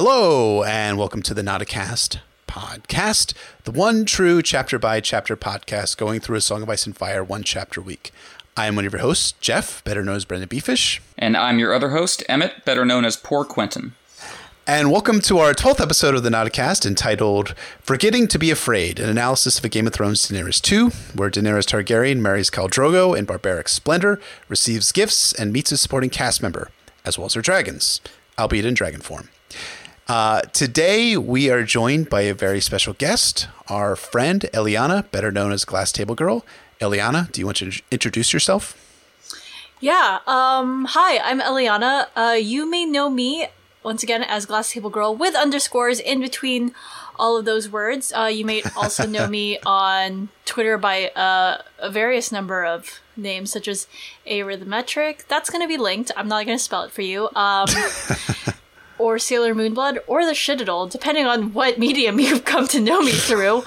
Hello, and welcome to the Not-A-Cast podcast, the one true chapter by chapter podcast going through a Song of Ice and Fire one chapter a week. I am one of your hosts, Jeff, better known as Brendan Beefish. And I'm your other host, Emmett, better known as Poor Quentyn. And welcome to our 12th episode of the Not-A-Cast entitled Forgetting to Be Afraid, an analysis of a Game of Thrones Daenerys 2, where Daenerys Targaryen marries Khal Drogo in barbaric splendor, receives gifts, and meets a supporting cast member, as well as her dragons, albeit in dragon form. Uh, today, we are joined by a very special guest, our friend Eliana, better known as Glass Table Girl. Eliana, do you want to introduce yourself? Yeah. Um. Hi, I'm Eliana. Uh, you may know me once again as Glass Table Girl with underscores in between all of those words. Uh, you may also know me on Twitter by uh, a various number of names, such as Arithmetric. That's going to be linked. I'm not going to spell it for you. Um, or Sailor Moonblood, or the Shitadol, depending on what medium you've come to know me through.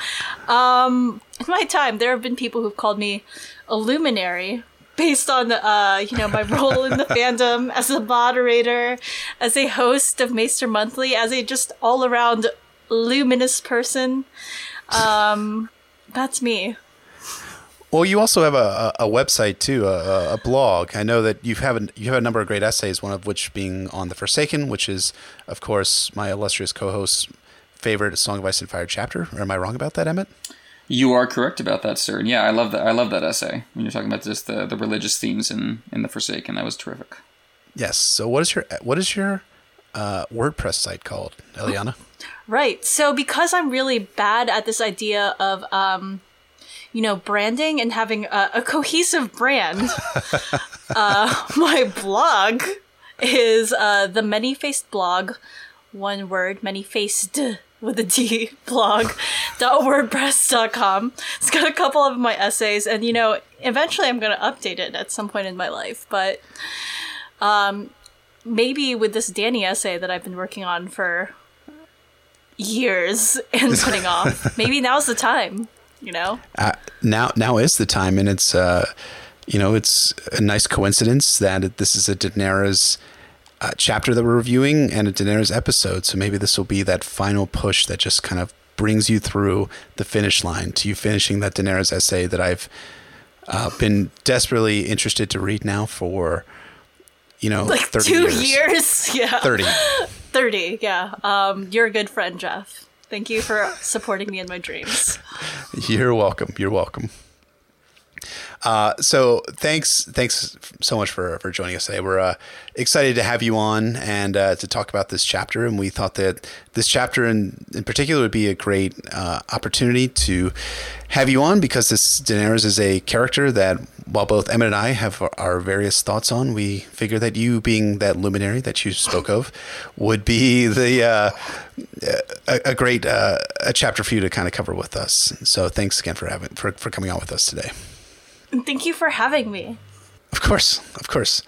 Um, in my time, there have been people who've called me a luminary based on, uh, you know, my role in the fandom as a moderator, as a host of Maester Monthly, as a just all around luminous person. Um, that's me. Well, you also have a, a, website too, a, a, blog. I know that you have a, you have a number of great essays. One of which being on the Forsaken, which is, of course, my illustrious co-host's favorite Song of Ice and Fire chapter. Or am I wrong about that, Emmett? You are correct about that, sir. And yeah, I love that. I love that essay when you're talking about just the, the religious themes in, in the Forsaken. That was terrific. Yes. So, what is your what is your uh, WordPress site called, Eliana? Right. So, because I'm really bad at this idea of um, you know, branding and having a, a cohesive brand. uh, my blog is uh, the many faced blog, one word, many faced with a D blog dot wordpress.com. It's got a couple of my essays, and you know, eventually I'm going to update it at some point in my life, but um, maybe with this Dany essay that I've been working on for years and putting off, maybe now's the time you know? Uh, now now is the time and it's uh you know it's a nice coincidence that this is a daenerys uh, chapter that we're reviewing and a daenerys episode so maybe this will be that final push that just kind of brings you through the finish line to you finishing that daenerys essay that i've uh, been desperately interested to read now for you know like two years. years? Yeah. 30 30 yeah. Um you're a good friend jeff Thank you for supporting me in my dreams. You're welcome. You're welcome. Uh, so thanks, thanks so much for for joining us today. We're uh, excited to have you on and uh, to talk about this chapter. And we thought that this chapter in in particular would be a great uh, opportunity to have you on because this Daenerys is a character that, while both Emmett and I have our various thoughts on, we figure that you, being that luminary that you spoke of, would be the uh, a, a, great uh, a chapter for you to kind of cover with us. So thanks again for having for, for coming on with us today. Thank you for having me. Of course, of course.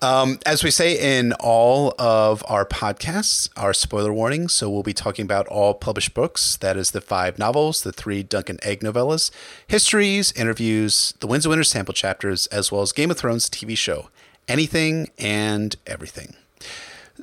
Um, as we say in all of our podcasts, our spoiler warning. So we'll be talking about all published books. That is the five novels, the three Dunk and Egg novellas, histories, interviews, the Winds of Winter sample chapters, as well as Game of Thrones TV show. Anything and everything.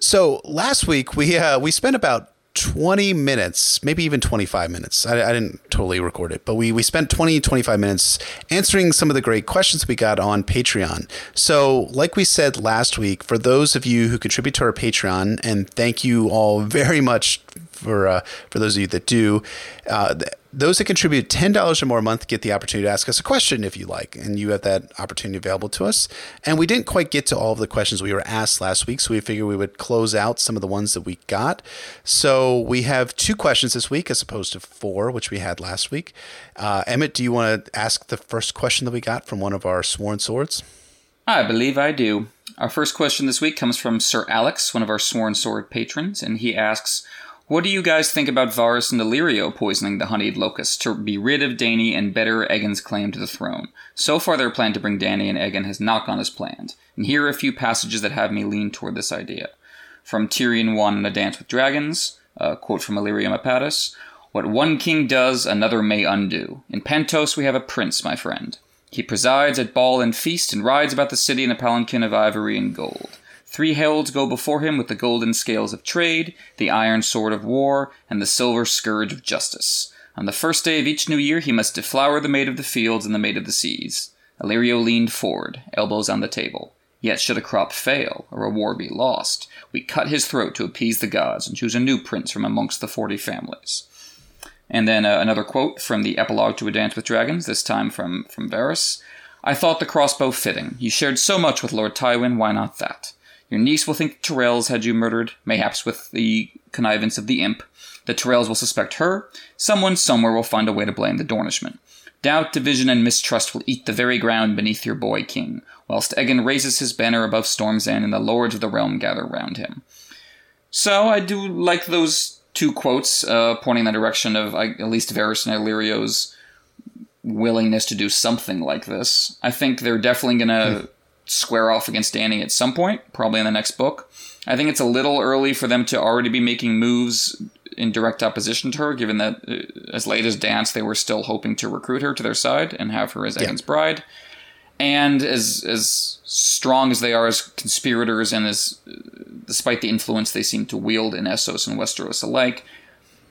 So last week we uh, we spent about 20 minutes, maybe even 25 minutes. I, I, didn't totally record it, but we, we spent 20, 25 minutes answering some of the great questions we got on Patreon. So, like we said last week, for those of you who contribute to our Patreon, and thank you all very much for uh, for those of you that do, uh, those that contribute $10 or more a month get the opportunity to ask us a question if you like, and you have that opportunity available to us. And we didn't quite get to all of the questions we were asked last week, so we figured we would close out some of the ones that we got. So we have two questions this week as opposed to four, which we had last week. Uh, Emmett, do you want to ask the first question that we got from one of our sworn swords? I believe I do. Our first question this week comes from Sir Alex, one of our sworn sword patrons, and he asks, what do you guys think about Varys and Illyrio poisoning the honeyed locust to be rid of Dany and better Aegon's claim to the throne? So far, their plan to bring Dany and Aegon has not gone as planned, and here are a few passages that have me lean toward this idea. From Tyrion 1 in A Dance with Dragons, a quote from Illyrio Mopatis, What one king does, another may undo. In Pentos, we have a prince, my friend. He presides at ball and feast and rides about the city in a palanquin of ivory and gold. Three heralds go before him with the golden scales of trade, the iron sword of war, and the silver scourge of justice. On the first day of each new year, he must deflower the maid of the fields and the maid of the seas. Illyrio leaned forward, elbows on the table. Yet should a crop fail, or a war be lost, we cut his throat to appease the gods and choose a new prince from amongst the forty families. And then uh, another quote from the epilogue to A Dance with Dragons, this time from, from Varys. I thought the crossbow fitting. You shared so much with Lord Tywin, why not that? Your niece will think the had you murdered, mayhaps with the connivance of the imp. The Tyrells will suspect her. Someone somewhere will find a way to blame the Dornishmen. Doubt, division, and mistrust will eat the very ground beneath your boy king, whilst Aegon raises his banner above Storm's End and the lords of the realm gather round him. So I do like those two quotes uh, pointing in the direction of at least Varys and Illyrio's willingness to do something like this. I think they're definitely going to square off against Dany at some point, probably in the next book. I think it's a little early for them to already be making moves in direct opposition to her, given that uh, as late as Dance, they were still hoping to recruit her to their side and have her as Aegon's yeah. bride. And as as strong as they are as conspirators, and as despite the influence they seem to wield in Essos and Westeros alike,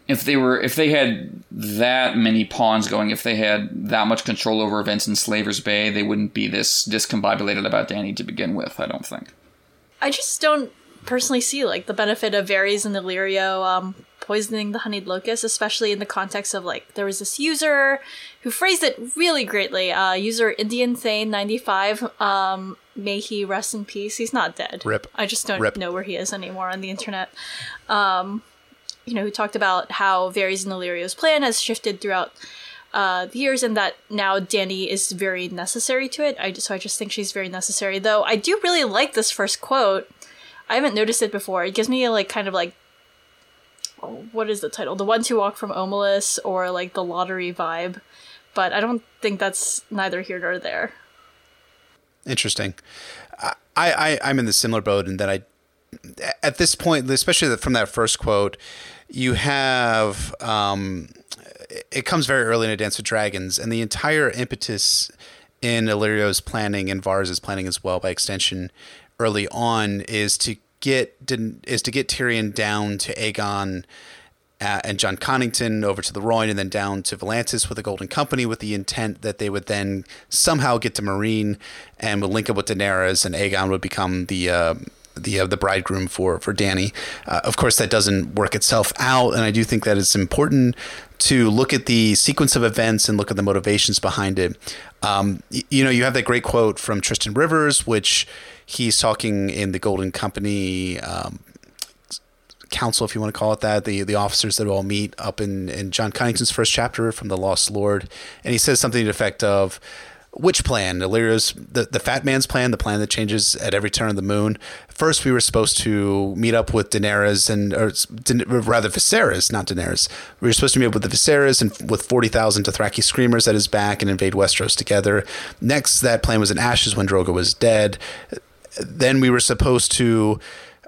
if they were if they had that many pawns going, if they had that much control over events in Slaver's Bay, they wouldn't be this discombobulated about Dany to begin with. I don't think. I just don't personally see like the benefit of Varys and Illyrio um, poisoning the honeyed locust, especially in the context of like there was this user who phrased it really greatly. Uh, user Indian Thane ninety five. Um, may he rest in peace. He's not dead. Rip. I just don't Rip. know where he is anymore on the internet. Um, you know, who talked about how Varys and Illyrio's plan has shifted throughout uh, the years, and that now Dany is very necessary to it. I just, so I just think she's very necessary. Though I do really like this first quote. I haven't noticed it before. It gives me a, like kind of like what is the title? The ones who walk from Omelas or like the lottery vibe. But I don't think that's neither here nor there. Interesting. I, I I'm in the similar boat in that I at this point, especially from that first quote, you have um, it comes very early in a Dance with Dragons, and the entire impetus in Illyrio's planning and Varys' planning as well, by extension, early on, is to get is to get Tyrion down to Aegon uh, and Jon Connington over to the Rhoyne and then down to Volantis with the Golden Company with the intent that they would then somehow get to Meereen and would link up with Daenerys and Aegon would become the uh, the uh, the bridegroom for for Dany. Uh, of course, that doesn't work itself out, and I do think that it's important to look at the sequence of events and look at the motivations behind it. Um, you know, you have that great quote from Tristan Rivers, which he's talking in the Golden Company um, council, if you want to call it that, the the officers that all meet up in, in Jon Connington's first chapter from The Lost Lord. And he says something to the effect of, which plan? Illyrio's the, the fat man's plan, the plan that changes at every turn of the moon. First, we were supposed to meet up with Daenerys and, or, rather Viserys, not Daenerys. We were supposed to meet up with the Viserys and with forty thousand Dothraki screamers at his back and invade Westeros together. Next, that plan was in ashes when Drogo was dead then we were supposed to.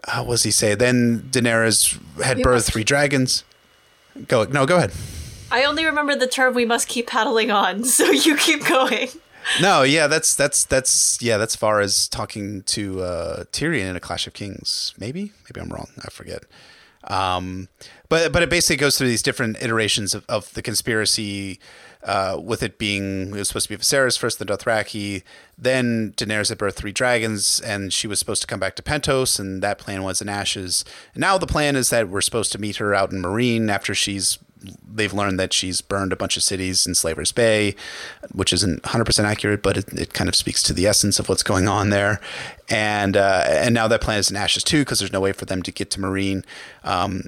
Uh, How was he say? Then Daenerys had birthed three dragons. Go no, go ahead. I only remember the term "we must keep paddling on," so you keep going. No, yeah, that's that's that's yeah, that's far as talking to uh, Tyrion in a Clash of Kings. Maybe, maybe I'm wrong. I forget. Um, but but it basically goes through these different iterations of, of the conspiracy uh, with it being it was supposed to be Viserys first, the Dothraki, then Daenerys had birthed three dragons, and she was supposed to come back to Pentos, and that plan was in ashes. And now the plan is that we're supposed to meet her out in Meereen after she's they've learned that she's burned a bunch of cities in Slaver's Bay, which isn't 100% accurate, but it, it kind of speaks to the essence of what's going on there. And uh, and now that plan is in ashes too, because there's no way for them to get to Meereen. Um,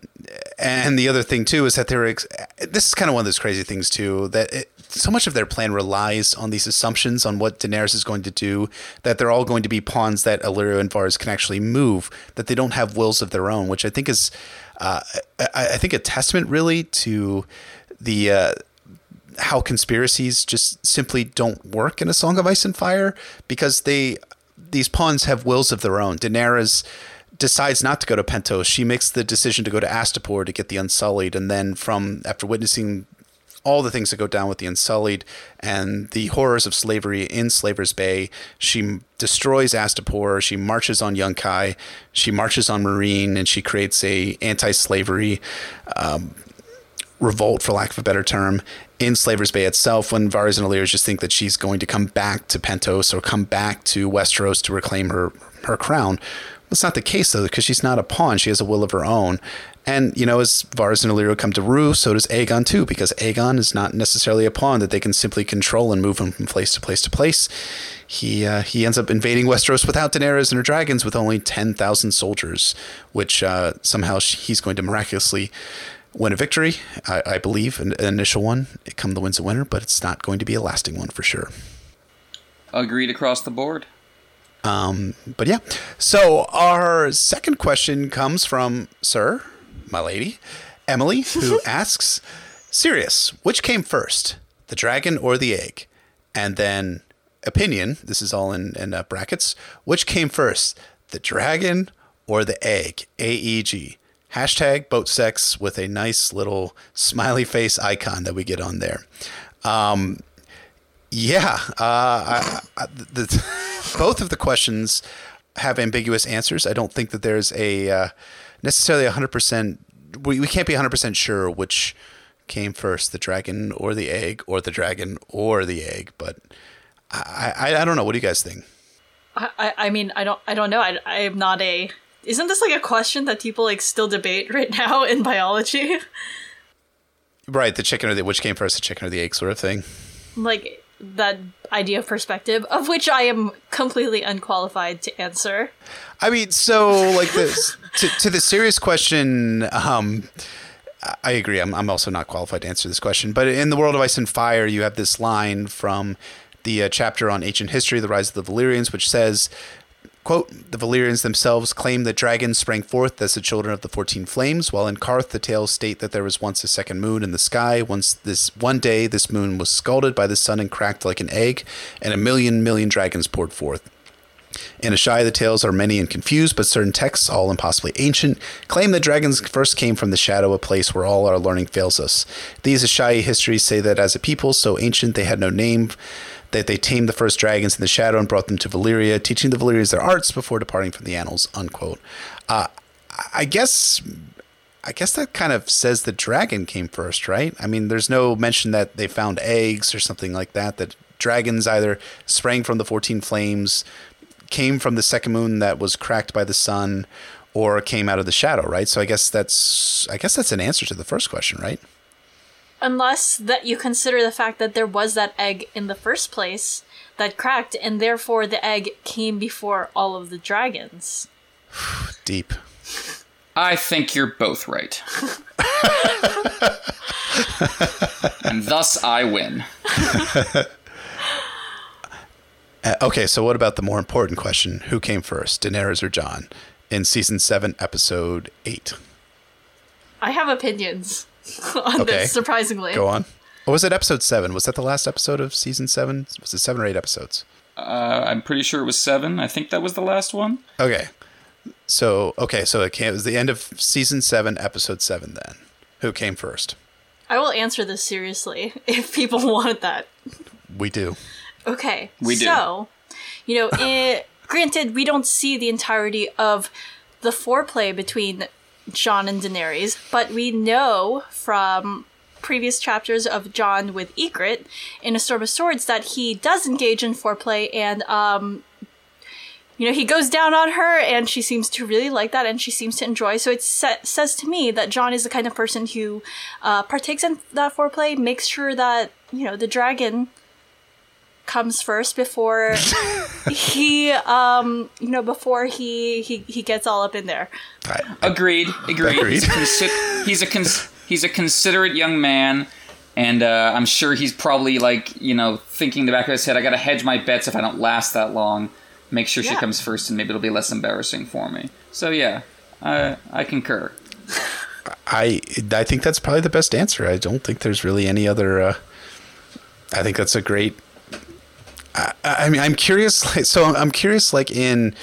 and the other thing too is that they're ex- this is kind of one of those crazy things too that it, so much of their plan relies on these assumptions on what Daenerys is going to do that they're all going to be pawns that Illyrio and Varys can actually move that they don't have wills of their own, which I think is uh, I, I, think a testament really to the uh, how conspiracies just simply don't work in a Song of Ice and Fire because they these pawns have wills of their own. Daenerys decides not to go to Pentos. She makes the decision to go to Astapor to get the Unsullied, and then from after witnessing all the things that go down with the Unsullied and the horrors of slavery in Slaver's Bay. She destroys Astapor. She marches on Yunkai. She marches on Meereen, and she creates a anti-slavery um, revolt, for lack of a better term, in Slaver's Bay itself. When Varys and Illyrio just think that she's going to come back to Pentos or come back to Westeros to reclaim her her crown. That's not the case though, because she's not a pawn. She has a will of her own. And, you know, as Varys and Illyrio come to rue, so does Aegon too, because Aegon is not necessarily a pawn that they can simply control and move him from place to place to place. He uh, he ends up invading Westeros without Daenerys and her dragons with only 10,000 soldiers, which uh, somehow he's going to miraculously win a victory, I, I believe, an, an, initial one, It come the winds of winter, but it's not going to be a lasting one for sure. Agreed across the board. Um, but yeah, so our second question comes from Sir, my lady, Emily, who asks, "Serious, which came first, the dragon or the egg?" And then opinion. This is all in in uh, brackets. Which came first, the dragon or the egg? A E G. Hashtag boat sex with a nice little smiley face icon that we get on there. Um, yeah, uh, I, I, the, both of the questions have ambiguous answers. I don't think that there's a uh, necessarily 100%. We, we can't be 100% sure which came first, the dragon or the egg, or the dragon or the egg. But I, I, I don't know. What do you guys think? I, I mean, I don't, I don't know. I, I am not a. Isn't this like a question that people like still debate right now in biology? Right, the chicken or the which came first, the chicken or the egg, sort of thing. Like that idea of perspective, of which I am completely unqualified to answer. I mean, so like this to, to the serious question, um, I agree. I'm, I'm also not qualified to answer this question. But in the world of Ice and Fire, you have this line from the uh, chapter on ancient history, the rise of the Valyrians, which says Quote, the Valyrians themselves claim that dragons sprang forth as the children of the fourteen flames, while in Qarth the tales state that there was once a second moon in the sky. Once this one day this moon was scalded by the sun and cracked like an egg, and a million million dragons poured forth. In Asshai, the tales are many and confused, but certain texts, all impossibly ancient, claim that dragons first came from the shadow, a place where all our learning fails us. These Asshai histories say that as a people so ancient they had no name, that they tamed the first dragons in the shadow and brought them to Valyria, teaching the Valyrians their arts before departing from the annals. Unquote. Uh, I guess. I guess that kind of says the dragon came first, right? I mean, there's no mention that they found eggs or something like that. That dragons either sprang from the 14 flames, came from the second moon that was cracked by the sun, or came out of the shadow, right? So I guess that's I guess that's an answer to the first question, right? Unless that you consider the fact that there was that egg in the first place that cracked and therefore the egg came before all of the dragons. Deep. I think you're both right. And thus i win. Uh, okay so what about the more important question? Who came first daenerys or jon in season 7 episode 8 i have opinions on okay. this, surprisingly. Go on. What was it? Episode seven? Was that the last episode of season seven? Was it seven or eight episodes? Uh, I'm pretty sure it was seven. I think that was the last one. Okay. So okay, so it, came, it was the end of season seven, episode seven. Then, who came first? I will answer this seriously if people want that. We do. Okay. We do. So, you know, it, granted, we don't see the entirety of the foreplay between Jon and Daenerys, but we know from previous chapters of Jon with Ygritte in A Storm of Swords that he does engage in foreplay and um you know, he goes down on her and she seems to really like that and she seems to enjoy. So it sa- says to me that Jon is the kind of person who uh, partakes in that foreplay, makes sure that, you know, the dragon comes first before he um you know before he he he gets all up in there. Right. agreed. Agreed, agreed. He's, consi- he's a cons- he's a considerate young man and uh, i'm sure he's probably like you know thinking in the back of his head i gotta hedge my bets if i don't last that long. Make sure yeah. she comes first and maybe it'll be less embarrassing for me. So yeah i i concur. I i think that's probably the best answer. I don't think there's really any other uh, i think that's a great I, I mean, I'm curious. Like, so I'm curious, like in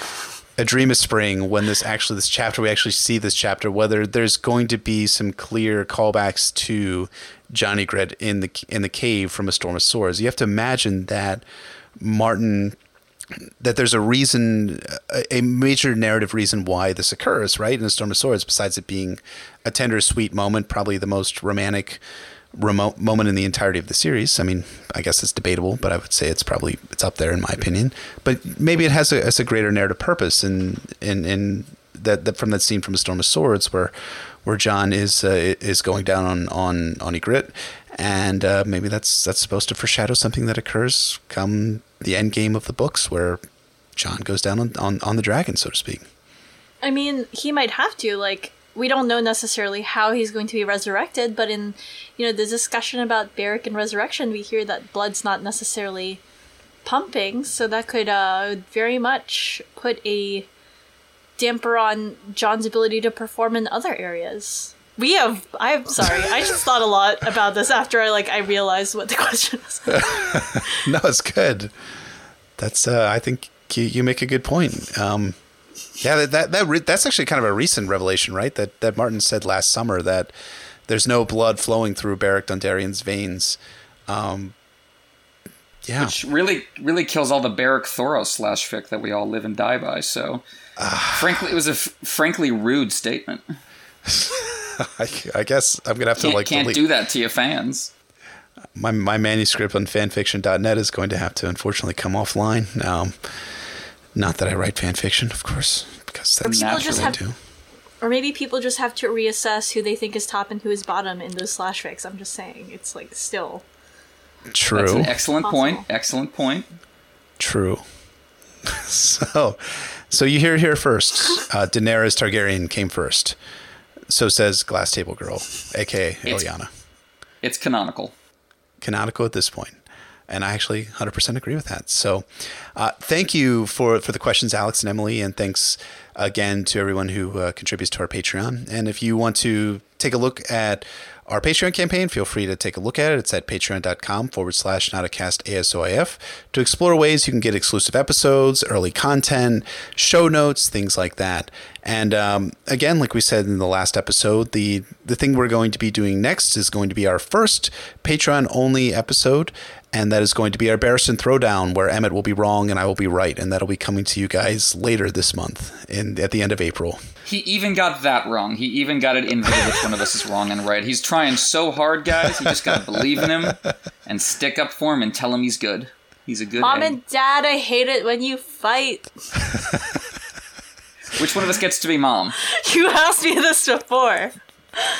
a dream of spring when this actually this chapter we actually see this chapter whether there's going to be some clear callbacks to Johnny Ygritte in the in the cave from a storm of swords. You have to imagine that Martin that there's a reason a major narrative reason why this occurs, right? In a storm of swords besides it being a tender sweet moment, probably the most romantic remote moment in the entirety of the series. I mean, I guess it's debatable, but I would say it's probably it's up there in my opinion. But maybe it has a, has a greater narrative purpose in in in that, that from that scene from A Storm of Swords where where Jon is uh, is going down on on on Ygritte, and uh, maybe that's that's supposed to foreshadow something that occurs come the end game of the books where Jon goes down on, on, on the dragon, so to speak. I mean, he might have to like we don't know necessarily how he's going to be resurrected, but in you know the discussion about Beric and resurrection, we hear that blood's not necessarily pumping, so that could uh, very much put a damper on Jon's ability to perform in other areas. We have. I'm sorry. I just thought a lot about this after I like I realized what the question was. no, it's good. That's. Uh, I think you, you make a good point. Um, yeah, that that, that re- that's actually kind of a recent revelation, right? That that Martin said last summer that there's no blood flowing through Beric Dondarrion's veins. Um, yeah, which really really kills all the Beric Thoros slash fic that we all live and die by. So, uh, frankly, it was a f- frankly rude statement. I, I, guess I'm gonna have can't, to like can't delete. do that to your fans. My my manuscript on fanfiction.net is going to have to unfortunately come offline. Um, not that I write fan fiction, of course, because that's people what just I have, do. Or maybe people just have to reassess who they think is top and who is bottom in those slash fics. I'm just saying, it's like still. True. That's an excellent Possible. point. Excellent point. True. so, so you hear here first. Uh, Daenerys Targaryen came first. So says Glass Table Girl, aka It's- It's canonical. Canonical at this point. And I actually 100% agree with that. So, uh, thank you for, for the questions, Alex and Emily, and thanks again to everyone who uh, contributes to our Patreon. And if you want to take a look at our Patreon campaign, feel free to take a look at it. It's at patreon.com forward slash notacast ASOIF to explore ways you can get exclusive episodes, early content, show notes, things like that. And um, again, like we said in the last episode, the, the thing we're going to be doing next is going to be our first Patreon only episode. And that is going to be our Barristan Throwdown, where Emmett will be wrong and I will be right. And that'll be coming to you guys later this month, in at the end of April. He even got that wrong. He even got it in which one of us is wrong and right. He's trying so hard, guys. You just gotta believe in him and stick up for him and tell him he's good. He's a good Mom egg. and Dad, I hate it when you fight. Which one of us gets to be mom? You asked me this before.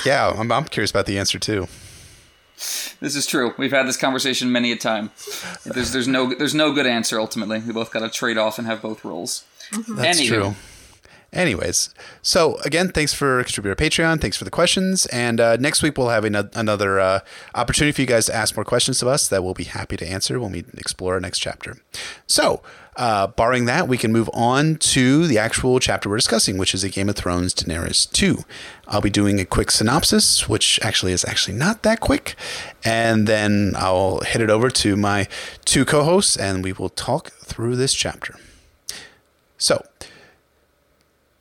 Yeah, I'm, I'm curious about the answer too. This is true. We've had this conversation many a time. There's there's no there's no good answer ultimately. We both got to trade off and have both roles. That's Anywho. true. Anyways, so again, thanks for contributing to Patreon. Thanks for the questions. And uh, next week we'll have ano- another uh, opportunity for you guys to ask more questions of us that we'll be happy to answer when we explore our next chapter. So, uh, barring that, we can move on to the actual chapter we're discussing, which is a Game of Thrones Daenerys 2. I'll be doing a quick synopsis, which actually is actually not that quick. And then I'll hit it over to my two co hosts and we will talk through this chapter. So,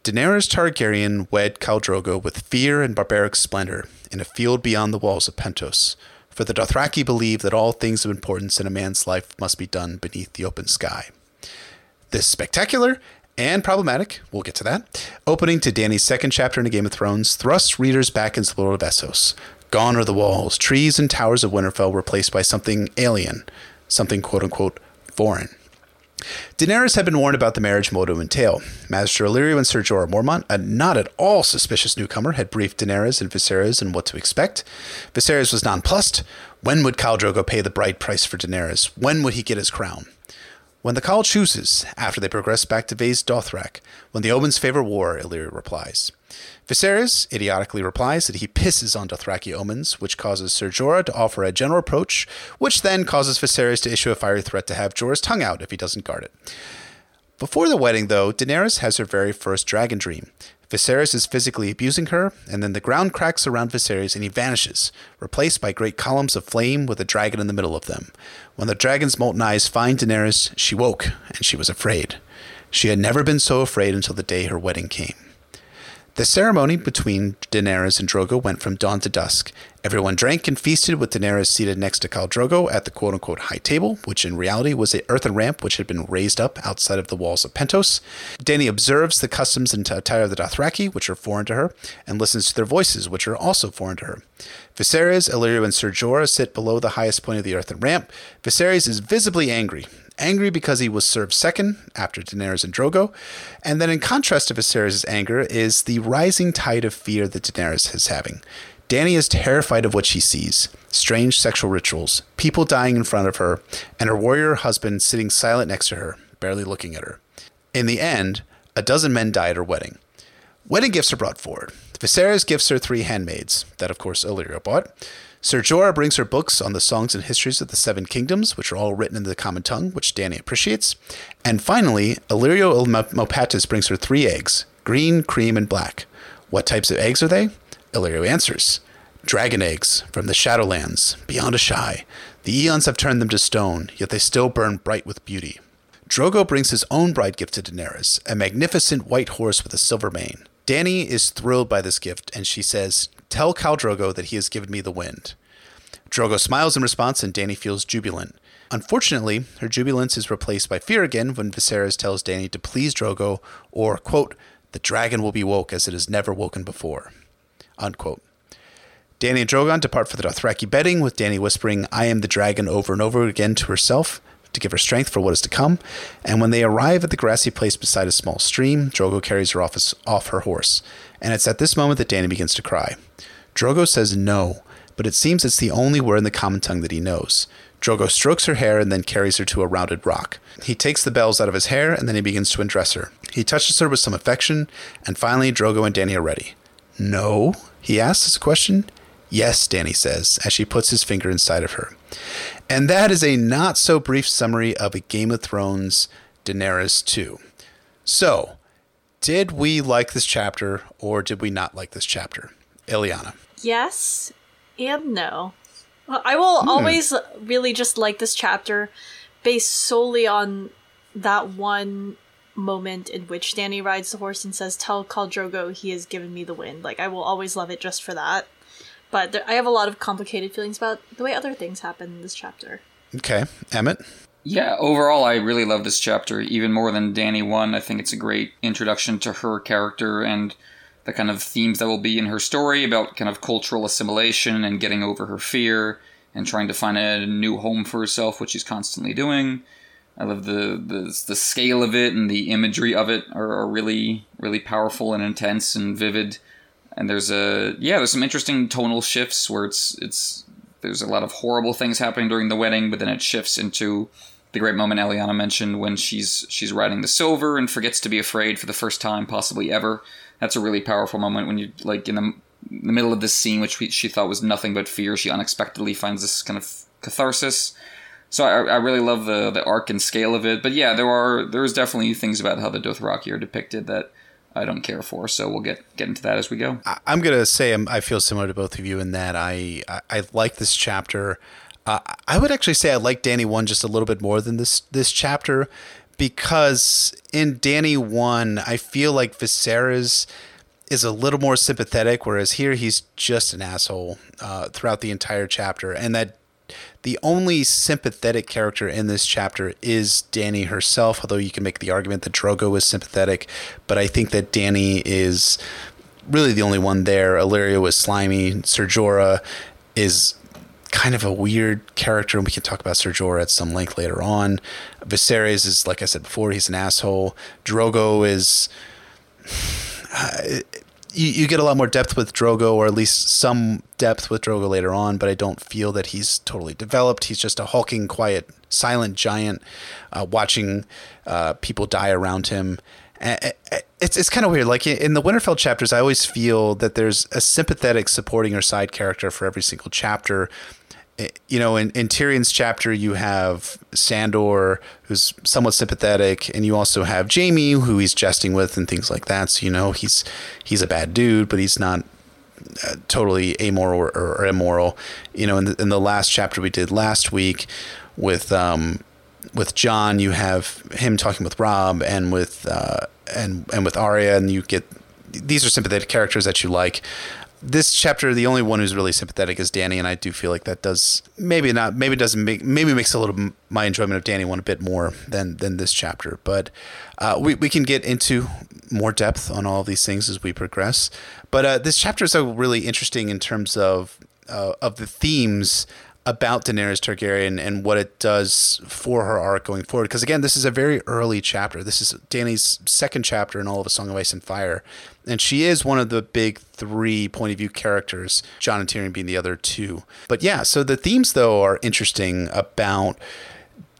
Daenerys Targaryen wed Khal Drogo with fear and barbaric splendor in a field beyond the walls of Pentos. For the Dothraki believe that all things of importance in a man's life must be done beneath the open sky. This spectacular and problematic, we'll get to that, opening to Dany's second chapter in A Game of Thrones thrusts readers back into the world of Essos. Gone are the walls, trees, and towers of Winterfell replaced by something alien, something quote unquote foreign. Daenerys had been warned about the marriage would entail. Master Illyrio and Ser Jorah Mormont, a not at all suspicious newcomer, had briefed Daenerys and Viserys on what to expect. Viserys was nonplussed. When would Khal Drogo pay the bride price for Daenerys? When would he get his crown? When the Khal chooses, after they progress back to Vaes Dothrak, when the omens favor war, Illyrio replies. Viserys idiotically replies that he pisses on Dothraki omens, which causes Ser Jorah to offer a general approach, which then causes Viserys to issue a fiery threat to have Jorah's tongue out if he doesn't guard it. Before the wedding, though, Daenerys has her very first dragon dream. Viserys is physically abusing her, and then the ground cracks around Viserys and he vanishes, replaced by great columns of flame with a dragon in the middle of them. When the dragon's molten eyes find Daenerys, she woke, and she was afraid. She had never been so afraid until the day her wedding came. The ceremony between Daenerys and Drogo went from dawn to dusk. Everyone drank and feasted with Daenerys seated next to Khal Drogo at the quote unquote high table, which in reality was an earthen ramp which had been raised up outside of the walls of Pentos. Dany observes the customs and attire of the Dothraki, which are foreign to her, and listens to their voices, which are also foreign to her. Viserys, Illyrio, and Ser Jorah sit below the highest point of the earthen ramp. Viserys is visibly angry angry because he was served second after Daenerys and Drogo. And then, in contrast to Viserys' anger, is the rising tide of fear that Daenerys is having. Dany is terrified of what she sees strange sexual rituals, people dying in front of her, and her warrior husband sitting silent next to her, barely looking at her. In the end, a dozen men die at her wedding. Wedding gifts are brought forward. Viserys gifts her three handmaids, that of course Illyrio bought. Ser Jorah brings her books on the songs and histories of the Seven Kingdoms, which are all written in the common tongue, which Dany appreciates. And finally, Illyrio Mopatis brings her three eggs green, cream, and black. What types of eggs are they? Illyrio answers Dragon eggs from the Shadowlands, beyond Asshai. The eons have turned them to stone, yet they still burn bright with beauty. Drogo brings his own bride gift to Daenerys, a magnificent white horse with a silver mane. Dany is thrilled by this gift, and she says, Tell Khal Drogo that he has given me the wind. Drogo smiles in response, and Dany feels jubilant. Unfortunately, her jubilance is replaced by fear again when Viserys tells Dany to please Drogo, or, quote, the dragon will be woke as it has never woken before, unquote. Dany and Drogon depart for the Dothraki bedding, with Dany whispering, I am the dragon over and over again to herself to give her strength for what is to come. And when they arrive at the grassy place beside a small stream, Drogo carries her off, his, off her horse. And it's at this moment that Dany begins to cry. Drogo says no, but it seems it's the only word in the common tongue that he knows. Drogo strokes her hair and then carries her to a rounded rock. He takes the bells out of his hair and then he begins to undress her. He touches her with some affection, and finally Drogo and Dany are ready. No? He asks as a question. Yes, Dany says, as she puts his finger inside of her. And that is a not so brief summary of a Game of Thrones Daenerys 2. So, did we like this chapter or did we not like this chapter? Eliana. Yes and no. I will hmm. always really just like this chapter based solely on that one moment in which Dany rides the horse and says, Tell Khal Drogo he has given me the wind. Like, I will always love it just for that. But there, I have a lot of complicated feelings about the way other things happen in this chapter. Okay. Emmett? Yeah, overall, I really love this chapter, even more than Dany 1. I think it's a great introduction to her character and the kind of themes that will be in her story about kind of cultural assimilation and getting over her fear and trying to find a new home for herself, which she's constantly doing. I love the, the the scale of it and the imagery of it are, are really really powerful and intense and vivid. And there's a yeah, there's some interesting tonal shifts where it's it's there's a lot of horrible things happening during the wedding, but then it shifts into the great moment Eliana mentioned when she's she's riding the silver and forgets to be afraid for the first time, possibly ever that's a really powerful moment when you like in the, in the middle of this scene, which we, she thought was nothing but fear. She unexpectedly finds this kind of catharsis. So I, I really love the the arc and scale of it. But yeah, there are there's definitely things about how the Dothraki are depicted that I don't care for. So we'll get get into that as we go. I, am gonna say I'm, i feel similar to both of you in that I I, I like this chapter. Uh, I would actually say I like Dany one just a little bit more than this this chapter because in Dany 1, I feel like Viserys is a little more sympathetic, whereas here he's just an asshole uh, throughout the entire chapter. And that the only sympathetic character in this chapter is Dany herself, although you can make the argument that Drogo is sympathetic. But I think that Dany is really the only one there. Illyrio is slimy. Ser Jorah is kind of a weird character, and we can talk about Ser Jorah at some length later on. Viserys is, like I said before, he's an asshole. Drogo is. Uh, you, you get a lot more depth with Drogo, or at least some depth with Drogo later on, but I don't feel that he's totally developed. He's just a hulking, quiet, silent giant uh, watching uh, people die around him. It's it's kind of weird. Like in the Winterfell chapters, I always feel that there's a sympathetic supporting or side character for every single chapter, you know, in, in Tyrion's chapter, you have Sandor, who's somewhat sympathetic, and you also have Jaime, who he's jesting with and things like that. So you know he's he's a bad dude, but he's not uh, totally amoral or, or, immoral. You know, in the, in the last chapter we did last week with um, with Jon, you have him talking with Robb and with uh, and and with Arya, and you get these are sympathetic characters that you like. This chapter, the only one who's really sympathetic is Dany, and I do feel like that does maybe not maybe doesn't make maybe makes a little my enjoyment of Dany one a bit more than than this chapter. But uh, we we can get into more depth on all of these things as we progress. But uh, this chapter is really interesting in terms of uh, of the themes about Daenerys Targaryen and what it does for her arc going forward. Because again, this is a very early chapter. This is Dany's second chapter in all of A Song of Ice and Fire, and she is one of the big three point of view characters. Jon and Tyrion being the other two. But yeah, so the themes though are interesting about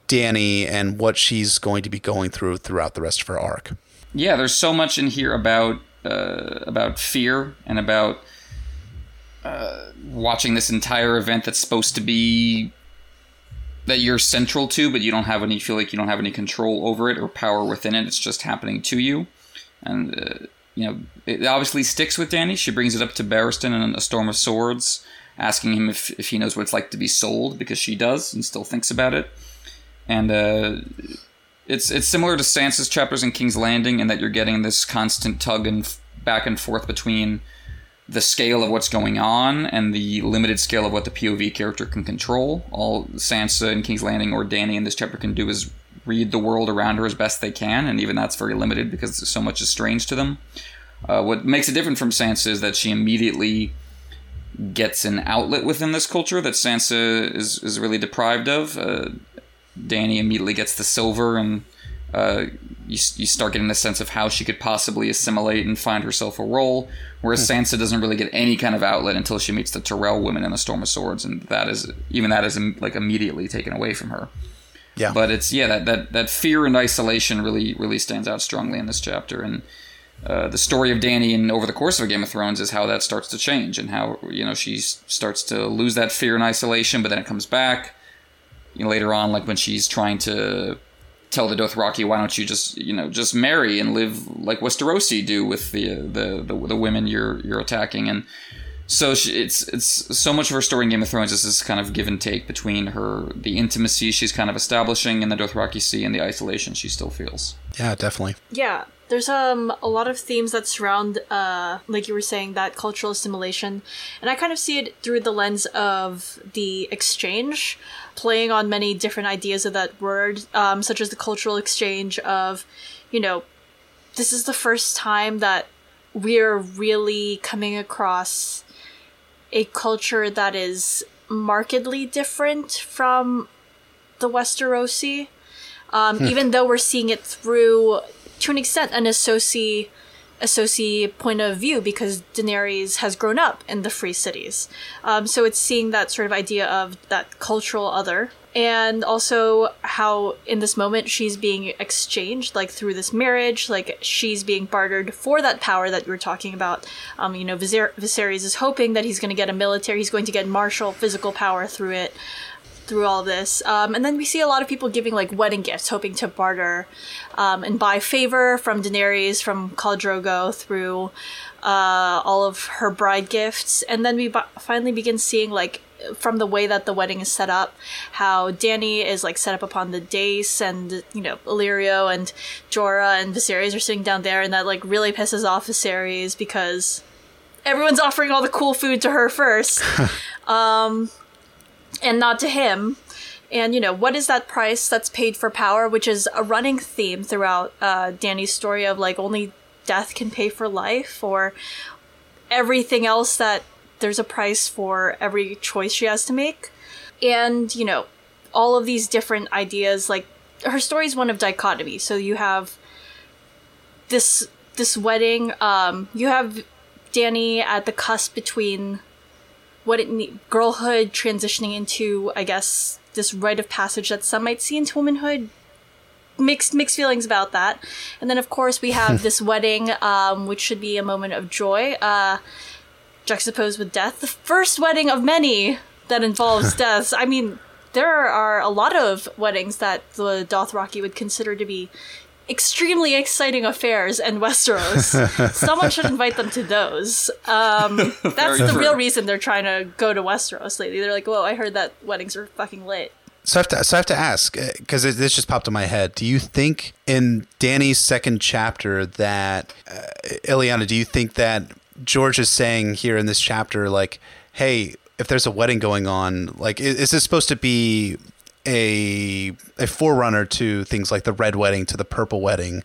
Danny and what she's going to be going through throughout the rest of her arc. Yeah, there's so much in here about uh, about fear and about watching this entire event that's supposed to be that you're central to, but you don't have any feel like you don't have any control over it or power within it. It's just happening to you, and uh, you know it obviously sticks with Dany. She brings it up to Barristan in A Storm of Swords, asking him if if he knows what it's like to be sold because she does and still thinks about it, and. Uh, it's it's similar to Sansa's chapters in King's Landing in that you're getting this constant tug and f- back and forth between the scale of what's going on and the limited scale of what the POV character can control. All Sansa in King's Landing or Dany in this chapter can do is read the world around her as best they can, and even that's very limited because so much is strange to them. Uh, what makes it different from Sansa is that she immediately gets an outlet within this culture that Sansa is, is really deprived of. Uh, Dany immediately gets the silver and uh, you, you start getting a sense of how she could possibly assimilate and find herself a role. Whereas hmm. Sansa doesn't really get any kind of outlet until she meets the Tyrell women in the Storm of Swords, and that is even that is like immediately taken away from her. Yeah. But it's yeah that that that fear and isolation really really stands out strongly in this chapter, and uh, the story of Dany and over the course of a Game of Thrones is how that starts to change and how you know she starts to lose that fear and isolation, but then it comes back. You know, later on, like when she's trying to tell the Dothraki, why don't you just you know just marry and live like Westerosi do with the the the, the women you're you're attacking and so she, it's it's so much of her story in Game of Thrones is this kind of give and take between her the intimacy she's kind of establishing in the Dothraki Sea and the isolation she still feels. Yeah, definitely. Yeah, there's um a lot of themes that surround uh like you were saying that cultural assimilation, and I kind of see it through the lens of the exchange, playing on many different ideas of that word, um, such as the cultural exchange of, you know, this is the first time that we're really coming across a culture that is markedly different from the Westerosi. Um, hmm. Even though we're seeing it through, to an extent, an associate associate point of view because Daenerys has grown up in the free cities. Um, so it's seeing that sort of idea of that cultural other. And also how in this moment she's being exchanged, like through this marriage, like she's being bartered for that power that you were talking about. Um, you know, Viser- Viserys is hoping that he's going to get a military, he's going to get martial physical power through it through all this. Um, and then we see a lot of people giving like wedding gifts, hoping to barter um, and buy favor from Daenerys, from Khal Drogo through uh, all of her bride gifts. And then we b- finally begin seeing like from the way that the wedding is set up, how Dany is like set up upon the dais, and you know Illyrio and Jorah and Viserys are sitting down there, and that like really pisses off Viserys because everyone's offering all the cool food to her first. um, and not to him. And you know, what is that price that's paid for power, which is a running theme throughout uh, Dany's story of like only death can pay for life, or everything else that there's a price for every choice she has to make. And you know, all of these different ideas, like her story is one of dichotomy. So you have this this wedding, um, you have Dany at the cusp between what it ne- girlhood transitioning into, I guess, this rite of passage that some might see into womanhood. Mixed mixed feelings about that, and then of course we have this wedding, um, which should be a moment of joy, uh, juxtaposed with death. The first wedding of many that involves deaths. I mean, there are a lot of weddings that the Dothraki would consider to be extremely exciting affairs in Westeros. Someone should invite them to those. Um, that's the true. real reason they're trying to go to Westeros lately. They're like, "Whoa, I heard that weddings are fucking lit." So I have to, so I have to ask because this just popped in my head. Do you think in Dany's second chapter that uh, Eliana? Do you think that George is saying here in this chapter, like, hey, if there's a wedding going on, like, is, is this supposed to be a a forerunner to things like the red wedding to the purple wedding?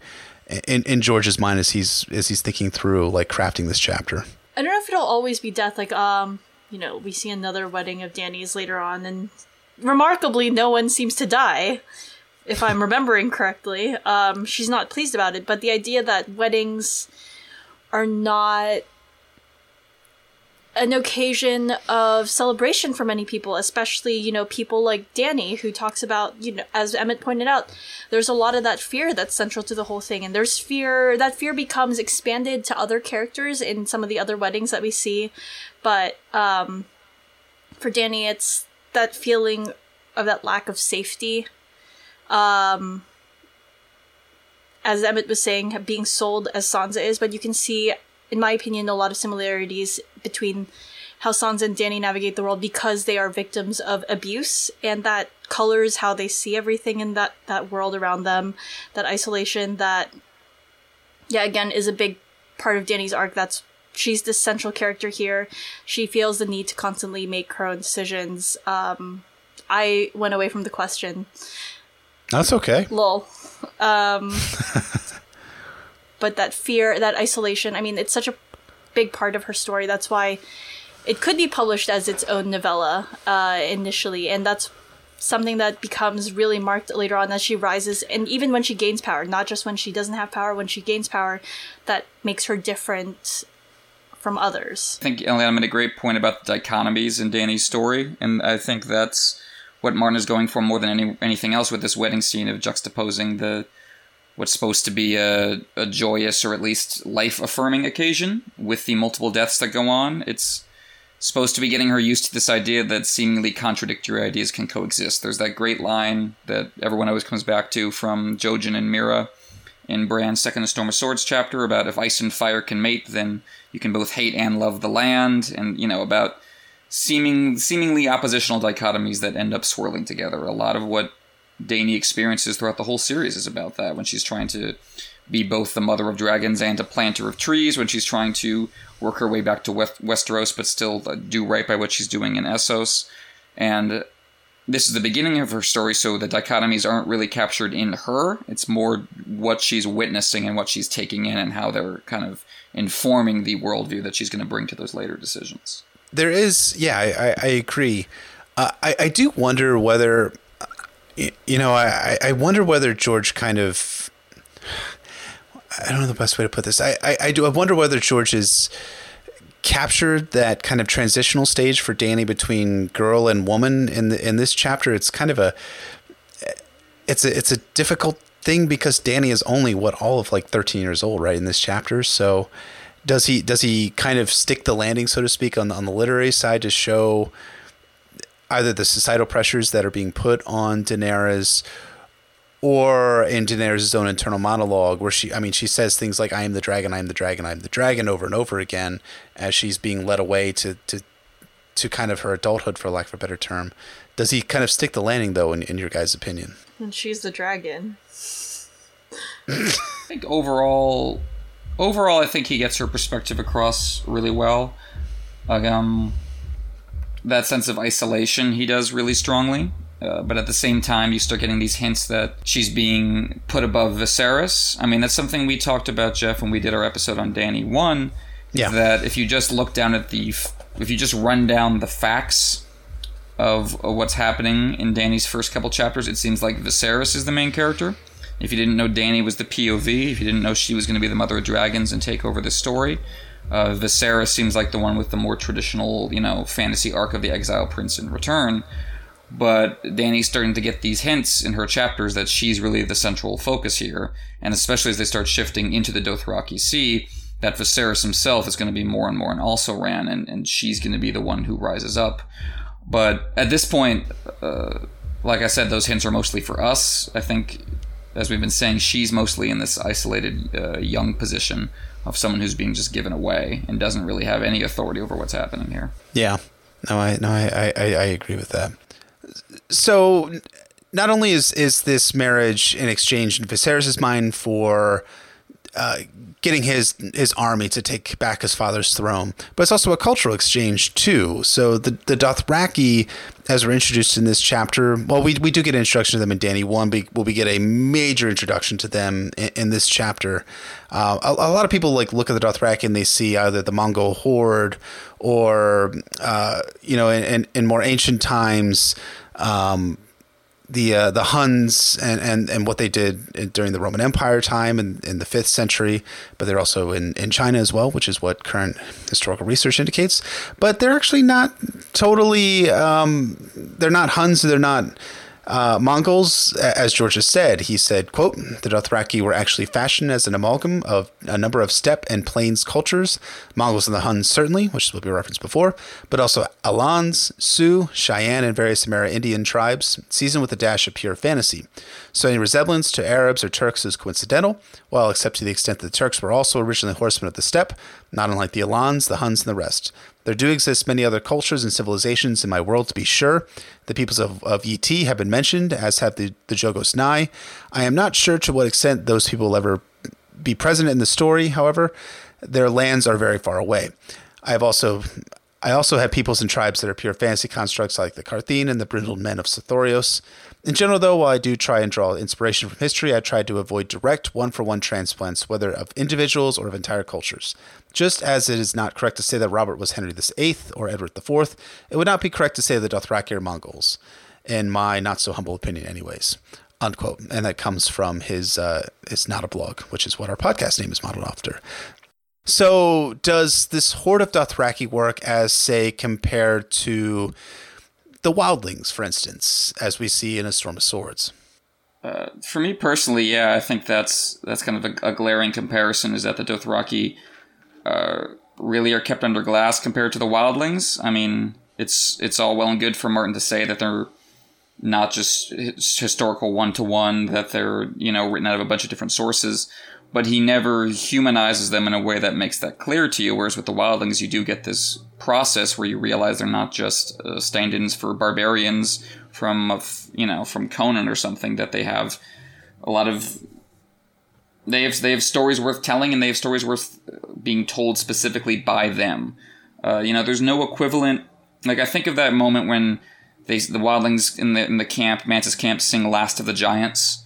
In, in George's mind, as he's as he's thinking through like crafting this chapter. I don't know if it'll always be death. Like, um, you know, we see another wedding of Dany's later on, and remarkably, no one seems to die. If I'm remembering correctly, um, she's not pleased about it. But the idea that weddings are not an occasion of celebration for many people, especially, you know, people like Dany, who talks about, you know, as Emmett pointed out, there's a lot of that fear that's central to the whole thing. And there's fear, that fear becomes expanded to other characters in some of the other weddings that we see. But um, for Dany, it's that feeling of that lack of safety. Um, as Emmett was saying, being sold as Sansa is, but you can see, in my opinion, a lot of similarities between how Sansa and Dany navigate the world because they are victims of abuse, and that colors how they see everything in that that world around them. That isolation, that yeah, again, is a big part of Dany's arc. That's she's the central character here. She feels the need to constantly make her own decisions. Um, I went away from the question. That's okay. Lol. Um, but that fear, that isolation, I mean, it's such a big part of her story. That's why it could be published as its own novella uh, initially. And that's something that becomes really marked later on as she rises. And even when she gains power, not just when she doesn't have power, when she gains power, that makes her different from others. I think Eliana made a great point about the dichotomies in Dany's story. And I think that's what Martin is going for more than any, anything else with this wedding scene of juxtaposing the what's supposed to be a, a joyous or at least life affirming occasion with the multiple deaths that go on. It's supposed to be getting her used to this idea that seemingly contradictory ideas can coexist. There's that great line that everyone always comes back to from Jojen and Meera in Bran's Second Storm of Swords chapter about if ice and fire can mate, then you can both hate and love the land, and you know about seeming seemingly oppositional dichotomies that end up swirling together. A lot of what Dany experiences throughout the whole series is about that when she's trying to be both the mother of dragons and a planter of trees, when she's trying to work her way back to Westeros but still do right by what she's doing in Essos. And this is the beginning of her story, so the dichotomies aren't really captured in her. It's more what she's witnessing and what she's taking in and how they're kind of informing the worldview that she's going to bring to those later decisions there is, yeah, I, I agree. Uh, I, I do wonder whether, you know, I, I wonder whether George kind of, I don't know the best way to put this. I, I, I do. I wonder whether George is captured that kind of transitional stage for Dany between girl and woman in the, in this chapter. It's kind of a, it's a, it's a difficult thing because Dany is only what all of like 13 years old, right? In this chapter. So, does he does he kind of stick the landing, so to speak, on the, on the literary side to show either the societal pressures that are being put on Daenerys, or in Daenerys' own internal monologue, where she, I mean, she says things like "I am the dragon, I am the dragon, I am the dragon" over and over again as she's being led away to to to kind of her adulthood, for lack of a better term. Does he kind of stick the landing, though, in, in your guys' opinion? And she's the dragon. I think overall, overall, I think he gets her perspective across really well. um, that sense of isolation he does really strongly. Uh, but at the same time, you start getting these hints that she's being put above Viserys. I mean, that's something we talked about, Jeff, when we did our episode on Dany One. Yeah. That if you just look down at the, if you just run down the facts of, of what's happening in Dany's first couple chapters, it seems like Viserys is the main character. If you didn't know Dany was the POV, if you didn't know she was going to be the mother of dragons and take over the story, uh, Viserys seems like the one with the more traditional, you know, fantasy arc of the exile prince in return. But Dany's starting to get these hints in her chapters that she's really the central focus here, and especially as they start shifting into the Dothraki Sea, that Viserys himself is going to be more and more an also ran, and, and she's going to be the one who rises up. But at this point, uh, like I said, those hints are mostly for us. I think as we've been saying, she's mostly in this isolated uh, young position of someone who's being just given away and doesn't really have any authority over what's happening here. Yeah, no, I no, I I, I agree with that. so not only is is this marriage an exchange in Viserys' mind for uh, getting his his army to take back his father's throne, but it's also a cultural exchange too. So the the Dothraki, as we're introduced in this chapter, well, we, we do get an introduction to them in Dany one, but we get a major introduction to them in, in this chapter. Uh, a, a, lot of people like look at the Dothraki and they see either the Mongol horde or uh, you know in, in, in more ancient times. Um, the uh, the Huns and, and, and what they did during the Roman Empire time in, in the fifth century, but they're also in, in China as well, which is what current historical research indicates. But they're actually not totally um, they're not Huns, they're not uh, Mongols, as George has said, he said, quote, the Dothraki were actually fashioned as an amalgam of a number of steppe and plains cultures, Mongols and the Huns certainly, which what we referenced before, but also Alans, Sioux, Cheyenne, and various Amerindian tribes, seasoned with a dash of pure fantasy. So any resemblance to Arabs or Turks is coincidental, while except to the extent that the Turks were also originally horsemen of the steppe, not unlike the Alans, the Huns, and the rest. There do exist many other cultures and civilizations in my world, to be sure. The peoples of, of Yi Ti have been mentioned, as have the, the Jogos Nhai. I am not sure to what extent those people will ever be present in the story, however. Their lands are very far away. I have also I also have peoples and tribes that are pure fantasy constructs like the Qartheen and the brindled men of Sothoryos. In general, though, while I do try and draw inspiration from history, I try to avoid direct one for one transplants, whether of individuals or of entire cultures. Just as it is not correct to say that Robert was Henry VIII or Edward IV, it would not be correct to say the Dothraki are Mongols, in my not so humble opinion, anyways. Unquote. And that comes from his uh, It's Not a Blog, which is what our podcast name is modeled after. So, does this Horde of Dothraki work as, say, compared to the Wildlings, for instance, as we see in A Storm of Swords? Uh, for me personally, yeah, I think that's that's kind of a, a glaring comparison. Is that the Dothraki uh, really are kept under glass compared to the wildlings. I mean, it's it's all well and good for Martin to say that they're not just historical one to one, that they're you know written out of a bunch of different sources, but he never humanizes them in a way that makes that clear to you. Whereas with the wildlings, you do get this process where you realize they're not just uh, stand-ins for barbarians from you know from Conan or something. That they have a lot of they have they have stories worth telling, and they have stories worth being told specifically by them. Uh, you know, there's no equivalent. Like I think of that moment when they the wildlings in the in the camp, Mance's camp, sing "Last of the Giants,"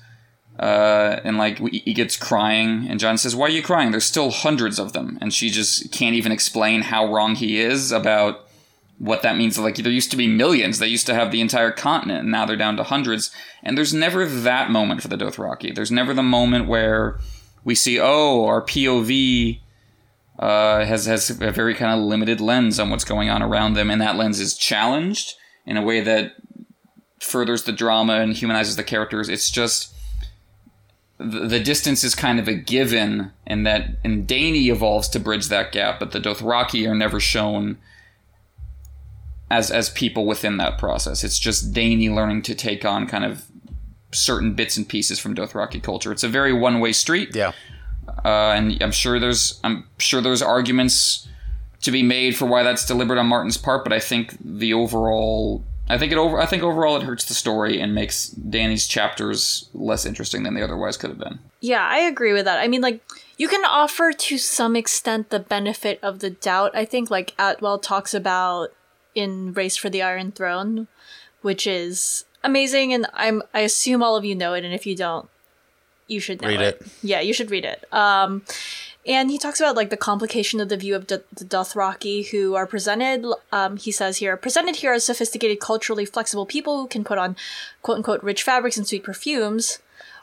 uh, and like Ygritte crying, and Jon says, "Why are you crying? There's still hundreds of them," and she just can't even explain how wrong he is about what that means. Like there used to be millions, they used to have the entire continent, and now they're down to hundreds. And there's never that moment for the Dothraki. There's never the moment where we see, oh, our POV uh, has has a very kind of limited lens on what's going on around them, and that lens is challenged in a way that furthers the drama and humanizes the characters. It's just the, distance is kind of a given, and that and Dany evolves to bridge that gap, but the Dothraki are never shown as as people within that process. It's just Dany learning to take on kind of certain bits and pieces from Dothraki culture. It's a very one way street. Yeah. Uh, and I'm sure there's I'm sure there's arguments to be made for why that's deliberate on Martin's part, but I think the overall I think it over I think overall it hurts the story and makes Dany's chapters less interesting than they otherwise could have been. Yeah, I agree with that. I mean like you can offer to some extent the benefit of the doubt. I think like Attewell talks about in Race for the Iron Throne, which is amazing, and I'm I assume all of you know it, and if you don't, you should read it. it. Yeah, you should read it. Um, and he talks about like the complication of the view of the, the Dothraki, who are presented. Um, he says here presented here as sophisticated, culturally flexible people who can put on quote unquote rich fabrics and sweet perfumes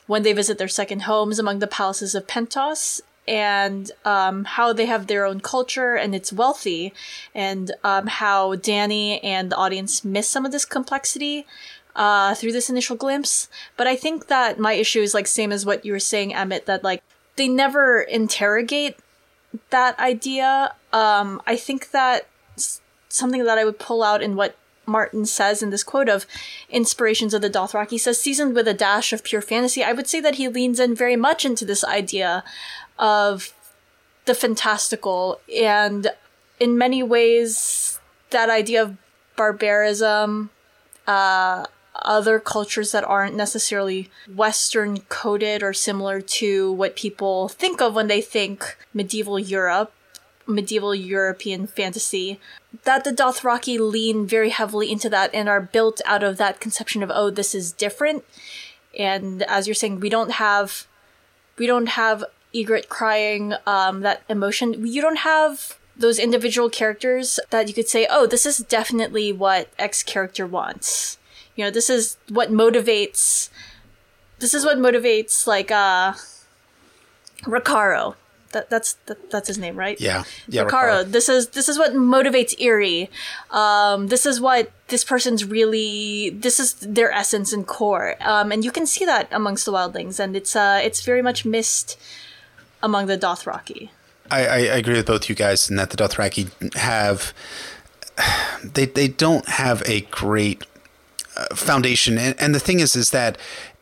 when they visit their second homes among the palaces of Pentos and um, how they have their own culture and it's wealthy, and um, how Dany and the audience miss some of this complexity uh, through this initial glimpse. But I think that my issue is like same as what you were saying, Emmett, that like they never interrogate that idea. Um, I think that something that I would pull out in what Martin says in this quote of inspirations of the Dothraki says seasoned with a dash of pure fantasy. I would say that he leans in very much into this idea of the fantastical and in many ways that idea of barbarism uh, other cultures that aren't necessarily Western coded or similar to what people think of when they think medieval Europe, medieval European fantasy, that the Dothraki lean very heavily into that and are built out of that conception of, oh, this is different. And as you're saying, we don't have, we don't have Ygritte crying, um, that emotion. You don't have those individual characters that you could say, oh, this is definitely what X character wants. You know, this is what motivates. This is what motivates like uh, Rakharo. That, that's that, that's his name, right? Yeah, yeah. Rakharo. This is this is what motivates Irri. Um, this is what this person's really. This is their essence and core. Um, and you can see that amongst the wildlings, and it's uh, it's very much missed among the Dothraki. I, I agree with both you guys in that the Dothraki have they they don't have a great uh, foundation, and, and the thing is, is that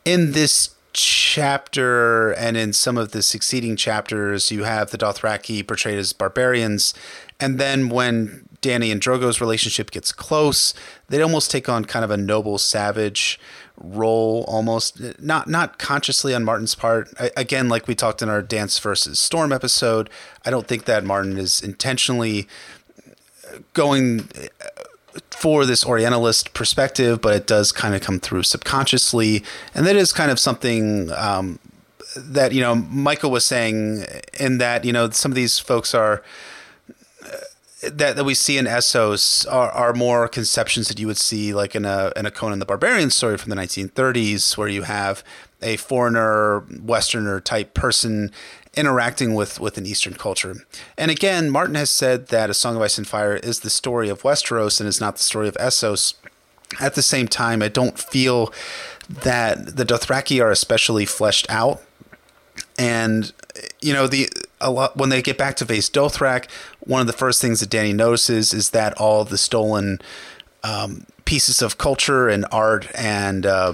in this chapter and in some of the succeeding chapters, you have the Dothraki portrayed as barbarians, and then when Dany and Drogo's relationship gets close, they almost take on kind of a noble savage role almost not not consciously on Martin's part. I, again, like we talked in our Dance versus Storm episode, I don't think that Martin is intentionally going for this Orientalist perspective, but it does kind of come through subconsciously, and that is kind of something um, that you know Michael was saying in that you know some of these folks are that, that we see in Essos are, are more conceptions that you would see like in a in a Conan the Barbarian story from the 1930s, where you have a foreigner, Westerner type person interacting with with an Eastern culture. And again, Martin has said that A Song of Ice and Fire is the story of Westeros and is not the story of Essos. At the same time, I don't feel that the Dothraki are especially fleshed out. And you know the a lot when they get back to Vaes Dothrak, one of the first things that Dany notices is that all the stolen um, pieces of culture and art and uh,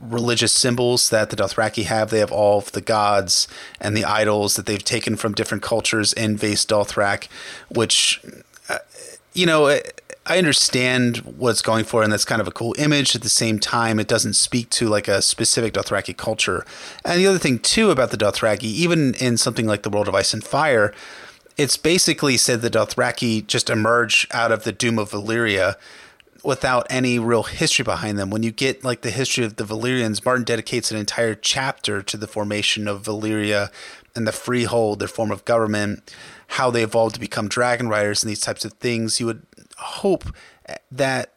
religious symbols that the Dothraki have, they have all of the gods and the idols that they've taken from different cultures in Vaes Dothrak, which, uh, you know. I understand what it's going for, and that's kind of a cool image. At the same time, it doesn't speak to like a specific Dothraki culture. And the other thing too about the Dothraki, even in something like the World of Ice and Fire, it's basically said the Dothraki just emerge out of the doom of Valyria without any real history behind them. When you get like the history of the Valyrians, Martin dedicates an entire chapter to the formation of Valyria and the freehold, their form of government, how they evolved to become dragon riders and these types of things. You would hope that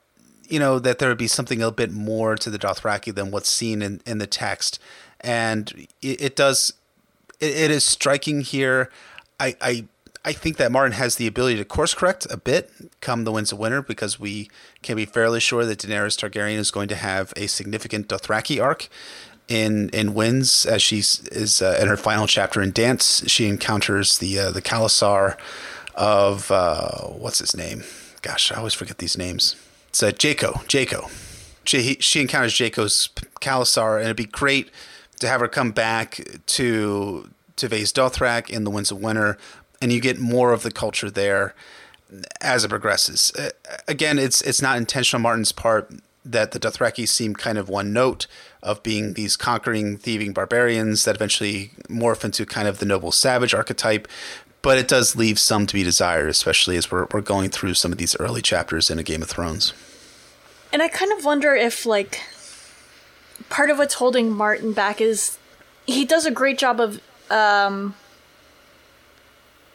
you know that there would be something a bit more to the Dothraki than what's seen in, in the text, and it, it does. It, it is striking here. I, I I think that Martin has the ability to course correct a bit come the Winds of Winter because we can be fairly sure that Daenerys Targaryen is going to have a significant Dothraki arc in in Winds as she is uh, in her final chapter in Dance. She encounters the uh, the khalasar of uh, what's his name gosh, I always forget these names. It's uh, Jhaqo. Jhaqo. She, she encounters Jhaqo's khalasar, and it'd be great to have her come back to to Vaes Dothrak in the Winds of Winter, and you get more of the culture there as it progresses. Uh, again, it's it's not intentional Martin's part that the Dothraki seem kind of one note of being these conquering, thieving barbarians that eventually morph into kind of the noble savage archetype but it does leave some to be desired, especially as we're, we're going through some of these early chapters in a Game of Thrones. And I kind of wonder if, like, part of what's holding Martin back is he does a great job of um,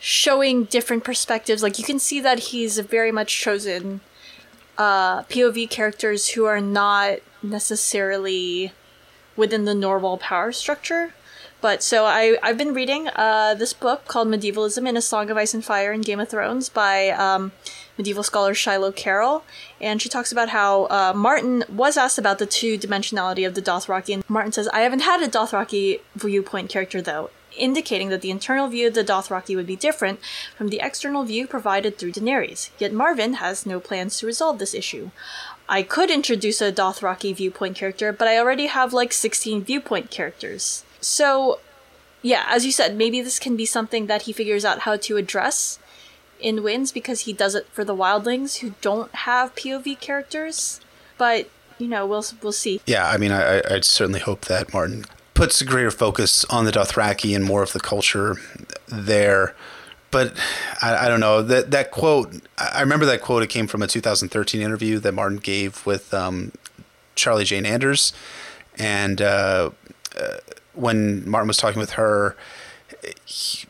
showing different perspectives. Like, you can see that he's very much chosen uh, POV characters who are not necessarily within the normal power structure. But so I I've been reading uh, this book called Medievalism in a Song of Ice and Fire in Game of Thrones by um, medieval scholar Shiloh Carroll, and she talks about how uh, Martin was asked about the two dimensionality of the Dothraki, and Martin says, "I haven't had a Dothraki viewpoint character though." Indicating that the internal view of the Dothraki would be different from the external view provided through Daenerys. Yet Martin has no plans to resolve this issue. I could introduce a Dothraki viewpoint character, but I already have like 16 viewpoint characters. So, yeah, as you said, maybe this can be something that he figures out how to address in Winds because he does it for the wildlings who don't have POV characters. But you know, we'll we'll see. Yeah, I mean, I, I certainly hope that Martin puts a greater focus on the Dothraki and more of the culture there. But I, I don't know that that quote. I remember that quote. It came from a 2013 interview that Martin gave with um, Charlie Jane Anders, and uh, uh, when Martin was talking with her, he,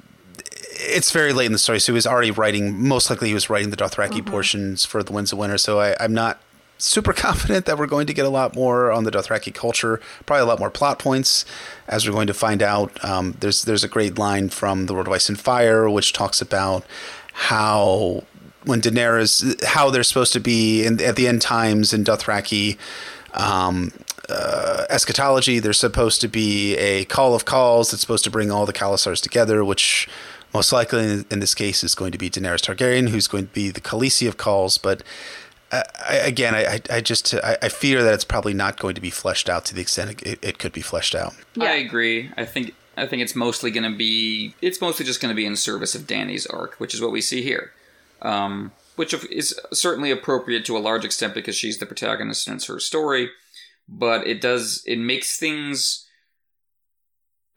it's very late in the story, so he was already writing. Most likely, he was writing the Dothraki mm-hmm. portions for the Winds of Winter. So I, I'm not super confident that we're going to get a lot more on the Dothraki culture, probably a lot more plot points, as we're going to find out. Um, there's there's a great line from The World of Ice and Fire, which talks about how when Daenerys, how they're supposed to be in, at the end times in Dothraki um, uh, eschatology. There's supposed to be a khal of khals that's supposed to bring all the Khalasars together, which most likely in, in this case is going to be Daenerys Targaryen, who's going to be the Khaleesi of khals, but I, again, I, I just I, I, fear that it's probably not going to be fleshed out to the extent it, it could be fleshed out. Yeah. I agree. I think I think it's mostly going to be it's mostly just going to be in service of Dany's arc, which is what we see here, um, which is certainly appropriate to a large extent because she's the protagonist and it's her story. But it does it makes things,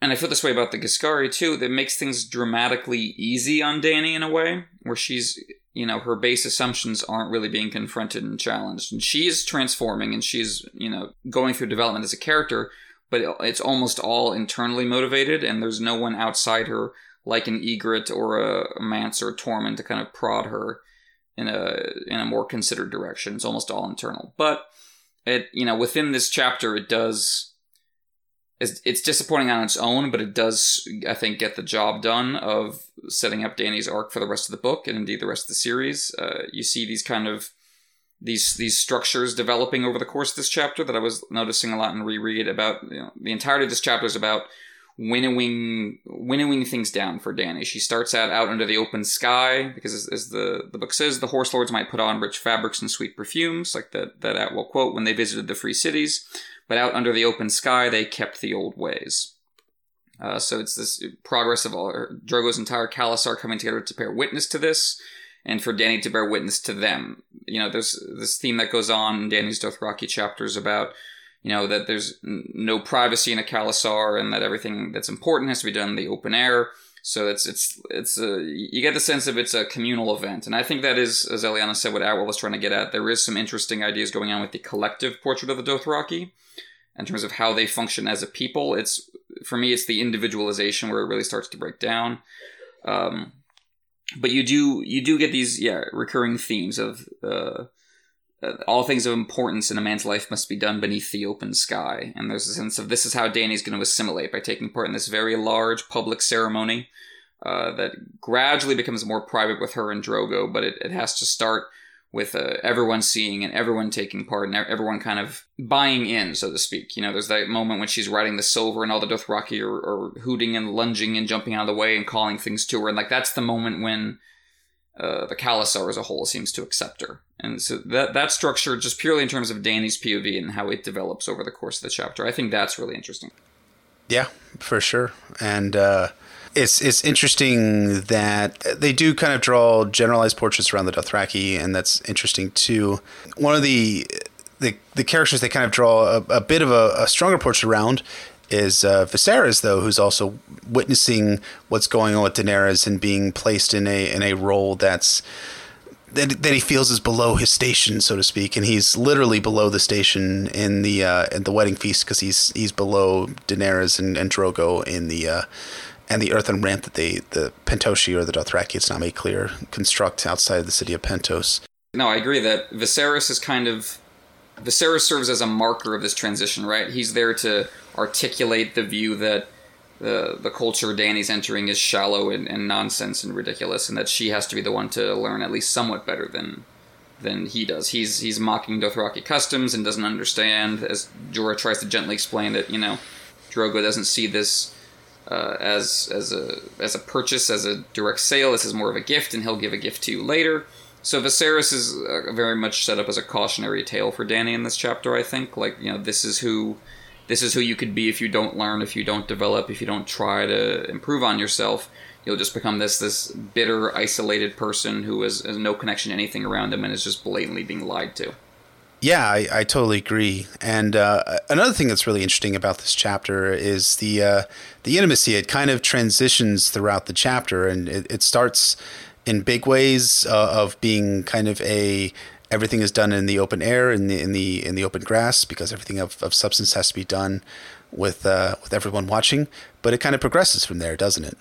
and I feel this way about the Giscari too. That makes things dramatically easy on Dany in a way, where she's you know her base assumptions aren't really being confronted and challenged and she's transforming and she's you know going through development as a character but it's almost all internally motivated and there's no one outside her like an Ygritte or a Mance or a Tormund to kind of prod her in a in a more considered direction it's almost all internal but it you know within this chapter it does it's, it's disappointing on its own, but it does, I think, get the job done of setting up Dany's arc for the rest of the book and indeed the rest of the series. Uh, you see these kind of these these structures developing over the course of this chapter that I was noticing a lot in reread about. You know, the entirety of this chapter is about winnowing winnowing things down for Dany. She starts out out under the open sky because, as, as, the the book says, the horse lords might put on rich fabrics and sweet perfumes, like that that Attewell quote when they visited the free cities but out under the open sky, they kept the old ways. Uh, so it's this progress of all Drogo's entire Khalasar coming together to bear witness to this, and for Dany to bear witness to them. You know, there's this theme that goes on in Dany's Dothraki chapters about, you know, that there's no privacy in a Khalasar, and that everything that's important has to be done in the open air. So it's it's it's a, you get the sense of it's a communal event, and I think that is, as Eliana said, what Attewell was trying to get at. There is some interesting ideas going on with the collective portrait of the Dothraki, in terms of how they function as a people. It's for me, it's the individualization where it really starts to break down. Um, but you do you do get these yeah recurring themes of uh, all things of importance in a man's life must be done beneath the open sky, and there's a sense of this is how Dany's going to assimilate by taking part in this very large public ceremony uh, that gradually becomes more private with her and Drogo, but it, it has to start with uh, everyone seeing and everyone taking part and everyone kind of buying in, so to speak. You know, there's that moment when she's riding the silver and all the Dothraki are, are hooting and lunging and jumping out of the way and calling things to her, and like that's the moment when uh, the Khalasar as a whole seems to accept her. And so that that structure, just purely in terms of Dany's POV and how it develops over the course of the chapter, I think that's really interesting. Yeah, for sure. And uh, it's it's interesting that they do kind of draw generalized portraits around the Dothraki, and that's interesting too. One of the the, the characters they kind of draw a, a bit of a, a, stronger portrait around is uh, Viserys, though, who's also witnessing what's going on with Daenerys and being placed in a in a role that's that, that he feels is below his station, so to speak, and he's literally below the station in the uh, in the wedding feast because he's he's below Daenerys and, and Drogo in the uh, and the earthen ramp that they, the Pentoshi or the Dothraki, it's not made clear, construct outside of the city of Pentos. No, I agree that Viserys is kind of Viserys serves as a marker of this transition, right? He's there to articulate the view that the the culture Dany's entering is shallow and, and nonsense and ridiculous, and that she has to be the one to learn at least somewhat better than than he does. He's he's mocking Dothraki customs and doesn't understand. As Jorah tries to gently explain that you know Drogo doesn't see this uh, as as a as a purchase, as a direct sale. This is more of a gift, and he'll give a gift to you later. So Viserys is uh, very much set up as a cautionary tale for Dany in this chapter. I think, like you know, this is who this is who you could be if you don't learn, if you don't develop, if you don't try to improve on yourself. You'll just become this this bitter, isolated person who has, has no connection to anything around him and is just blatantly being lied to. Yeah, I, I totally agree. And uh, another thing that's really interesting about this chapter is the uh, the intimacy. It kind of transitions throughout the chapter, and it, it starts in big ways uh, of being kind of a everything is done in the open air in the in the in the open grass because everything of, of substance has to be done with uh, with everyone watching. But it kind of progresses from there, doesn't it?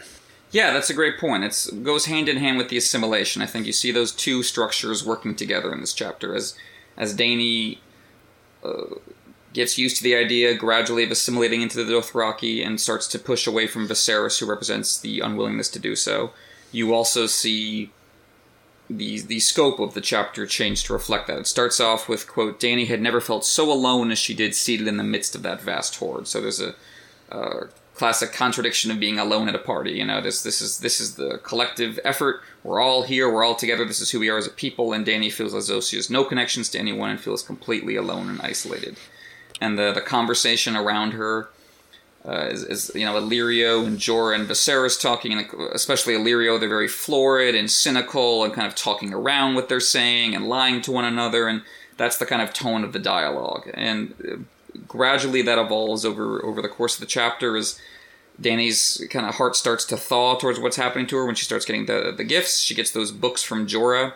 Yeah, that's a great point. It goes hand in hand with the assimilation. I think you see those two structures working together in this chapter as as Dany uh, gets used to the idea gradually of assimilating into the Dothraki and starts to push away from Viserys, who represents the unwillingness to do so. You also see the the scope of the chapter changed to reflect that. It starts off with quote: Dany had never felt so alone as she did, seated in the midst of that vast horde." So there's a uh, classic contradiction of being alone at a party. You know, this this is this is the collective effort. We're all here. We're all together. This is who we are as a people. And Dany feels as though she has no connections to anyone and feels completely alone and isolated. And the the conversation around her. Uh, is, is, you know Illyrio and Jorah and Viserys talking, and especially Illyrio, they're very florid and cynical and kind of talking around what they're saying and lying to one another, and that's the kind of tone of the dialogue. And uh, gradually that evolves over over the course of the chapter as Dany's kind of heart starts to thaw towards what's happening to her when she starts getting the the gifts. She gets those books from Jorah,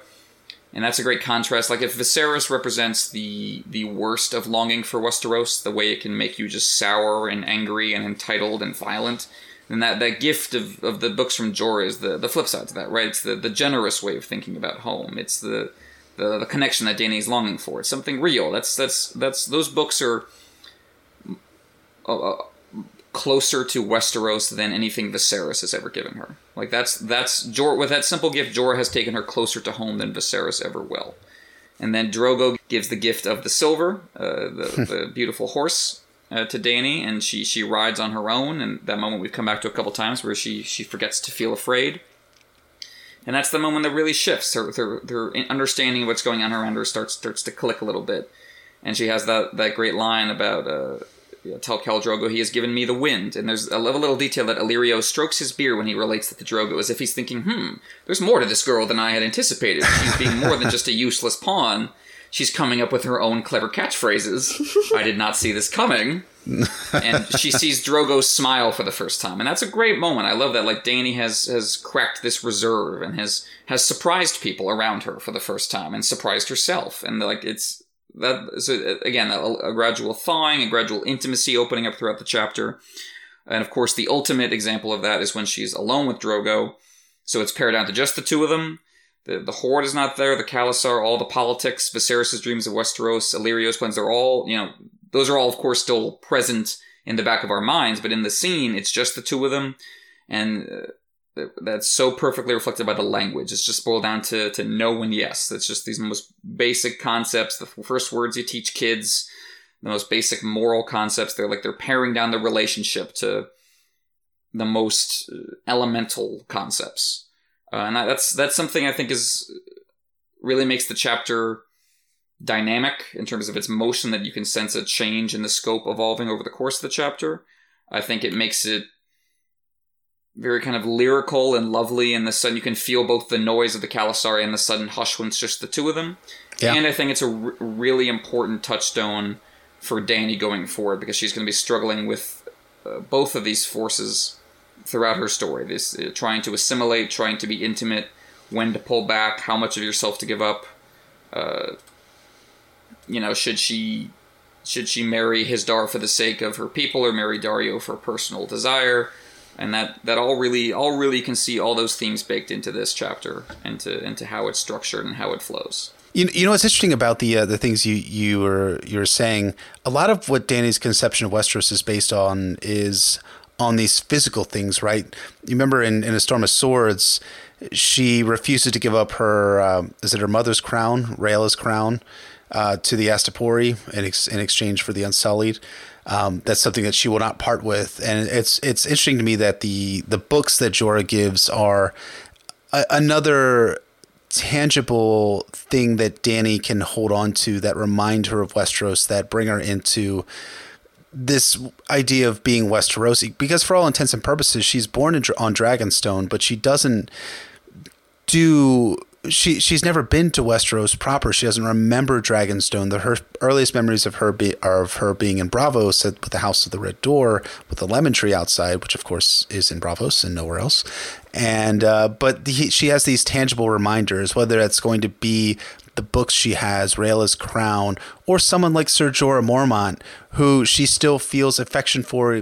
and that's a great contrast. Like if Viserys represents the the worst of longing for Westeros, the way it can make you just sour and angry and entitled and violent, then that, that gift of, of the books from Jorah is the, the flip side to that, right? It's the, the generous way of thinking about home. It's the, the the connection that Dany's longing for. It's something real. That's that's that's those books are uh, closer to Westeros than anything Viserys has ever given her. Like that's that's Jor with that simple gift, Jorah has taken her closer to home than Viserys ever will. And then Drogo gives the gift of the silver, uh, the, the beautiful horse, uh, to Dany, and she she rides on her own. And that moment we've come back to a couple times where she she forgets to feel afraid. And that's the moment that really shifts. Her, her, her understanding of what's going on around her starts starts to click a little bit. And she has that, that great line about uh, tell Khal Drogo he has given me the wind. And there's a little, detail that Illyrio strokes his beard when he relates that to Drogo, as if he's thinking, hmm, there's more to this girl than I had anticipated. She's being more than just a useless pawn. She's coming up with her own clever catchphrases. I did not see this coming. and she sees Drogo smile for the first time, and that's a great moment. I love that. Like Dany has has cracked this reserve and has has surprised people around her for the first time, and surprised herself. And like it's that so again a, a, gradual thawing, a gradual intimacy opening up throughout the chapter, and of course the ultimate example of that is when she's alone with Drogo. So it's pared down to just the two of them. The, the horde is not there. The khalasar, all the politics, Viserys' dreams of Westeros, Illyrio's plans, they're all, you know, those are all, of course, still present in the back of our minds. But in the scene, it's just the two of them. And uh, that's so perfectly reflected by the language. It's just boiled down to, to no and yes. It's just these most basic concepts, the first words you teach kids, the most basic moral concepts. They're like they're paring down the relationship to the most uh, elemental concepts. Uh, and that's that's something I think is really makes the chapter dynamic in terms of its motion that you can sense a change in the scope evolving over the course of the chapter. I think it makes it very kind of lyrical and lovely, and the sudden you can feel both the noise of the khalasar and the sudden hush when it's just the two of them. Yeah. And I think it's a r- really important touchstone for Dany going forward because she's going to be struggling with uh, both of these forces throughout her story. This uh, trying to assimilate, trying to be intimate, when to pull back, how much of yourself to give up. Uh, you know, should she should she marry Hizdahr for the sake of her people or marry Daario for personal desire? And that that all really all really can see all those themes baked into this chapter into into how it's structured and how it flows. You, you know what's interesting about the uh, the things you you were you were saying. A lot of what Dany's conception of Westeros is based on is on these physical things, right? You remember in, in a Storm of Swords, she refuses to give up her um, is it her mother's crown, Rhaella's crown, uh, to the Astapori in ex- in exchange for the Unsullied. Um, that's something that she will not part with, and it's it's interesting to me that the the books that Jorah gives are a, another tangible thing that Dany can hold on to that remind her of Westeros, that bring her into this idea of being Westerosi. Because for all intents and purposes, she's born in, on Dragonstone, but she doesn't do she she's never been to Westeros proper. She doesn't remember Dragonstone. The her earliest memories of her be, are of her being in Braavos with the House of the Red Door with the lemon tree outside, which of course is in Braavos and nowhere else. And uh, but the, she has these tangible reminders, whether that's going to be the books she has, Rhaella's Crown, or someone like Ser Jorah Mormont, who she still feels affection for,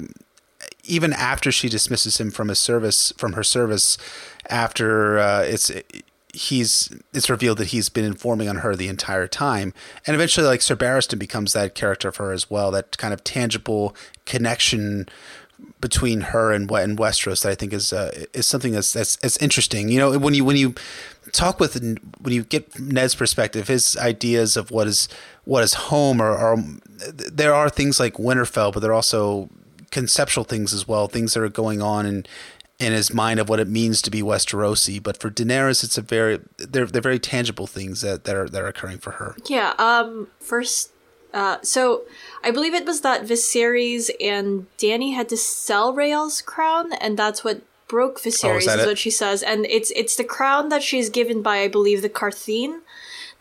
even after she dismisses him from his service, from her service, after uh, it's he's it's revealed that he's been informing on her the entire time and eventually like sir barristan becomes that character for her as well that kind of tangible connection between her and and Westeros that I think is uh, is something that's that's that's interesting. You know, when you when you talk with when you get Ned's perspective, his ideas of what is what is home are, are there are things like Winterfell, but there are also conceptual things as well, things that are going on in in his mind of what it means to be Westerosi. But for Daenerys, it's a very they're they're very tangible things that, that are that are occurring for her. Yeah. Um. First, uh, so I believe it was that Viserys and Dany had to sell Rhaell's crown, and that's what broke Viserys. Oh, is, is what she says, and it's it's the crown that she's given by I believe the Qartheen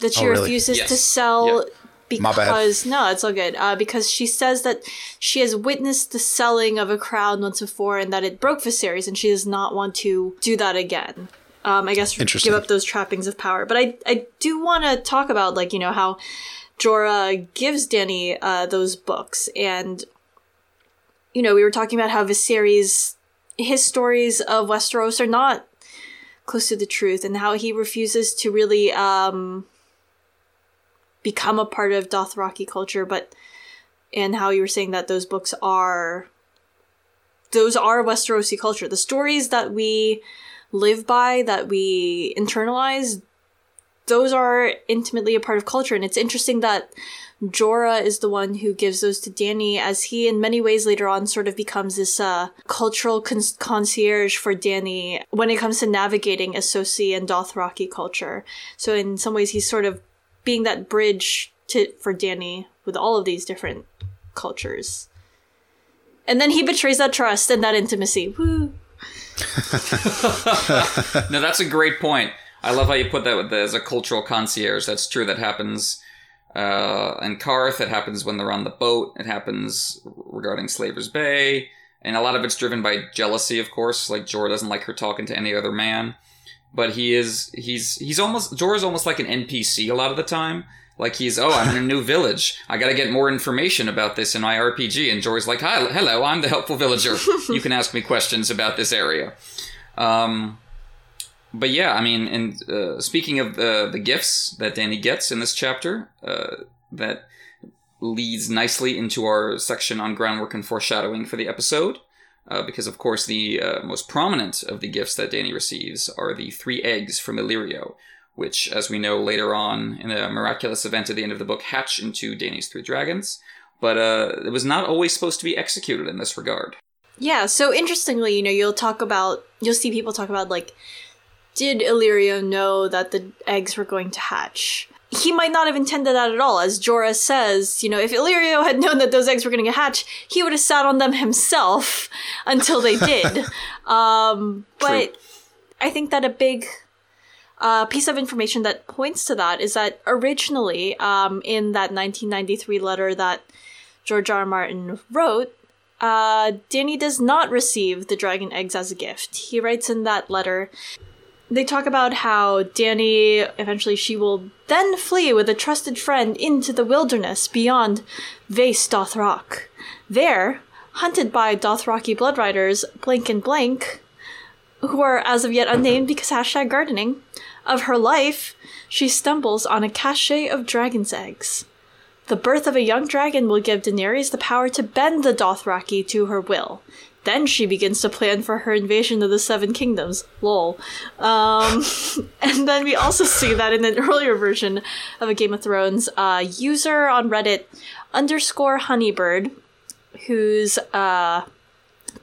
that she oh, really? refuses yes. to sell. Yep. Because no, it's all good. Uh, because she says that she has witnessed the selling of a crown once before, and that it broke Viserys, and she does not want to do that again. Um, I guess give up those trappings of power. But I I do want to talk about like you know how Jorah gives Dany uh, those books, and you know we were talking about how Viserys his stories of Westeros are not close to the truth, and how he refuses to really um, become a part of Dothraki culture, but and how you were saying that those books are those are Westerosi culture. The stories that we live by, that we internalize, those are intimately a part of culture. And it's interesting that Jorah is the one who gives those to Dany, as he, in many ways, later on, sort of becomes this uh, cultural con- concierge for Dany when it comes to navigating Essosi and Dothraki culture. So, in some ways, he's sort of being that bridge to for Dany with all of these different cultures. And then he betrays that trust and that intimacy. Woo! no, that's a great point. I love how you put that with the, as a cultural concierge. That's true. That happens uh, in Qarth. It happens when they're on the boat. It happens regarding Slaver's Bay. And a lot of it's driven by jealousy, of course. Like Jor doesn't like her talking to any other man. But he is he's he's almost Jorah's almost like an NPC a lot of the time. Like he's oh I'm in a new village. I got to get more information about this in my RPG. And Jorah's like hi hello I'm the helpful villager. you can ask me questions about this area. Um, but yeah, I mean, and uh, speaking of the the gifts that Dany gets in this chapter, uh, that leads nicely into our section on groundwork and foreshadowing for the episode. Uh, because of course the uh, most prominent of the gifts that Dany receives are the three eggs from Illyrio, which, as we know later on in a miraculous event at the end of the book, hatch into Dany's three dragons. But uh, it was not always supposed to be executed in this regard. Yeah. So interestingly, you know, you'll talk about you'll see people talk about like did Illyrio know that the eggs were going to hatch? He might not have intended that at all. As Jorah says, you know, if Illyrio had known that those eggs were going to hatch, he would have sat on them himself until they did. um, but True. I think that a big uh, piece of information that points to that is that originally, um, in that 1993 letter that George R. R. Martin wrote, uh, Dany does not receive the dragon eggs as a gift. He writes in that letter they talk about how Dany eventually she will then flee with a trusted friend into the wilderness beyond Vaes Dothrak. There, hunted by Dothraki blood riders blank and blank, who are as of yet unnamed because hashtag gardening, of her life, she stumbles on a cache of dragon's eggs. The birth of a young dragon will give Daenerys the power to bend the Dothraki to her will, then she begins to plan for her invasion of the Seven Kingdoms. Lol. Um, and then we also see that in an earlier version of a Game of Thrones, uh, user on Reddit underscore Honeybird, whose uh,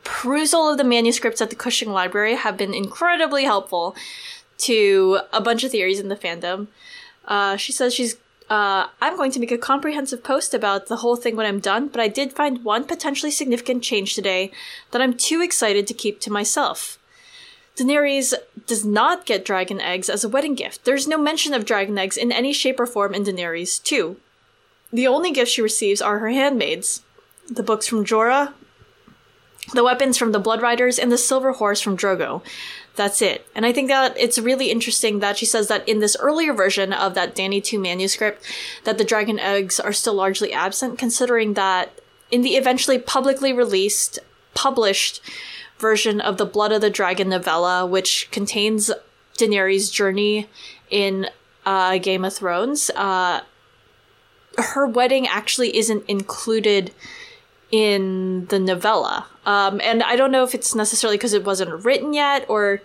perusal of the manuscripts at the Cushing Library have been incredibly helpful to a bunch of theories in the fandom. Uh, she says she's uh, I'm going to make a comprehensive post about the whole thing when I'm done, but I did find one potentially significant change today that I'm too excited to keep to myself. Daenerys does not get dragon eggs as a wedding gift. There's no mention of dragon eggs in any shape or form in Daenerys 2. The only gifts she receives are her handmaids, the books from Jorah, the weapons from the Blood Riders, and the silver horse from Drogo. That's it. And I think that it's really interesting that she says that in this earlier version of that Dany 2 manuscript, that the dragon eggs are still largely absent, considering that in the eventually publicly released, published version of the Blood of the Dragon novella, which contains Daenerys' journey in uh, Game of Thrones, uh, her wedding actually isn't included in the novella. Um, and I don't know if it's necessarily because it wasn't written yet or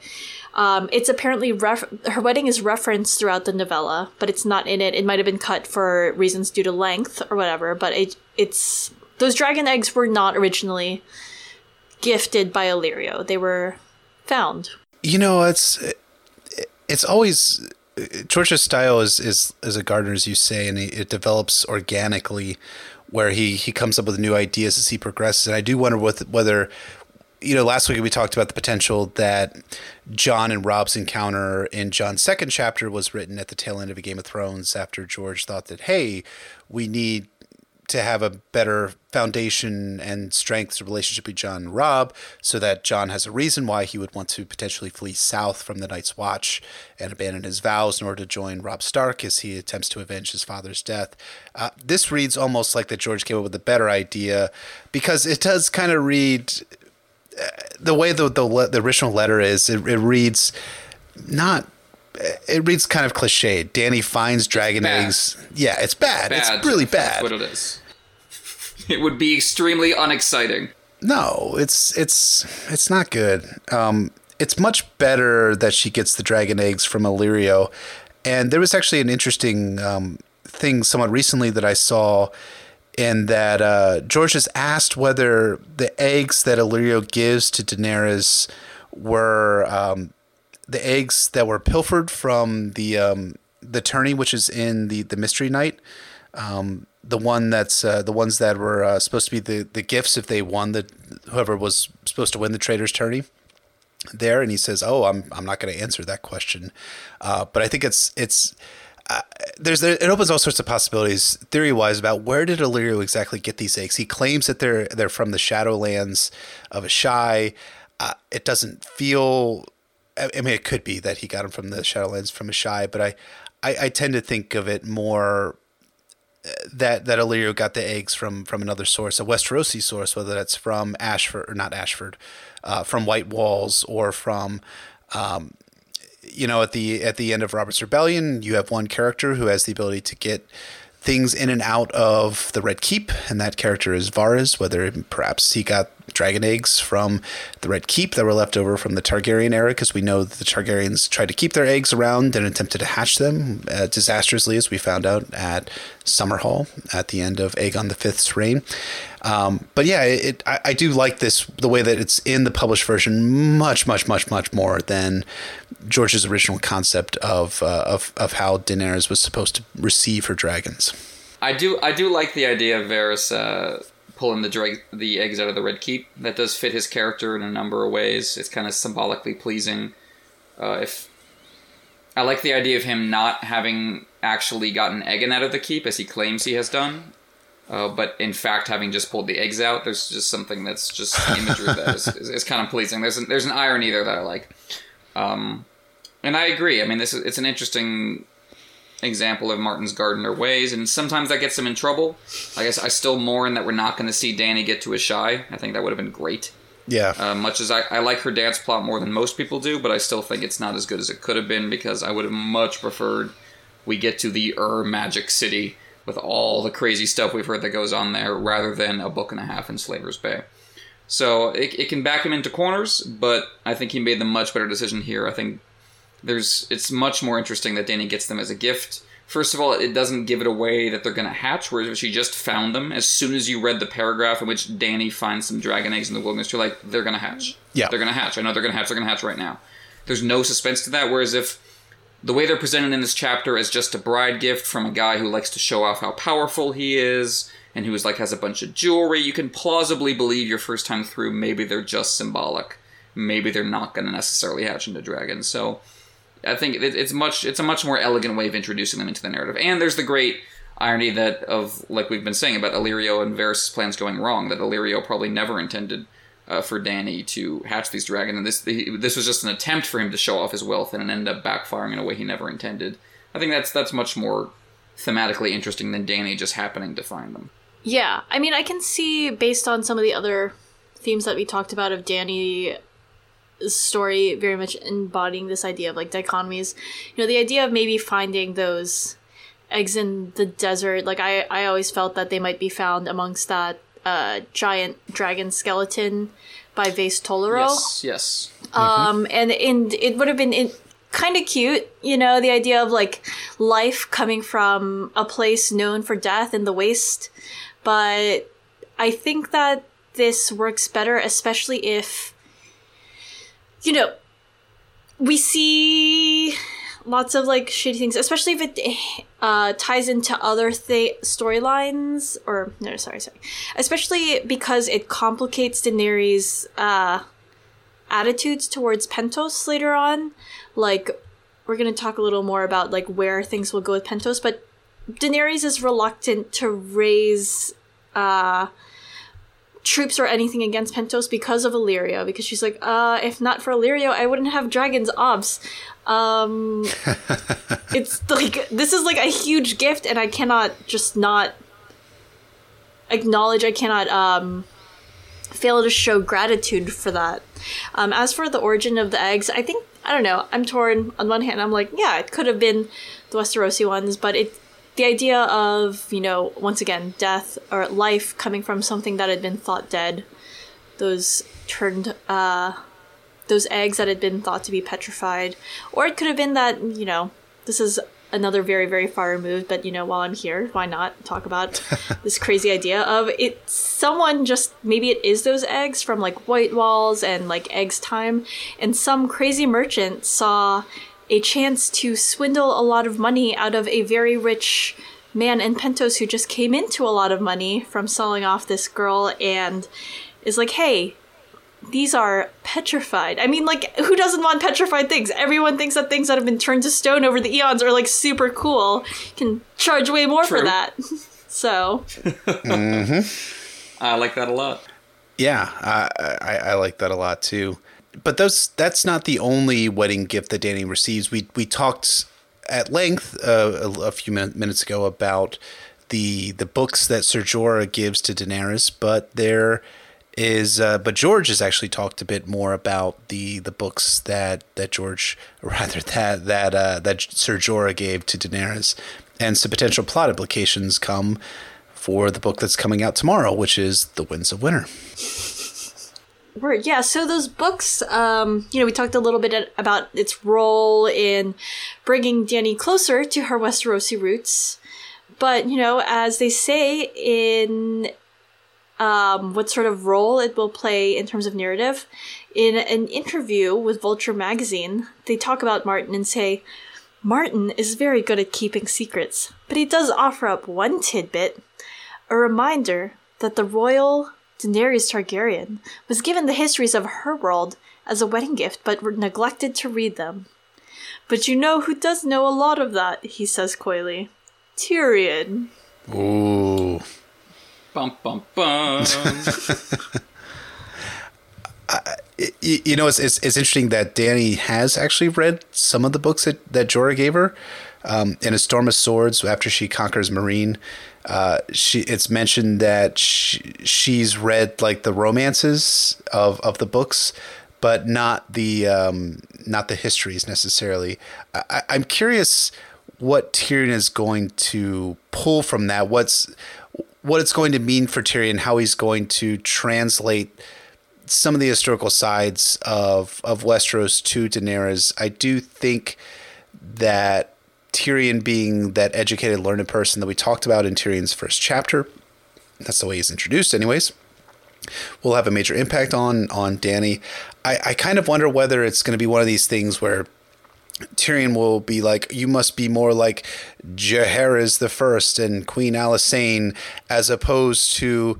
um, it's apparently ref- her wedding is referenced throughout the novella, but it's not in it. It might have been cut for reasons due to length or whatever. But it it's those dragon eggs were not originally gifted by Illyrio. They were found. You know, it's it's always George's style is is is a gardener, as you say, and it develops organically where he he comes up with new ideas as he progresses. And I do wonder with, whether you know last week we talked about the potential that Jon and Robb's encounter in Jon's second chapter was written at the tail end of a Game of Thrones after George thought that hey we need to have a better foundation and strength relationship with Jon and Robb, so that Jon has a reason why he would want to potentially flee south from the Night's Watch and abandon his vows in order to join Robb Stark as he attempts to avenge his father's death. Uh, this reads almost like that George came up with a better idea because it does kind of read uh, the way the, the, the original letter is. It, it reads not it reads kind of cliched. Dany finds dragon eggs. Yeah, it's bad. bad. It's really bad. That's what it is. It would be extremely unexciting. No, it's it's it's not good. Um, it's much better that she gets the dragon eggs from Illyrio. And there was actually an interesting um, thing somewhat recently that I saw in that uh, George has asked whether the eggs that Illyrio gives to Daenerys were um, the eggs that were pilfered from the um, the tourney, which is in the the Mystery Knight. Um, the one that's uh, the ones that were uh, supposed to be the, the gifts if they won the whoever was supposed to win the trader's tourney there. And he says oh i'm i'm not going to answer that question. Uh, but i think it's it's uh, there's it opens all sorts of possibilities theory wise about where did Illyrio exactly get these eggs. He claims that they're they're from the shadowlands of Asshai uh, it doesn't feel I mean, it could be that he got them from the Shadowlands from Asshai, but I, I, I tend to think of it more uh, that that Illyrio got the eggs from from another source, a Westerosi source, whether that's from Ashford or not Ashford, uh, from Whitewalls or from, um, you know, at the at the end of Robert's Rebellion, you have one character who has the ability to get things in and out of the Red Keep, and that character is Varys. Whether perhaps he got dragon eggs from the Red Keep that were left over from the Targaryen era, because we know the Targaryens tried to keep their eggs around and attempted to hatch them uh, disastrously, as we found out at Summerhall at the end of Aegon V's reign. Um, but yeah, it, I, I, do like this the way that it's in the published version much, much, much, much more than George's original concept of uh, of of how Daenerys was supposed to receive her dragons. I do I do like the idea of Varys uh, pulling the the eggs out of the Red Keep. That does fit his character in a number of ways. It's kind of symbolically pleasing. Uh, if I like the idea of him not having actually gotten Aegon out of the keep as he claims he has done, uh, but in fact having just pulled the eggs out. There's just something that's just imagery that is, is, is, kind of pleasing. There's an, there's an irony there that I like, um, and I agree. I mean, this is it's an interesting example of Martin's gardener ways, and sometimes that gets him in trouble. I guess I still mourn that we're not going to see Dany get to Asshai. I think that would have been great. Yeah. Uh, much as I, I like her dance plot more than most people do, but I still think it's not as good as it could have been because I would have much preferred we get to the Ur Magic City with all the crazy stuff we've heard that goes on there rather than a book and a half in Slaver's Bay. So it, it can back him into corners, but I think he made the much better decision here. I think there's it's much more interesting that Dany gets them as a gift. First of all, it doesn't give it away that they're going to hatch, whereas if she just found them, as soon as you read the paragraph in which Dany finds some dragon eggs in the wilderness, you're like, they're going to hatch. Yeah. They're going to hatch. I know they're going to hatch. They're going to hatch right now. There's no suspense to that, whereas if the way they're presented in this chapter is just a bride gift from a guy who likes to show off how powerful he is and who's like has a bunch of jewelry, you can plausibly believe your first time through maybe they're just symbolic maybe they're not going to necessarily hatch into dragons. So I think it, it's much it's a much more elegant way of introducing them into the narrative. And there's the great irony that of like we've been saying about Illyrio and Varys' plans going wrong. That Illyrio probably never intended uh, for Dany to hatch these dragons, and this this was just an attempt for him to show off his wealth, and ended up backfiring in a way he never intended. I think that's that's much more thematically interesting than Dany just happening to find them. Yeah, I mean, I can see based on some of the other themes that we talked about of Dany story very much embodying this idea of like dichotomies. You know, the idea of maybe finding those eggs in the desert. Like I, I always felt that they might be found amongst that uh, giant dragon skeleton by Vaes Tolorro. Yes, yes. Um, and and it would have been in, kind of cute, you know, the idea of like life coming from a place known for death in the waste. But I think that this works better, especially if you know, we see lots of like shitty things, especially if it uh, ties into other th- storylines. Or no, sorry, sorry. Especially because it complicates Daenerys' uh, attitudes towards Pentos later on. Like we're gonna talk a little more about like where things will go with Pentos, but Daenerys is reluctant to raise. Uh, troops or anything against Pentos because of Illyrio, because she's like, uh, if not for Illyrio, I wouldn't have dragons obs. Um, it's like, this is like a huge gift, and I cannot just not acknowledge, I cannot, um, fail to show gratitude for that. Um, as for the origin of the eggs, I think, I don't know, I'm torn. On one hand, I'm like, yeah, it could have been the Westerosi ones, but it the idea of you know once again death or life coming from something that had been thought dead those turned uh those eggs that had been thought to be petrified. Or it could have been that you know this is another very very far removed but you know while i'm here why not talk about this crazy idea of it someone just maybe it is those Egg's from like Whitewalls and like eggs time and some crazy merchant saw a chance to swindle a lot of money out of a very rich man in Pentos who just came into a lot of money from selling off this girl and is like, hey, these are petrified. I mean, like, who doesn't want petrified things? Everyone thinks that things that have been turned to stone over the eons are like super cool. You can charge way more True. for that. so, mm-hmm. I like that a lot. Yeah, I, I, I like that a lot too but those that's not the only wedding gift that Dany receives. We we talked at length uh, a, a, few min- minutes ago about the the books that Ser Jorah gives to Daenerys, but there is uh, but George has actually talked a bit more about the the books that that George rather that that uh, that Ser Jorah gave to Daenerys, and some potential plot implications come for the book that's coming out tomorrow, which is The Winds of Winter. Word. Yeah, so those books, um, you know, we talked a little bit about its role in bringing Dany closer to her Westerosi roots. But, you know, as they say in um, what sort of role it will play in terms of narrative, in an interview with Vulture magazine, they talk about Martin and say, Martin is very good at keeping secrets, but he does offer up one tidbit a reminder that the royal Daenerys Targaryen was given the histories of her world as a wedding gift but neglected to read them. But you know who does know a lot of that, he says coyly. Tyrion. Ooh. Bum bum bum. you, you know, it's, it's, it's interesting that Dany has actually read some of the books that, that Jorah gave her. Um, in A Storm of Swords, after she conquers Meereen, uh, she it's mentioned that she, she's read like the romances of, of the books, but not the um, not the histories necessarily. I, I'm curious what Tyrion is going to pull from that. What's what it's going to mean for Tyrion, how he's going to translate some of the historical sides of of Westeros to Daenerys. I do think that Tyrion being that educated, learned person that we talked about in Tyrion's first chapter, that's the way he's introduced, anyways. Will have a major impact on on Dany. I, I kind of wonder whether it's going to be one of these things where Tyrion will be like, you must be more like Jaehaerys the First and Queen Alysanne, as opposed to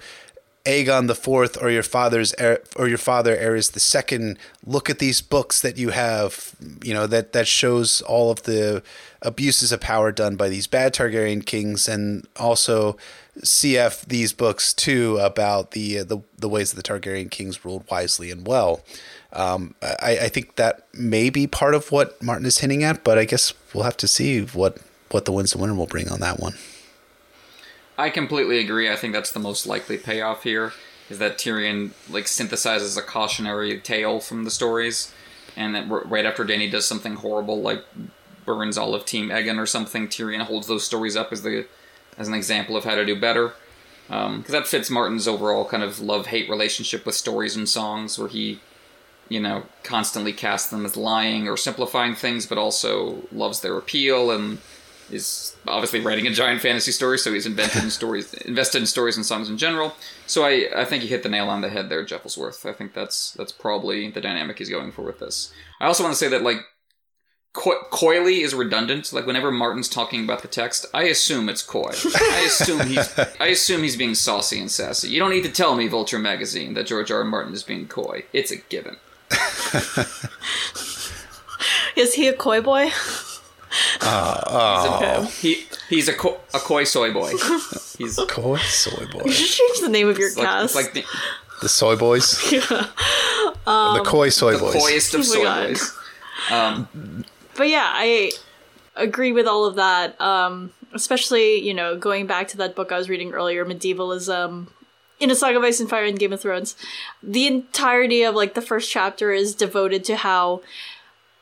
Aegon the Fourth or your father's or your father Aerys the Second. Look at these books that you have. You know that that shows all of the abuses of power done by these bad Targaryen kings, and also CF these books too about the the the ways that the Targaryen kings ruled wisely and well. Um, I, I think that may be part of what Martin is hinting at, but I guess we'll have to see what what the Winds of Winter will bring on that one. I completely agree. I think that's the most likely payoff here is that Tyrion like synthesizes a cautionary tale from the stories, and that right after Dany does something horrible like burns all of Team Aegon or something, Tyrion holds those stories up as the as an example of how to do better. Because um, that fits Martin's overall kind of love hate relationship with stories and songs, where he, you know, constantly casts them as lying or simplifying things, but also loves their appeal and is obviously writing a giant fantasy story, so he's invented in stories, invested in stories and songs in general. So I, I think you hit the nail on the head there, Jeff Ellsworth. I think that's that's probably the dynamic he's going for with this. I also want to say that like co- coyly is redundant. Like whenever Martin's talking about the text, I assume it's coy. I assume he's I assume he's being saucy and sassy. You don't need to tell me, Vulture magazine, that George R. R. Martin is being coy. It's a given. is he a coy boy? Uh, oh. He he's a co- a koi soy boy. He's a koi soy boy. You should change the name of your it's cast. Like, it's like the, the soy boys. yeah. Um, the koi soy the boys. The coyest of oh soy boys. Um, but yeah, I agree with all of that. Um, especially you know going back to that book I was reading earlier, medievalism. In A Song of Ice and Fire and Game of Thrones, the entirety of like the first chapter is devoted to how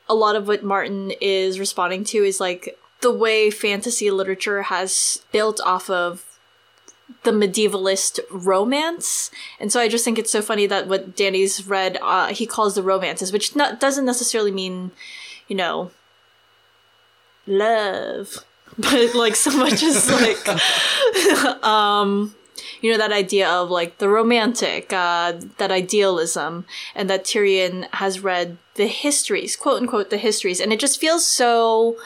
a lot of what Martin is responding to is like the way fantasy literature has built off of the medievalist romance. And so I just think it's so funny that what Dany's read, uh, he calls the romances, which not, doesn't necessarily mean, you know, love, but like so much as like, um, you know that idea of like the romantic uh, that idealism and that tyrion has read the histories quote unquote the histories. And it just feels so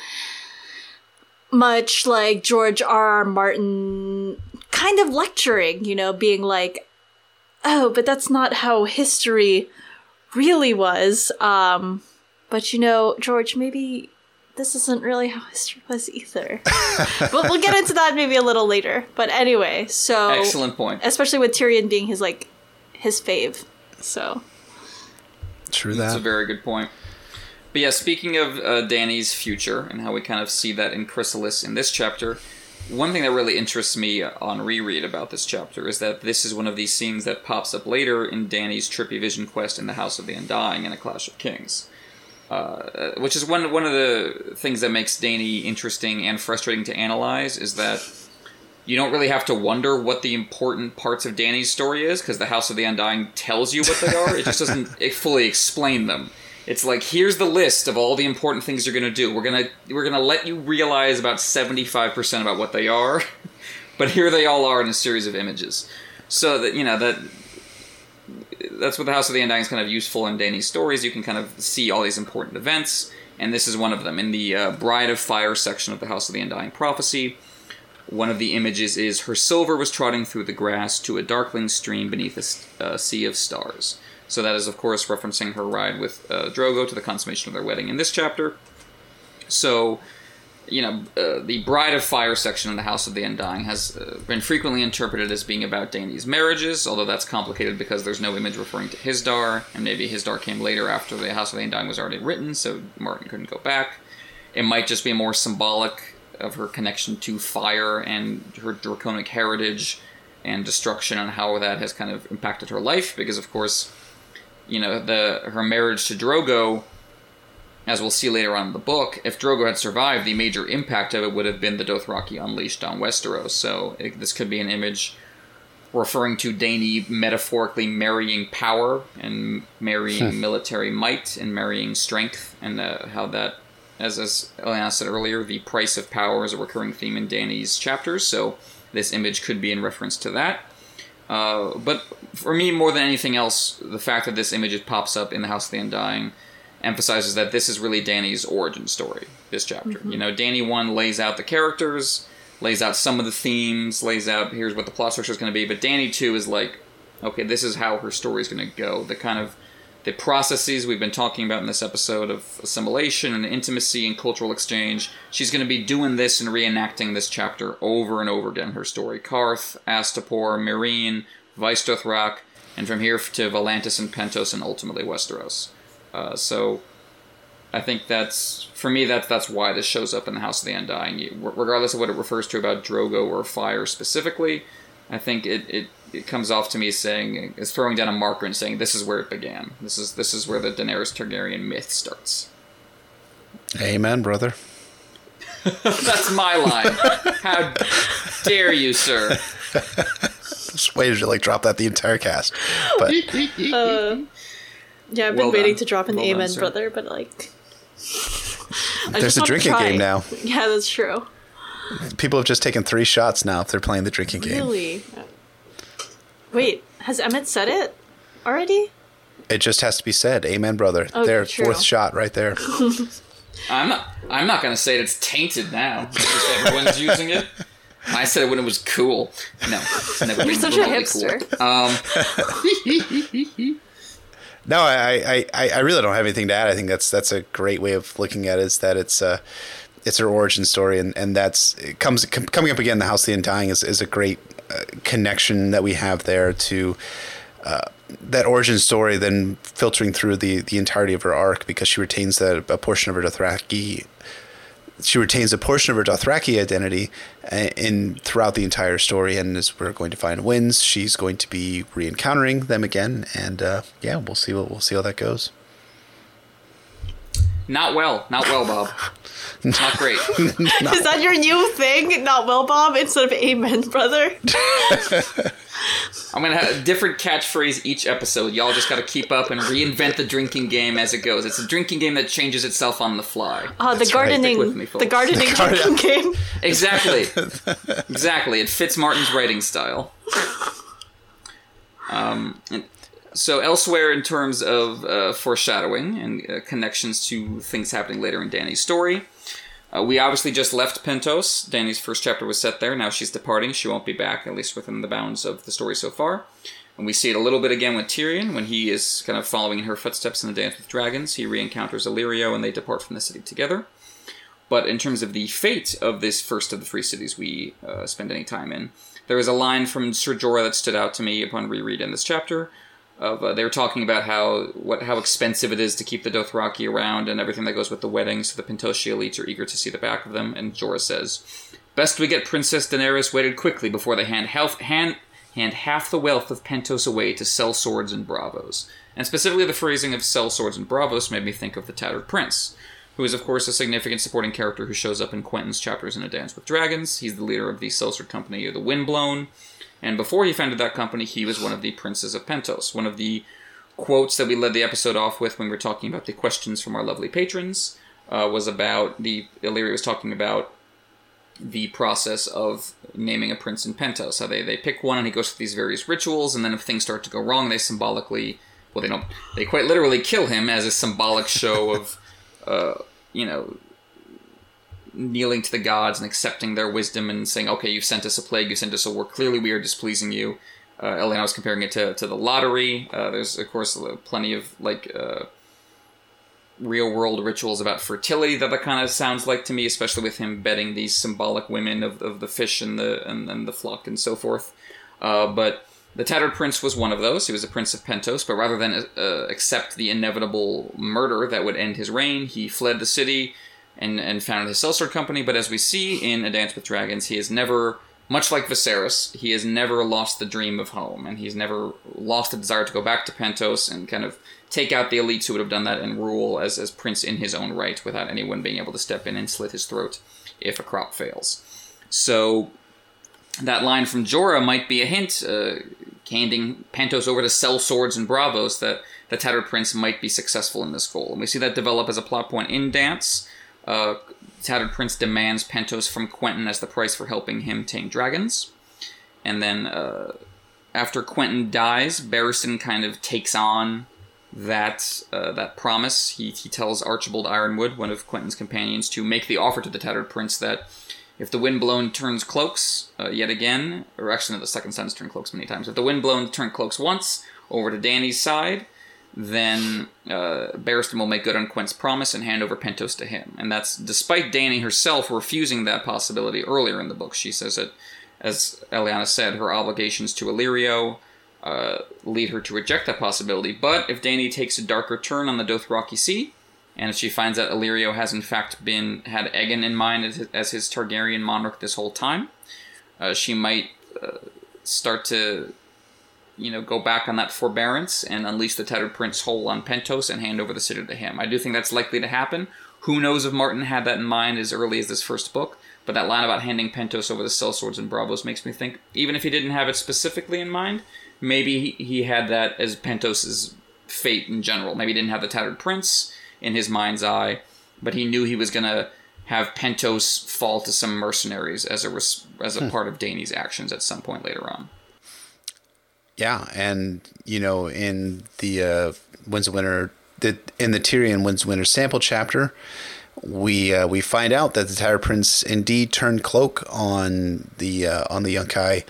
much like george r. R. Martin kind of lecturing you know being like oh but that's not how history really was. Um but you know george maybe this isn't really how history was either. but we'll get into that maybe a little later. But anyway, so excellent point. Especially with Tyrion being his like his fave. So true that. That's a very good point. But yeah, speaking of uh, Dany's future and how we kind of see that in Chrysalis in this chapter, one thing that really interests me on reread about this chapter is that this is one of these scenes that pops up later in Dany's trippy vision quest in the House of the Undying in A Clash of Kings. Uh, which is one one of the things that makes Dany interesting and frustrating to analyze is that you don't really have to wonder what the important parts of Dany's story is because the House of the Undying tells you what they are. it just doesn't fully explain them. It's like here's the list of all the important things you're gonna do. We're gonna we're gonna let you realize about seventy five percent about what they are, but here they all are in a series of images. So that you know that that's what the House of the Undying is kind of useful in Dany's stories. You can kind of see all these important events, and this is one of them. In the uh, Bride of Fire section of the House of the Undying prophecy, one of the images is her silver was trotting through the grass to a darkling stream beneath a uh, sea of stars. So that is, of course, referencing her ride with uh, Drogo to the consummation of their wedding in this chapter. So you know, uh, the Bride of Fire section in the House of the Undying has uh, been frequently interpreted as being about Dany's marriages, although that's complicated because there's no image referring to Hizdahr, and maybe Hizdahr came later after the House of the Undying was already written, so Martin couldn't go back. It might just be more symbolic of her connection to fire and her draconic heritage and destruction and how that has kind of impacted her life, because of course, you know, the her marriage to Drogo as we'll see later on in the book, if Drogo had survived, the major impact of it would have been the Dothraki unleashed on Westeros. So it, this could be an image referring to Dany metaphorically marrying power and marrying hmm. military might and marrying strength, and uh, how that, as as Eliana said earlier, the price of power is a recurring theme in Dany's chapters. So this image could be in reference to that. Uh, but for me, more than anything else, the fact that this image pops up in the House of the Undying emphasizes that this is really Dany's origin story. This chapter, mm-hmm. you know, Dany one lays out the characters, lays out some of the themes, lays out here's what the plot structure is going to be, but Dany two is like okay, this is how her story is going to go. The kind of the processes we've been talking about in this episode of assimilation and intimacy and cultural exchange. She's going to be doing this and reenacting this chapter over and over again. Her story: Qarth, Astapor, Meereen, Vaes Dothrak, and from here to Volantis and Pentos, and ultimately Westeros. Uh, so I think that's for me. That's that's why this shows up in the House of the Undying. You- Regardless of what it refers to about Drogo or fire specifically, I think it, it, it comes off to me as saying is throwing down a marker and saying this is where it began. This is this is where the Daenerys Targaryen myth starts. Amen, brother. That's my line. How dare you, sir? Just waited to like drop that the entire cast. But Yeah, I've been Well waiting done. to drop an Well amen, sir. brother, but like. There's a drinking game now. Yeah, that's true. People have just taken three shots now if they're playing the drinking game. Really? Wait, has Emmett said it already? It just has to be said. Amen, brother. Okay, there, true. fourth shot right there. I'm not. I'm not gonna say it. it's tainted now. It's just everyone's using it. I said it when it was cool. No, it's never You're been such a hipster. Cool. Um, No, I, I, I, really don't have anything to add. I think that's that's a great way of looking at it. Is that it's uh, it's her origin story, and and that's comes com- coming up again. The House of the Undying is is a great uh, connection that we have there to. Uh, that origin story then filtering through the, the entirety of her arc because she retains that a portion of her Dothraki she retains a portion of her Dothraki identity uh, in throughout the entire story, and as we're going to find wins, she's going to be re-encountering them again, and uh, yeah, we'll see what we'll see how that goes. Not well. Not well, Bob. Not great. Is that your new thing? Not well, Bob, instead of amen, brother? I'm gonna have a different catchphrase each episode. Y'all just gotta keep up and reinvent the drinking game as it goes. It's a drinking game that changes itself on the fly. Uh, the That's right. gardening, Stick with the gardening drinking game. Exactly. exactly. It fits Martin's writing style. Um, and so elsewhere in terms of uh, foreshadowing and uh, connections to things happening later in Dany's story, uh, we obviously just left Pentos. Dany's first chapter was set there. Now she's departing. She won't be back, at least within the bounds of the story so far. And we see it a little bit again with Tyrion when he is kind of following in her footsteps in the Dance with Dragons. He re-encounters Illyrio and they depart from the city together. But in terms of the fate of this first of the three cities we uh, spend any time in, there is a line from Ser Jorah that stood out to me upon reread in this chapter. Of uh, they were talking about how what how expensive it is to keep the Dothraki around and everything that goes with the wedding. So the Pentoshi elites are eager to see the back of them. And Jorah says, "Best we get Princess Daenerys wedded quickly before they hand half hand hand half the wealth of Pentos away to sell swords and bravos." And specifically, the phrasing of "sell swords and bravos" made me think of the Tattered Prince who is of course a significant supporting character who shows up in Quentyn's chapters in A Dance with Dragons. He's the leader of the Sellsword Company or the Windblown, and before he founded that company, he was one of the princes of Pentos. One of the quotes that we led the episode off with when we were talking about the questions from our lovely patrons uh, was about the Illyrio was talking about the process of naming a prince in Pentos. How they, they pick one and he goes through these various rituals, and then if things start to go wrong, they symbolically, well, they don't, they quite literally kill him as a symbolic show of, uh, you know, kneeling to the gods and accepting their wisdom and saying, okay, you've sent us a plague, you sent us a war, clearly we are displeasing you. Uh, Eliana was comparing it to, to the lottery. Uh, there's, of course, plenty of, like, uh, real world rituals about fertility that that kind of sounds like to me, especially with him betting these symbolic women of, of the fish and the and, and the flock and so forth. Uh, but the Tattered Prince was one of those. He was a prince of Pentos, but rather than uh, accept the inevitable murder that would end his reign, he fled the city and and founded his sellsword company. But as we see in A Dance with Dragons, he has never. Much like Viserys, he has never lost the dream of home, and he's never lost the desire to go back to Pentos and kind of take out the elites who would have done that and rule as, as prince in his own right without anyone being able to step in and slit his throat if a crop fails. So that line from Jorah might be a hint, uh, handing Pentos over to sell swords and bravos, that the Tattered Prince might be successful in this goal. And we see that develop as a plot point in Dance. Uh, Tattered Prince demands Pentos from Quentyn as the price for helping him tame dragons. And then uh, after Quentyn dies, Barristan kind of takes on that uh, that promise. He, he tells Archibald Yronwood, one of Quentyn's companions, to make the offer to the Tattered Prince that If the windblown turns cloaks uh, yet again, or actually no, the second sons turn cloaks many times. If the windblown turn cloaks once over to Dany's side, then uh, Barristan will make good on Quent's promise and hand over Pentos to him. And that's despite Dany herself refusing that possibility earlier in the book. She says that, as Eliana said, her obligations to Illyrio uh, lead her to reject that possibility. But if Dany takes a darker turn on the Dothraki Sea, and if she finds that Illyrio has in fact been had Aegon in mind as his, as his Targaryen monarch this whole time, uh, she might uh, start to, you know, go back on that forbearance and unleash the Tattered Prince whole on Pentos and hand over the city to him. I do think that's likely to happen. Who knows if Martin had that in mind as early as this first book? But that line about handing Pentos over the sellswords and Bravos makes me think, even if he didn't have it specifically in mind, maybe he, he had that as Pentos's fate in general. Maybe he didn't have the Tattered Prince in his mind's eye, but he knew he was going to have Pentos fall to some mercenaries as a res- as a hmm. part of Dany's actions at some point later on. Yeah, and you know, in the uh, Winds of Winter, the, in the Tyrion Winds of Winter sample chapter, we uh, we find out that the Tattered Prince indeed turned cloak on the uh, on the Yunkai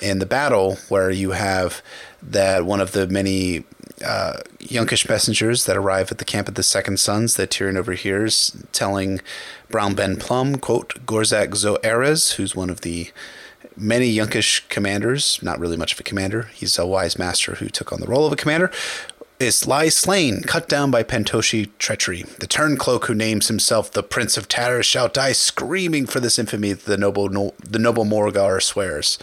in the battle, where you have that one of the many uh, Yunkish messengers that arrive at the camp of the Second Sons that Tyrion overhears, telling Brown Ben Plumm, quote, Gorzak zo Eraz, who's one of the many Yunkish commanders, not really much of a commander, he's a wise master who took on the role of a commander, is lies slain, cut down by Pentoshi treachery. The turncloak who names himself the Prince of Tatters shall die screaming for this infamy, the noble, no, the noble Morghaz swears.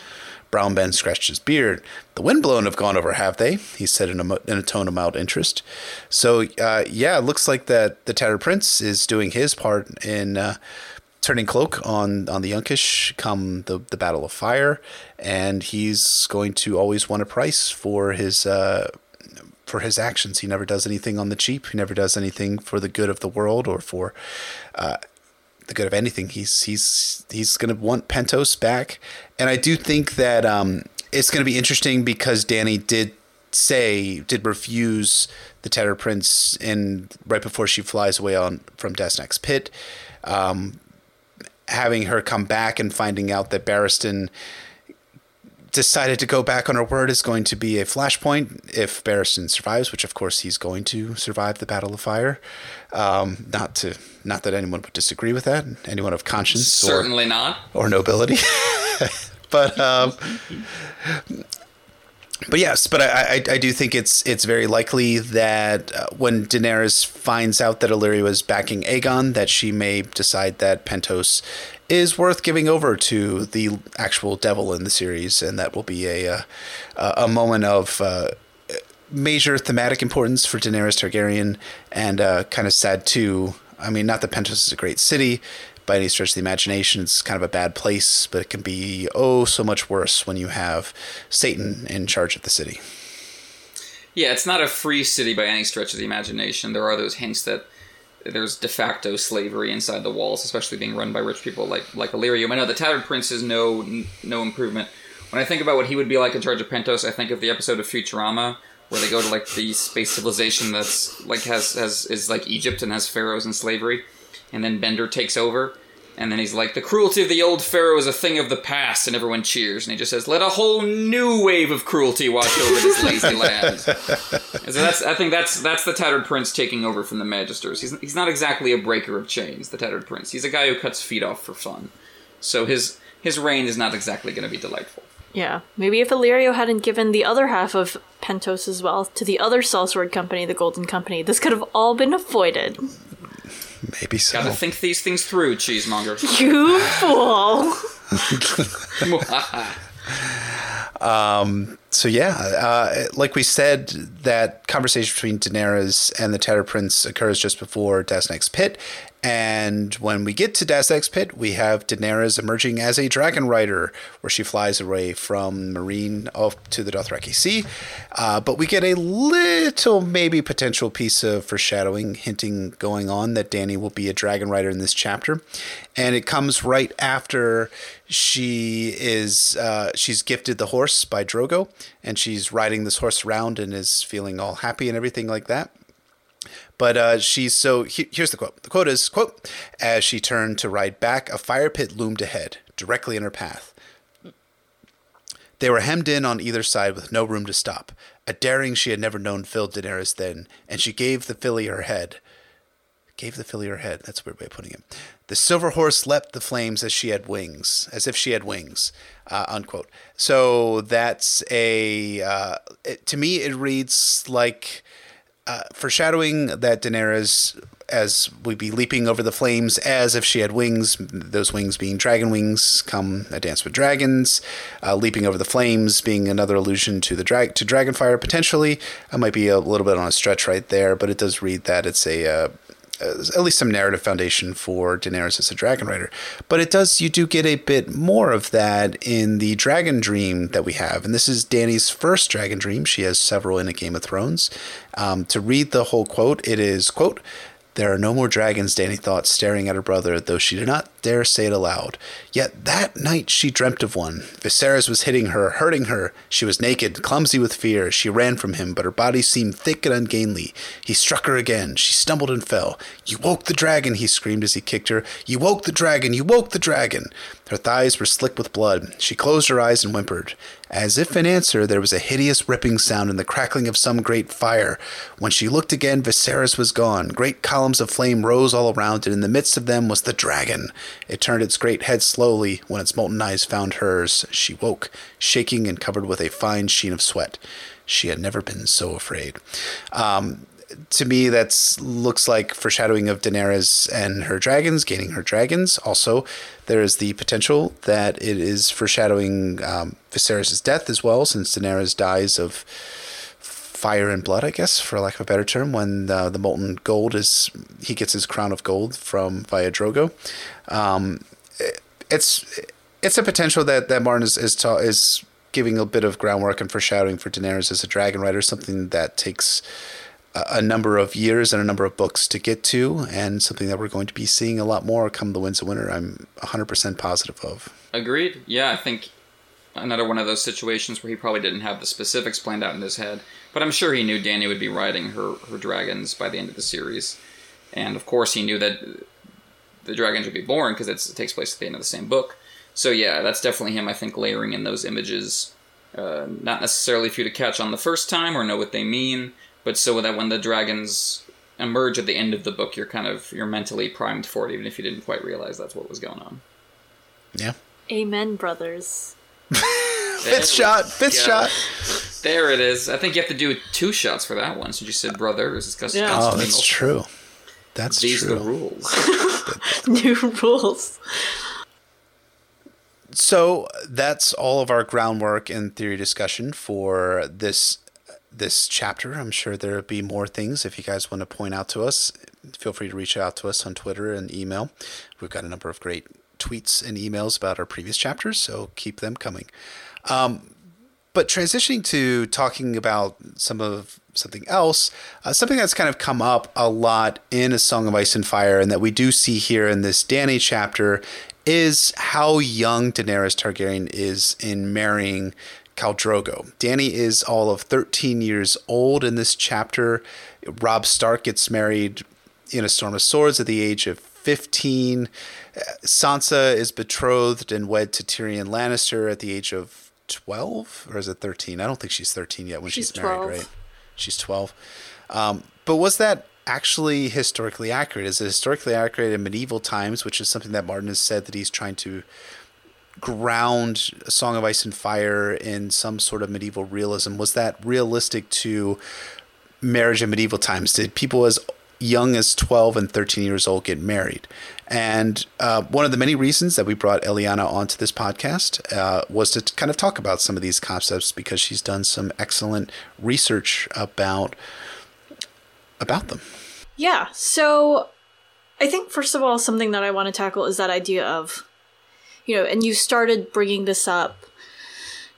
Brown Ben scratched his beard. The windblown have gone over, have they? He said in a, in a tone of mild interest. So, uh, yeah, it looks like that the Tattered Prince is doing his part in uh, turning cloak on, on the Yunkish come the, the Battle of Fire, and he's going to always want a price for his uh, for his actions. He never does anything on the cheap. He never does anything for the good of the world or for uh, the good of anything. He's he's he's going to want Pentos back, and I do think that um, it's going to be interesting because Dany did say did refuse the Tattered Prince in right before she flies away on from Daznak's Pit. Um, having her come back and finding out that Barristan decided to go back on her word is going to be a flashpoint if Barristan survives, which of course he's going to survive the Battle of Fire. Um, not to not that anyone would disagree with that, anyone of conscience, Certainly or, not. or nobility, but um, but yes, but I, I, I do think it's it's very likely that uh, when Daenerys finds out that Illyrio is backing Aegon, that she may decide that Pentos is worth giving over to the actual devil in the series, and that will be a uh, a moment of uh, major thematic importance for Daenerys Targaryen, and uh, kind of sad too. I mean, not that Pentos is a great city by any stretch of the imagination. It's kind of a bad place, but it can be oh so much worse when you have Satan in charge of the city. Yeah, it's not a free city by any stretch of the imagination. There are those hints that there's de facto slavery inside the walls, especially being run by rich people like like Illyrio. I know the Tattered Prince is no no improvement. When I think about what he would be like in charge of Pentos, I think of the episode of Futurama where they go to like the space civilization that's like has has is like Egypt and has pharaohs and slavery, and then Bender takes over. And then he's like, the cruelty of the old pharaoh is a thing of the past, and everyone cheers. And he just says, let a whole new wave of cruelty wash over this lazy land. And so that's, I think that's that's the tattered prince taking over from the magisters. He's, he's not exactly a breaker of chains, the tattered prince. He's a guy who cuts feet off for fun. So his his reign is not exactly going to be delightful. Yeah, maybe if Illyrio hadn't given the other half of Pentos as well to the other sellsword company, the Golden Company, this could have all been avoided. Maybe so. Gotta think these things through, cheesemonger. You fool! um, so yeah, uh, like we said, that conversation between Daenerys and the Tattered Prince occurs just before Daznak's Pit, and when we get to Daznak's Pit, we have Daenerys emerging as a dragon rider, where she flies away from Meereen off to the Dothraki Sea. Uh, but we get a little, maybe potential piece of foreshadowing, hinting going on that Dany will be a dragon rider in this chapter, and it comes right after she is uh, she's gifted the horse by Drogo, and she's riding this horse around and is feeling all happy and everything like that. But uh, she's so he, here's the quote. The quote is quote as she turned to ride back, a fire pit loomed ahead, directly in her path. They were hemmed in on either side with no room to stop. A daring she had never known filled Daenerys then, and she gave the filly her head. Gave the filly her head. That's a weird way of putting it. The silver horse leapt the flames as she had wings, as if she had wings. Uh, unquote. So that's a. Uh, it, to me, it reads like uh, foreshadowing that Daenerys, as we be leaping over the flames as if she had wings, those wings being dragon wings, come a dance with dragons, uh, leaping over the flames being another allusion to the drag to dragonfire potentially. I might be a little bit on a stretch right there, but it does read that it's a uh, at least some narrative foundation for Daenerys as a dragon rider. But it does, you do get a bit more of that in the dragon dream that we have. And this is Dany's first dragon dream. She has several in a Game of Thrones. Um, to read the whole quote, it is, quote, there are no more dragons, Dany thought, staring at her brother, though she did not dare say it aloud. Yet that night she dreamt of one. Viserys was hitting her, hurting her. She was naked, clumsy with fear. She ran from him, but her body seemed thick and ungainly. He struck her again. She stumbled and fell. You woke the dragon, he screamed as he kicked her. You woke the dragon, you woke the dragon. Her thighs were slick with blood. She closed her eyes and whimpered. As if in answer, there was a hideous ripping sound and the crackling of some great fire. When she looked again, Viserys was gone. Great columns of flame rose all around and In the midst of them was the dragon. It turned its great head slowly. When its molten eyes found hers, she woke, shaking and covered with a fine sheen of sweat. She had never been so afraid. Um, to me, that looks like foreshadowing of Daenerys and her dragons, gaining her dragons. Also, there is the potential that it is foreshadowing um, Viserys' death as well, since Daenerys dies of fire and blood, I guess, for lack of a better term, when the, the molten gold is he gets his crown of gold from via Drogo. Um, it's it's a potential that that Martin is is, ta- is giving a bit of groundwork and foreshadowing for Daenerys as a dragon rider, something that takes a number of years and a number of books to get to, and something that we're going to be seeing a lot more come the Winds of Winter. I'm 100% positive of. Agreed. Yeah, I think another one of those situations where he probably didn't have the specifics planned out in his head, but I'm sure he knew Dany would be riding her, her dragons by the end of the series. And of course, he knew that the dragons would be born because it takes place at the end of the same book. So, yeah, that's definitely him, I think, layering in those images. Uh, not necessarily for you to catch on the first time or know what they mean, but so that when the dragons emerge at the end of the book, you're kind of you're mentally primed for it, even if you didn't quite realize that's what was going on. Yeah. Amen, brothers. fifth shot. Fifth shot. There it is. I think you have to do two shots for that one. Since you said brothers, it's Yeah. Oh, that's true. That's These true. are the rules. New rules. So that's all of our groundwork and theory discussion for this this chapter. I'm sure there'll be more things if you guys want to point out to us. Feel free to reach out to us on Twitter and email. We've got a number of great tweets and emails about our previous chapters, so keep them coming. Um, but transitioning to talking about some of something else, uh, something that's kind of come up a lot in A Song of Ice and Fire, and that we do see here in this Dany chapter, is how young Daenerys Targaryen is in marrying Khal Drogo. Dany is all of 13 years old in this chapter. Robb Stark gets married in A Storm of Swords at the age of 15. Sansa is betrothed and wed to Tyrion Lannister at the age of 12 or is it 13? I don't think she's 13 yet when she's, She's married, 12. right? She's 12. Um, but was that actually historically accurate? Is it historically accurate in medieval times, which is something that Martin has said that he's trying to ground A Song of Ice and Fire in some sort of medieval realism? Was that realistic to marriage in medieval times? Did people as young as 12 and 13 years old get married? And uh, one of the many reasons that we brought Eliana onto this podcast uh, was to kind of talk about some of these concepts because she's done some excellent research about about them. Yeah. So I think, first of all, something that I want to tackle is that idea of, you know, and you started bringing this up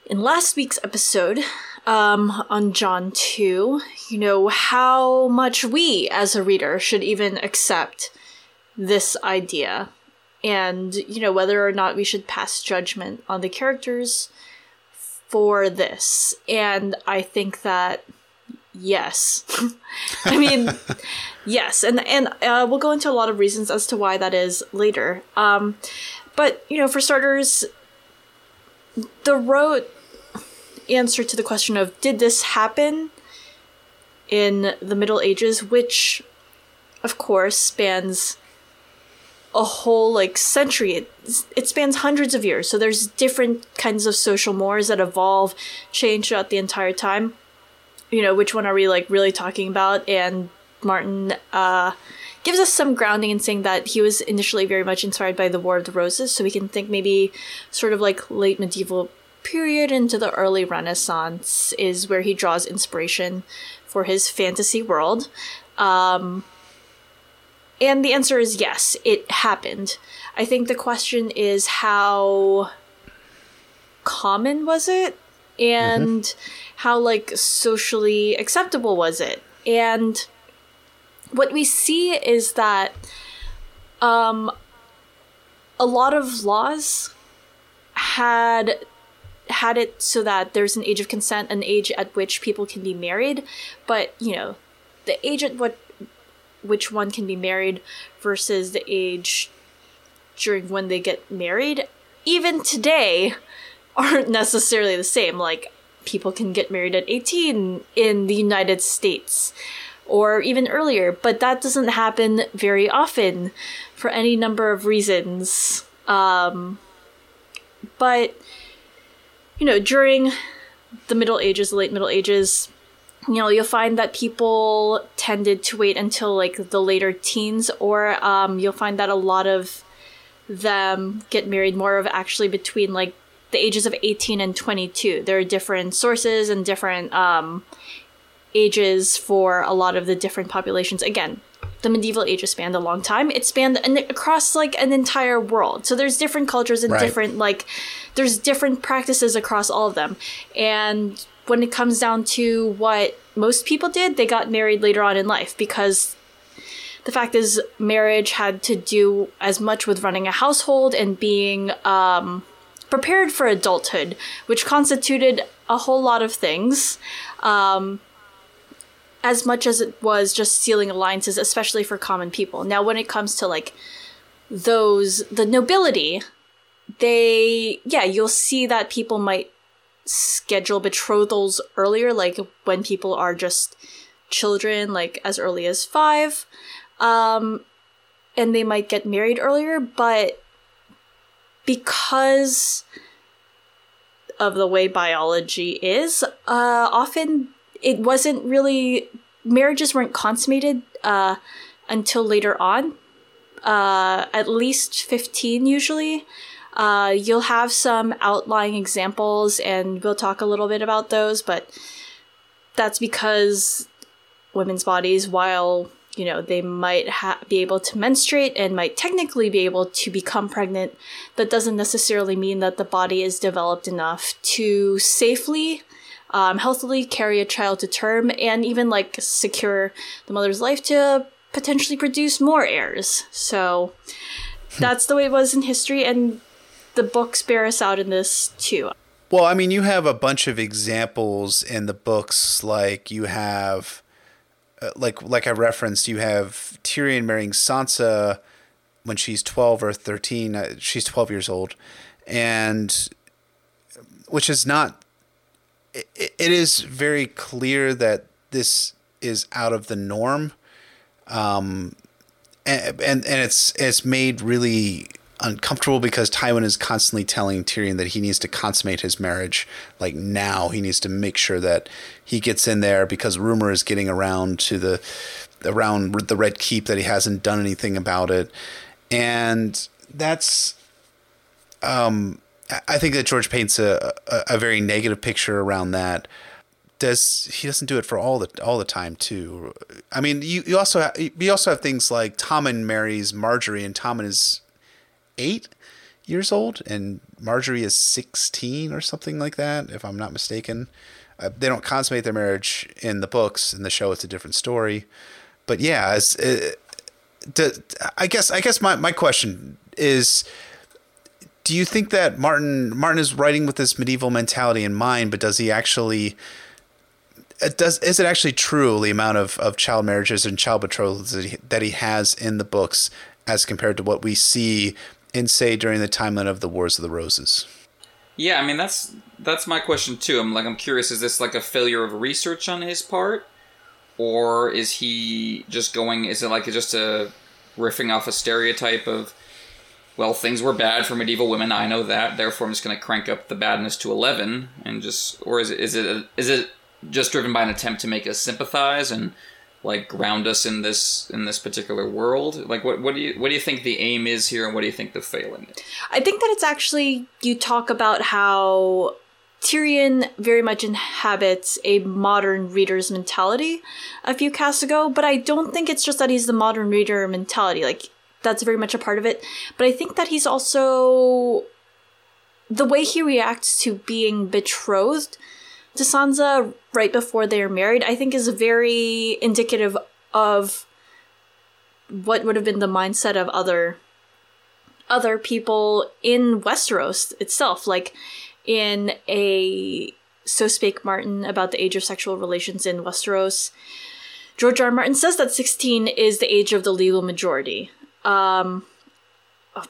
in last week's episode um, on Jon 2, you know, how much we as a reader should even accept this idea and, you know, whether or not we should pass judgment on the characters for this. And I think that yes. I mean, yes, and and uh, we'll go into a lot of reasons as to why that is later. Um, but you know, for starters, the rote answer to the question of did this happen in the Middle Ages, which of course spans a whole like century. It, it spans hundreds of years. So there's different kinds of social mores that evolve change throughout the entire time. You know which one are we like really talking about? And martin uh gives us some grounding in saying that he was initially very much inspired by the war of the roses. So we can think maybe sort of like late medieval period into the early renaissance is where he draws inspiration for his fantasy world. Um and the answer is yes, it happened. I think the question is how common was it? And mm-hmm. how like socially acceptable was it? And what we see is that um a lot of laws had had it so that there's an age of consent, an age at which people can be married, but you know, the age at what which one can be married versus the age during when they get married, even today, aren't necessarily the same. Like, people can get married at 18 in the United States or even earlier, but that doesn't happen very often for any number of reasons. Um, but, you know, during the Middle Ages, the late Middle Ages, you know you'll find that people tended to wait until like the later teens or um, you'll find that a lot of them get married more of actually between like the ages of 18 and 22 there are different sources and different um, ages for a lot of the different populations. Again the medieval ages spanned a long time. It spanned an, across like an entire world. So there's different cultures and right. different like there's different practices across all of them. And when it comes down to what most people did, they got married later on in life because the fact is, marriage had to do as much with running a household and being um, prepared for adulthood, which constituted a whole lot of things. Um, as much as it was just sealing alliances, especially for common people. Now, when it comes to like those, the nobility, they, yeah, you'll see that people might schedule betrothals earlier, like when people are just children, like as early as five. Um, and they might get married earlier, but because of the way biology is, uh, often it wasn't really, marriages weren't consummated uh, until later on, uh, at least 15 usually. Uh, you'll have some outlying examples, and we'll talk a little bit about those, but that's because women's bodies, while you know they might ha- be able to menstruate and might technically be able to become pregnant, that doesn't necessarily mean that the body is developed enough to safely um, healthily carry a child to term and even like secure the mother's life to potentially produce more heirs. So that's the way it was in history, and the books bear us out in this too. Well, I mean, you have a bunch of examples in the books, like you have, uh, like like I referenced, you have Tyrion marrying Sansa when she's twelve or thirteen. Uh, she's twelve years old, and which is not. it, it is very clear that this is out of the norm, um, and and, and it's it's made really uncomfortable because Tywin is constantly telling Tyrion that he needs to consummate his marriage like now. He needs to make sure that he gets in there because rumor is getting around to the around the Red Keep that he hasn't done anything about it. And that's um I think that George paints a, a, a very negative picture around that does he doesn't do it for all the all the time too. I mean, you, you also have, you also have things like Tommen marries Margaery, and Tommen is eight years old, and Margaery is 16 or something like that, if I'm not mistaken. Uh, they don't consummate their marriage in the books. In the show, it's a different story. But yeah, uh, I guess I guess my, my question is do you think that Martin Martin is writing with this medieval mentality in mind, but does he actually does is it actually true the amount of, of child marriages and child betrothals that he, that he has in the books as compared to what we see in say during the timeline of the Wars of the Roses? Yeah, I mean that's that's my question too. I'm like I'm curious. Is this like a failure of research on his part, or is he just going? Is it like just a riffing off a stereotype of, well, things were bad for medieval women. I know that. Therefore, I'm just going to crank up the badness to eleven and just, or is it is it a, is it just driven by an attempt to make us sympathize and like ground us in this in this particular world like what what do you what do you think the aim is here and what do you think the failing is I think that it's actually you talk about how Tyrion very much inhabits a modern reader's mentality a few casts ago, but I don't think it's just that he's the modern reader mentality. Like that's very much a part of it, but I think that he's also the way he reacts to being betrothed to Sansa right before they are married, I think is very indicative of what would have been the mindset of other other people in Westeros itself. Like in a So Spake Martin about the age of sexual relations in Westeros, George R. R. Martin says that 16 is the age of the legal majority. Um,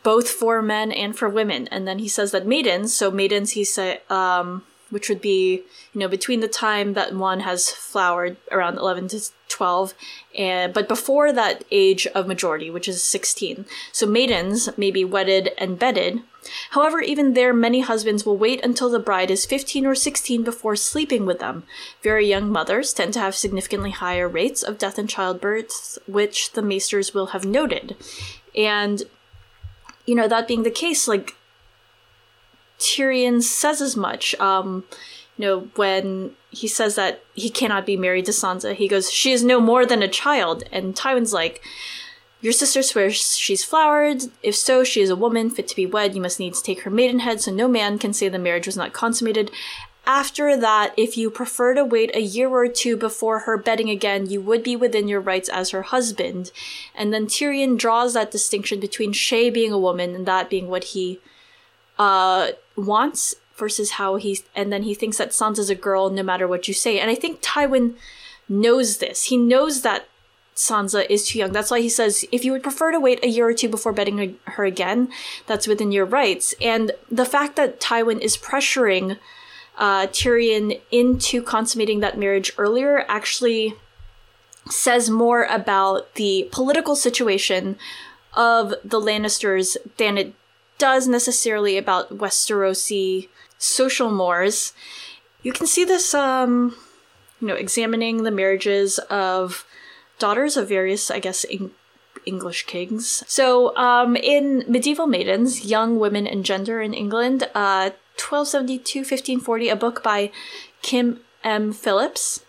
both for men and for women. And then he says that maidens, so maidens, he said, um, which would be you know between the time that one has flowered around 11 to 12 and but before that age of majority which is 16 so maidens may be wedded and bedded. However even there many husbands will wait until the bride is 15 or 16 before sleeping with them. Very young mothers tend to have significantly higher rates of death in childbirth which the maesters will have noted. And you know that being the case like Tyrion says as much. Um, you know, when he says that he cannot be married to Sansa, he goes, "She is no more than a child." And Tywin's like, "Your sister swears she's flowered. If so, she is a woman fit to be wed. You must needs take her maidenhead, so no man can say the marriage was not consummated." After that, if you prefer to wait a year or two before her bedding again, you would be within your rights as her husband. And then Tyrion draws that distinction between Shae being a woman and that being what he uh, wants versus how he and then he thinks that Sansa's a girl no matter what you say. And I think Tywin knows this. He knows that Sansa is too young. That's why he says if you would prefer to wait a year or two before bedding her again, that's within your rights. And the fact that Tywin is pressuring uh, Tyrion into consummating that marriage earlier actually says more about the political situation of the Lannisters than it does necessarily about Westerosi social mores. You can see this, um, you know, examining the marriages of daughters of various, I guess, English kings. So, um, in Medieval Maidens, Young Women and Gender in England, uh, 1272 1540, a book by Kim M. Phillips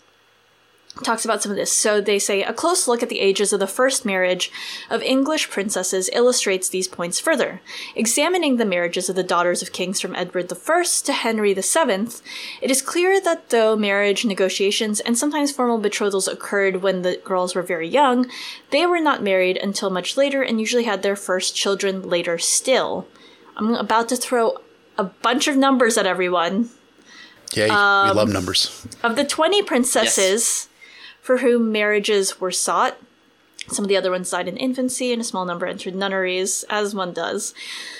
talks about some of this. So they say a close look at the ages of the first marriage of English princesses illustrates these points further. Examining the marriages of the daughters of kings from Edward I to Henry VII, it is clear that though marriage negotiations and sometimes formal betrothals occurred when the girls were very young, they were not married until much later and usually had their first children later still. I'm about to throw a bunch of numbers at everyone. Yeah, um, we love numbers. Of the 20 princesses, yes for whom marriages were sought. Some of the other ones died in infancy, and a small number entered nunneries, as one does.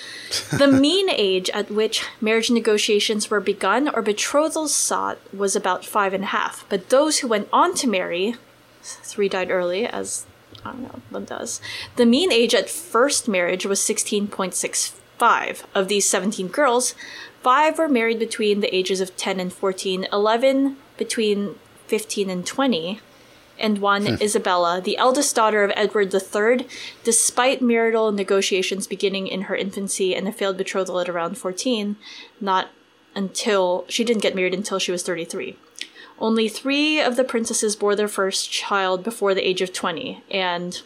the mean age at which marriage negotiations were begun or betrothals sought was about five and a half, but those who went on to marry, three died early, as I don't know, one does. The mean age at first marriage was 16.65. Of these 17 girls, five were married between the ages of 10 and 14, 11 between 15 and 20, and one, hmm. Isabella, the eldest daughter of Edward III, despite marital negotiations beginning in her infancy and a failed betrothal at around 14, not until she didn't get married until she was 33. Only three of the princesses bore their first child before the age of 20, and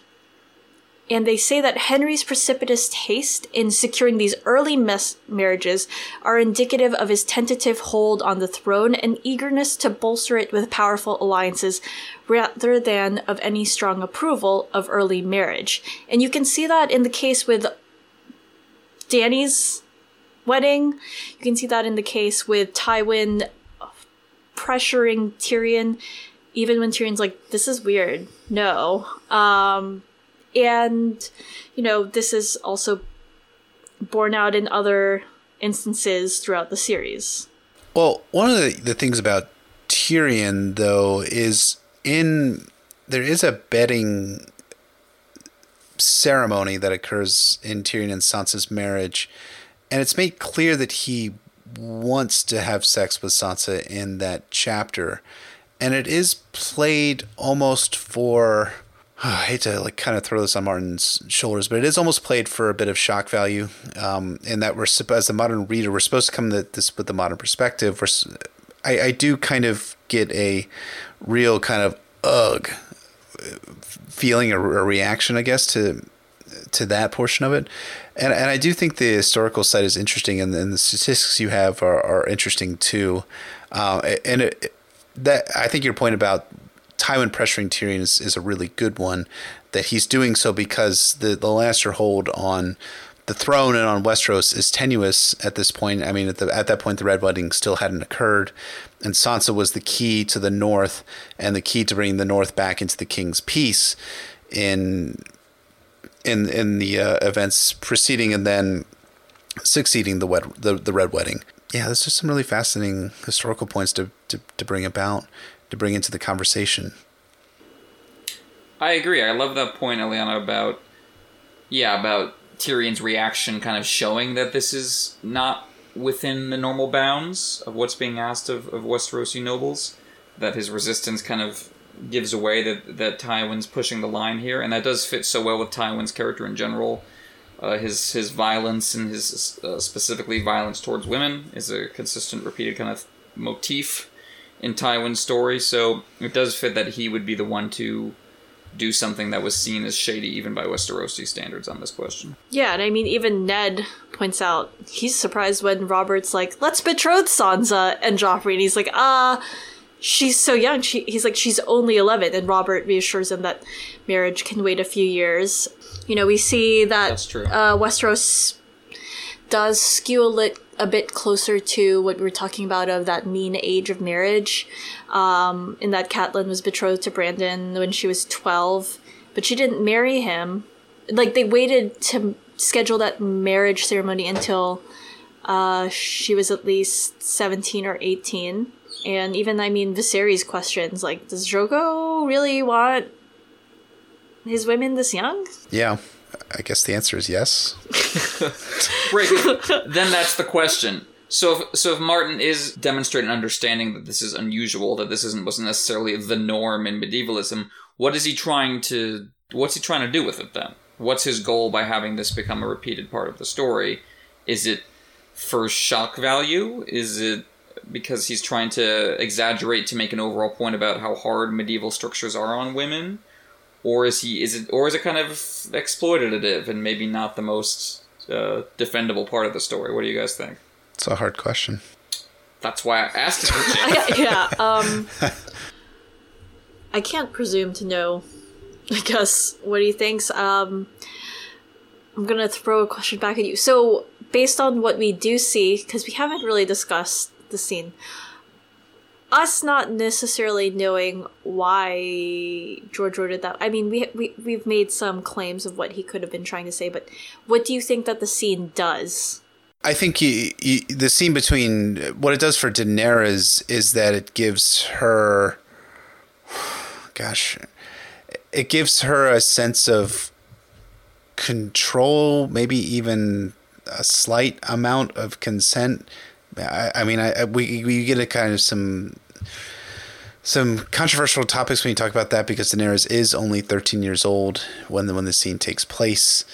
and they say that Henry's precipitous haste in securing these early mes- marriages are indicative of his tentative hold on the throne and eagerness to bolster it with powerful alliances rather than of any strong approval of early marriage. And you can see that in the case with Dany's wedding. You can see that in the case with Tywin pressuring Tyrion even when Tyrion's like, "This is weird," no. Um, and you know, this is also borne out in other instances throughout the series. Well, one of the, the things about Tyrion, though, is in there is a bedding ceremony that occurs in Tyrion and Sansa's marriage, and it's made clear that he wants to have sex with Sansa in that chapter, and it is played almost for. I hate to like kind of throw this on Martin's shoulders, but it is almost played for a bit of shock value. Um, in that we're as the modern reader, we're supposed to come to this with the modern perspective. We're, I, I do kind of get a real kind of ugh feeling a reaction, I guess, to to that portion of it. And and I do think the historical side is interesting, and, and the statistics you have are, are interesting too. Uh, and it, that I think your point about Tywin pressuring Tyrion is, is a really good one. That he's doing so because the the Lannister hold on the throne and on Westeros is tenuous at this point. I mean, at the at that point, the Red Wedding still hadn't occurred, and Sansa was the key to the North and the key to bringing the North back into the King's peace in in in the uh, events preceding and then succeeding the, wed- the the Red Wedding. Yeah, there's just some really fascinating historical points to, to, to bring about, to bring into the conversation. I agree. I love that point, Eliana, about yeah, about Tyrion's reaction kind of showing that this is not within the normal bounds of what's being asked of, of Westerosi nobles. That his resistance kind of gives away that that Tywin's pushing the line here, and that does fit so well with Tywin's character in general. Uh, his his violence and his uh, specifically violence towards women is a consistent, repeated kind of motif in Tywin's story. So it does fit that he would be the one to do something that was seen as shady even by Westerosi standards on this question. Yeah, and I mean even Ned points out he's surprised when Robert's like, "Let's betroth Sansa," and Joffrey, and he's like, "Ah." Uh, she's so young. She he's like she's only 11 and Robert reassures him that marriage can wait a few years. You know, we see that uh, Westeros does skew a, lit, a bit closer to what we were talking about of that mean age of marriage. Um, in that Catelyn was betrothed to Brandon when she was 12, but she didn't marry him. Like they waited to schedule that marriage ceremony until uh, she was at least 17 or 18 and even I mean Viserys questions like, does Drogo really want his women this young? Yeah, I guess the answer is yes. right. then that's the question. So if, so if Martin is demonstrating understanding that this is unusual, that this isn't wasn't necessarily the norm in medievalism, what is he trying to what's he trying to do with it then? What's his goal by having this become a repeated part of the story? Is it for shock value? Is it because he's trying to exaggerate to make an overall point about how hard medieval structures are on women, or is he is it or is it kind of exploitative and maybe not the most uh, defendable part of the story? What do you guys think? It's a hard question. That's why I asked it. yeah, um, I can't presume to know. I guess what he thinks. Um, I'm gonna throw a question back at you. So, based on what we do see, because we haven't really discussed the scene. Us not necessarily knowing why George wrote it that. I mean, we we we've made some claims of what he could have been trying to say, but what do you think that the scene does? I think he, he, the scene between what it does for Daenerys is that it gives her, gosh, it gives her a sense of control, maybe even a slight amount of consent I, I mean, I, we we get a kind of some some controversial topics when you talk about that because Daenerys is only 13 years old when the when the scene takes place.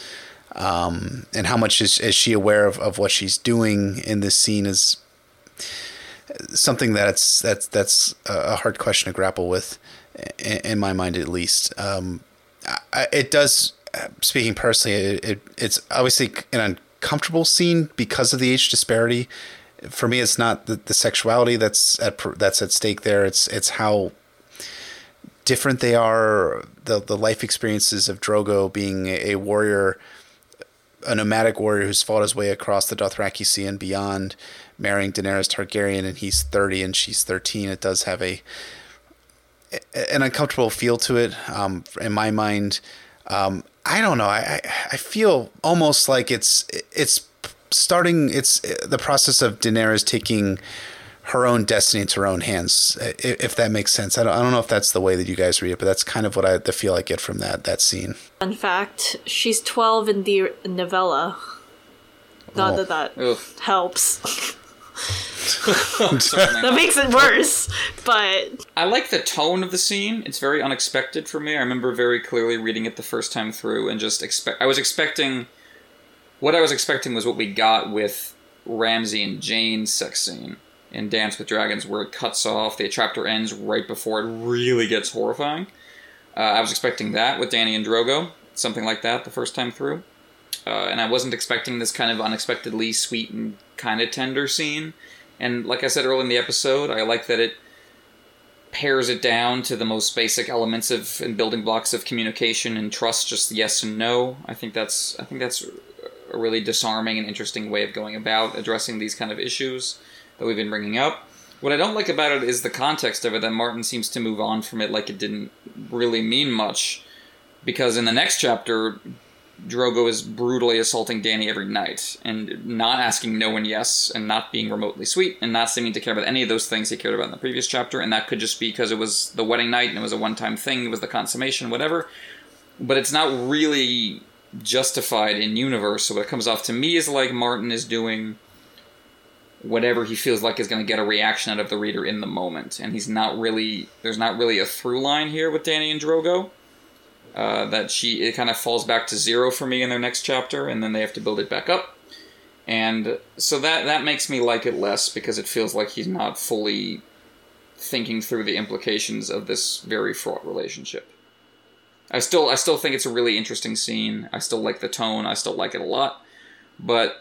Um, and how much is, is she aware of, of what she's doing in this scene is something that's that's that's a hard question to grapple with in, in my mind at least um, I, it does speaking personally it, it, it's obviously an uncomfortable scene because of the age disparity for me, it's not the, the sexuality that's at that's at stake there. It's it's how different they are. The the life experiences of Drogo being a, warrior, a nomadic warrior who's fought his way across the Dothraki Sea and beyond, marrying Daenerys Targaryen, and he's thirty and she's thirteen. It does have a an uncomfortable feel to it. Um, in my mind, um, I don't know. I, I feel almost like it's it's starting. It's the process of Daenerys taking her own destiny into her own hands, if that makes sense. I don't, I don't know if that's the way that you guys read it, but that's kind of what I the feel I get from that that scene. Fun fact: she's twelve in the novella. Not oh. that that Oof. helps. that makes it worse, but I like the tone of the scene. It's very unexpected for me. I remember very clearly reading it the first time through and just expect. I was expecting what I was expecting was what we got with Ramsay and Jeyne's sex scene in Dance with Dragons, where it cuts off. The chapter ends right before it really gets horrifying. Uh, I was expecting that with Dany and Drogo, something like that the first time through. Uh, and I wasn't expecting this kind of unexpectedly sweet and kind of tender scene. And like I said earlier in the episode, I like that it pares it down to the most basic elements of and building blocks of communication and trust, just yes and no. I think that's I think that's a really disarming and interesting way of going about addressing these kind of issues that we've been bringing up. What I don't like about it is the context of it, that Martin seems to move on from it like it didn't really mean much. Because in the next chapter, Drogo is brutally assaulting Dany every night and not asking no and yes and not being remotely sweet and not seeming to care about any of those things he cared about in the previous chapter. And that could just be because it was the wedding night and it was a one time thing, it was the consummation, whatever. But it's not really justified in universe. So what it comes off to me is like Martin is doing whatever he feels like is going to get a reaction out of the reader in the moment. And he's not really, there's not really a through line here with Dany and Drogo. Uh, that she it kind of falls back to zero for me in their next chapter, and then they have to build it back up. And so that that makes me like it less because it feels like he's not fully thinking through the implications of this very fraught relationship. I still I still think it's a really interesting scene. I still like the tone. I still like it a lot. But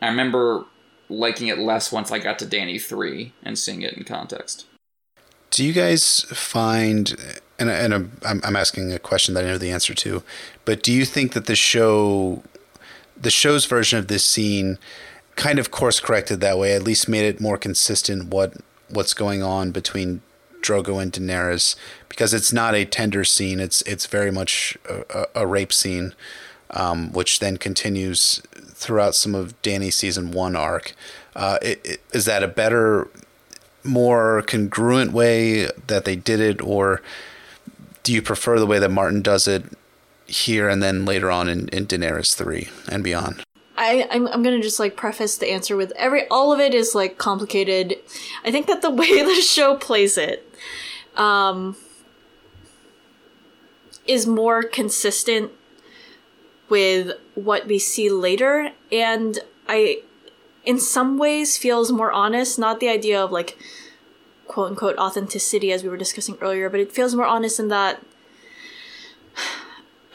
I remember liking it less once I got to Dany 3 and seeing it in context. Do you guys find and, and I'm, I'm asking a question that I know the answer to, but do you think that the show, the show's version of this scene, kind of course corrected that way? At least made it more consistent what what's going on between Drogo and Daenerys, because it's not a tender scene. It's it's very much a, a rape scene, um, which then continues throughout some of Dany's season one arc. Uh, it, it, is that a better, more congruent way that they did it, or do you prefer the way that Martin does it here and then later on in, in Daenerys 3 and beyond? I, I'm, I'm gonna just like preface the answer with every all of it is like complicated. I think that the way the show plays it um, is more consistent with what we see later, and I, in some ways, feels more honest. Not the idea of like quote unquote authenticity as we were discussing earlier, but it feels more honest in that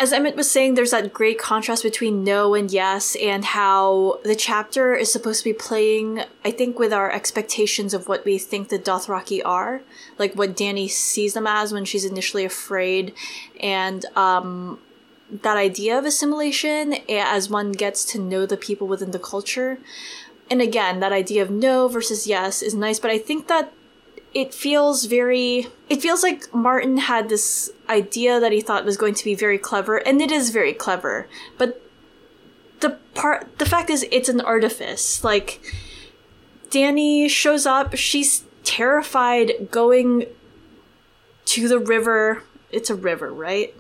as Emmett was saying, there's that great contrast between no and yes, and how the chapter is supposed to be playing, I think, with our expectations of what we think the Dothraki are, like what Dany sees them as when she's initially afraid, and um, that idea of assimilation as one gets to know the people within the culture. And again, that idea of no versus yes is nice, but I think that it feels very it feels like Martin had this idea that he thought was going to be very clever and it is very clever. But the part the fact is it's an artifice. Like Dany shows up she's terrified going to the river. It's a river right?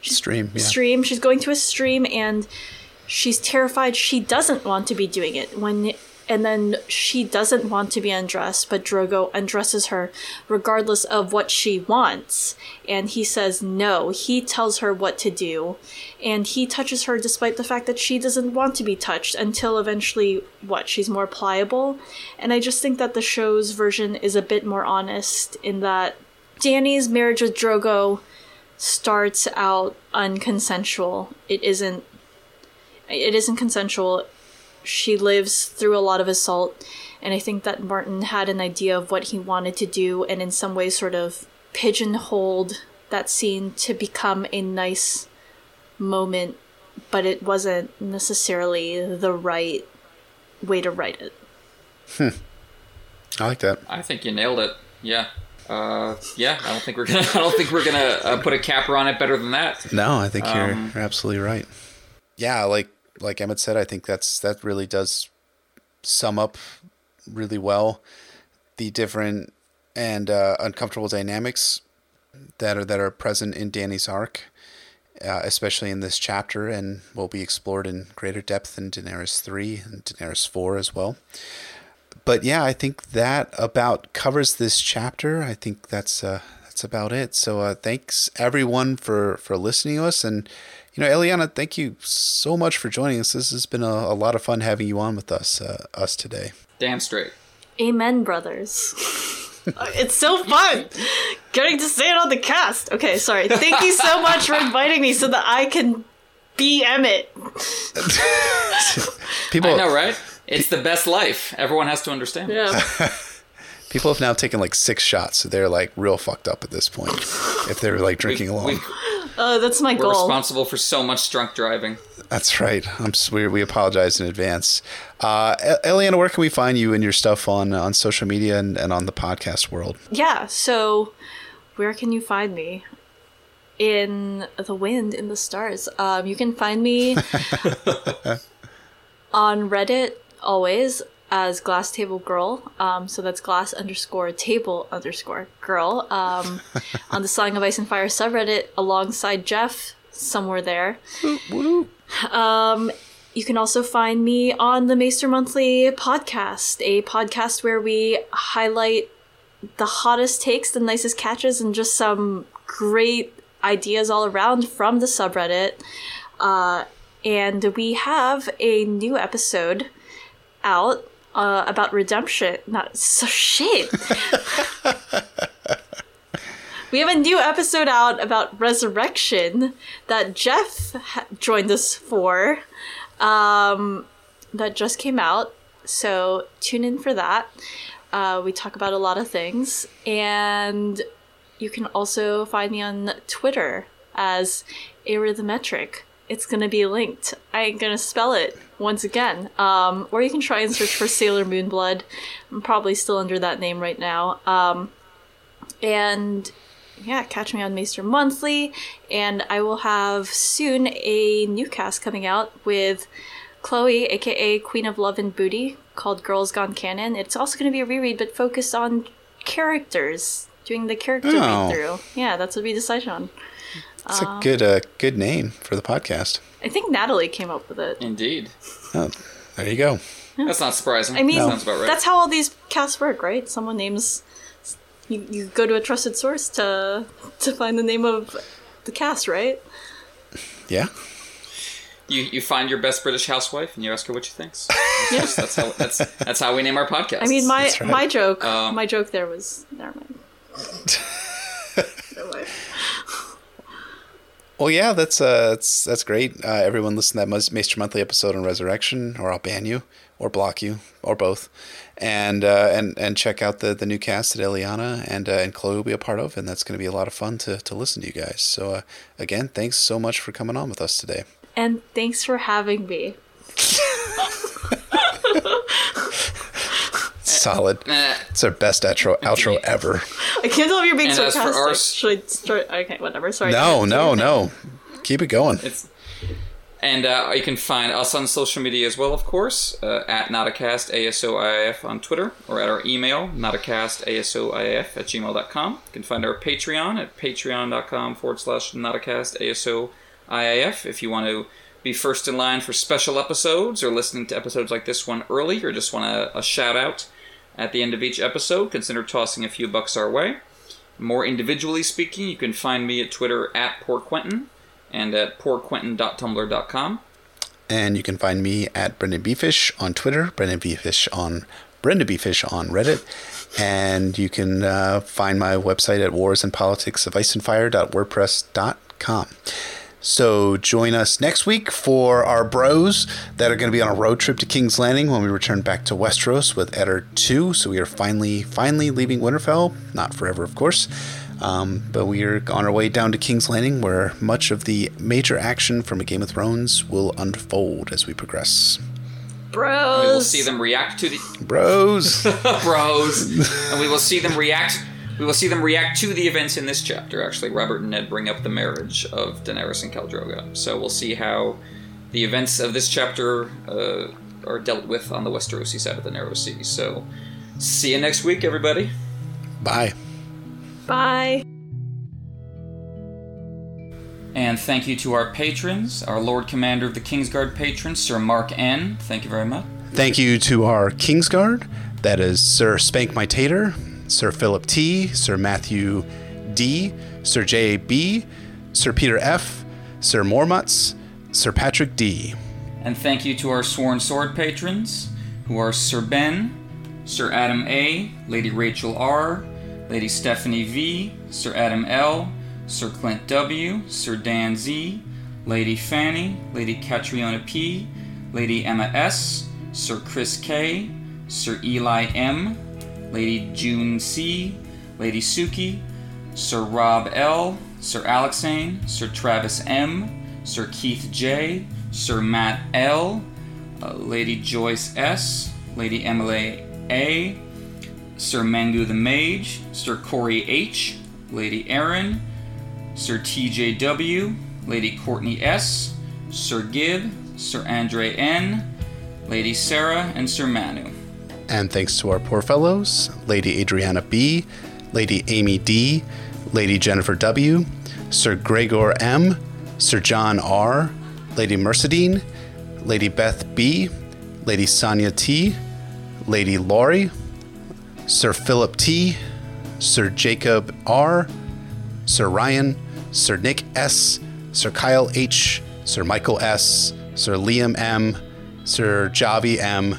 She's, stream yeah. stream. She's going to a stream and she's terrified she doesn't want to be doing it. When and then she doesn't want to be undressed, but Drogo undresses her regardless of what she wants. And he says no. He tells her what to do, and he touches her despite the fact that she doesn't want to be touched until eventually, what, she's more pliable. And I just think that the show's version is a bit more honest in that Dany's marriage with Drogo starts out unconsensual. It isn't it isn't consensual she lives through a lot of assault, and I think that Martin had an idea of what he wanted to do, and in some ways, sort of pigeonholed that scene to become a nice moment, but it wasn't necessarily the right way to write it. Hmm. I like that. I think you nailed it. Yeah. uh, yeah, I don't think we're gonna. I don't think we're gonna uh, put a capper on it better than that. No, I think Um, you're, you're absolutely right. Yeah, like like Emmett said, I think that's that really does sum up really well the different and uh, uncomfortable dynamics that are that are present in Dany's arc, uh, especially in this chapter, and will be explored in greater depth in Daenerys three and Daenerys four as well. But yeah, I think that about covers this chapter. I think that's uh, that's about it. So uh, thanks everyone for for listening to us, and you know, Eliana, thank you so much for joining us. This has been a, a lot of fun having you on with us uh, us today. Damn straight. Amen, brothers. it's so fun getting to say it on the cast. Okay, sorry. Thank you so much for inviting me so that I can be Emmett. People, I know, right? It's the best life. Everyone has to understand. Yeah. people have now taken like six shots, so they're like real fucked up at this point. If they're like drinking along, We, Uh, that's my we're goal. responsible for so much drunk driving. that's right. I'm we, we apologize in advance. Uh, Eliana, where can we find you and your stuff on on social media and, and on the podcast world? Yeah, so where can you find me? In the wind, in the stars. Um, you can find me on Reddit always as Glass Table Girl. Um, so that's glass underscore table underscore girl. Um, on the Song of Ice and Fire subreddit alongside Jeff somewhere there. Um, you can also find me on the Maester Monthly podcast, a podcast where we highlight the hottest takes, the nicest catches, and just some great ideas all around from the subreddit. Uh, and we have a new episode out uh, about redemption. Not so shit. we have a new episode out about resurrection that Jeff ha- joined us for. Um, that just came out. So tune in for that. Uh, we talk about a lot of things, and you can also find me on Twitter as Arithmetric. It's gonna be linked. I ain't gonna spell it once again. Um, or you can try and search for Sailor Moon Blood. I'm probably still under that name right now. Um, and yeah, catch me on Maester Monthly, and I will have soon a new cast coming out with Chloe, aka Queen of Love and Booty, called Girls Gone Canon. It's also going to be a reread, but focused on characters, doing the character Oh. read through. Yeah, that's what we decided on. It's a good uh, good name for the podcast. I think Natalie came up with it. Indeed. Oh, there you go. That's not surprising. I mean, Sounds about right. that's how all these casts work, right? Someone names. You, you go to a trusted source to to find the name of the cast, right? Yeah. You you find your best British housewife and you ask her what she thinks. Yes, that's how that's that's how we name our podcast. I mean, my right. my joke, Um, my joke there was never mind. Never mind. Well, yeah, that's uh, that's that's great. Uh, everyone listen to that Maester Monthly episode on Resurrection, or I'll ban you, or block you, or both, and uh, and and check out the the new cast that Eliana and uh, and Chloe will be a part of, and that's going to be a lot of fun to to listen to you guys. So uh, again, thanks so much for coming on with us today. And thanks for having me. Solid. Eh, It's our best outro outro ever. I can't tell if you're being And as for sarcastic. ours- Should I start? Okay, whatever. Sorry. No, no, no. Keep it going. it's and uh, you can find us on social media as well, of course, uh, at Notacast ASOIAF on Twitter, or at our email, notacastASOIAF at gmail.com. You can find our Patreon at patreon.com forward slash Notacast ASOIAF if you want to be first in line for special episodes or listening to episodes like this one early or just want a, a shout out at the end of each episode. Consider tossing a few bucks our way. More individually speaking, you can find me at Twitter at PoorQuentyn and at poorquentyn.tumblr.com. And you can find me at BryndenBFish on Twitter, BryndenBFish on Beefish on Reddit, and you can uh, find my website at warsandpoliticsofIceandfire.wordpress.com. So join us next week for our bros that are going to be on a road trip to King's Landing when we return back to Westeros with Eddard 2. So we are finally, finally leaving Winterfell. Not forever, of course. Um, but we are on our way down to King's Landing where much of the major action from A Game of Thrones will unfold as we progress. Bros. We will see them react to the Bros! bros, and we will see them react we will see them react to the events in this chapter. Actually, Robert and Ned bring up the marriage of Daenerys and Khal Drogo. So we'll see how the events of this chapter uh, are dealt with on the Westerosi side of the Narrow Sea. So see you next week, everybody. Bye. Bye. And thank you to our patrons, our Lord Commander of the Kingsguard patron, Sir Mark N. Thank you very much. Thank you to our Kingsguard. That is Sir Spank My Tater, Sir Philip T, Sir Matthew D, Sir J B, Sir Peter F, Sir Mormutz, Sir Patrick D. And thank you to our sworn sword patrons, who are Sir Ben, Sir Adam A, Lady Rachel R, Lady Stephanie V, Sir Adam L, Sir Clint W, Sir Dan Z, Lady Fanny, Lady Catriona P, Lady Emma S, Sir Chris K, Sir Eli M, Lady June C, Lady Suki, Sir Rob L, Sir Alexane, Sir Travis M, Sir Keith J, Sir Matt L, uh, Lady Joyce S, Lady Emily A, Sir Mangu the Mage, Sir Corey H, Lady Erin, Sir TJW, Lady Courtney S, Sir Gibb, Sir Andre N, Lady Sarah, and Sir Manu. And thanks to our poor fellows Lady Adriana B, Lady Amy D, Lady Jennifer W, Sir Gregor M, Sir John R, Lady Mercedine, Lady Beth B, Lady Sonia T, Lady Laurie, Sir Philip T, Sir Jacob R, Sir Ryan, Sir Nick S, Sir Kyle H, Sir Michael S, Sir Liam M, Sir Javi M,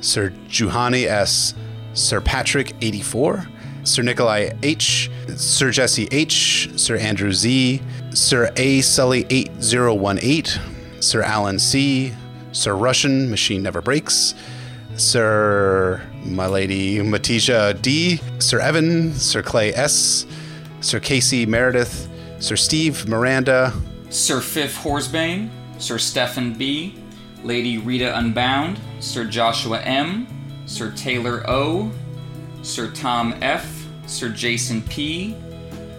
Sir Juhani S, Sir Patrick 84, Sir Nikolai H, Sir Jesse H, Sir Andrew Z, Sir A. Sully 8018, Sir Alan C, Sir Russian Machine Never Breaks, Sir My Lady Matisha D, Sir Evan, Sir Clay S, Sir Casey Meredith, Sir Steve Miranda, Sir Fifth Horsebane, Sir Stephen B, Lady Rita Unbound, Sir Joshua M, Sir Taylor O, Sir Tom F, Sir Jason P,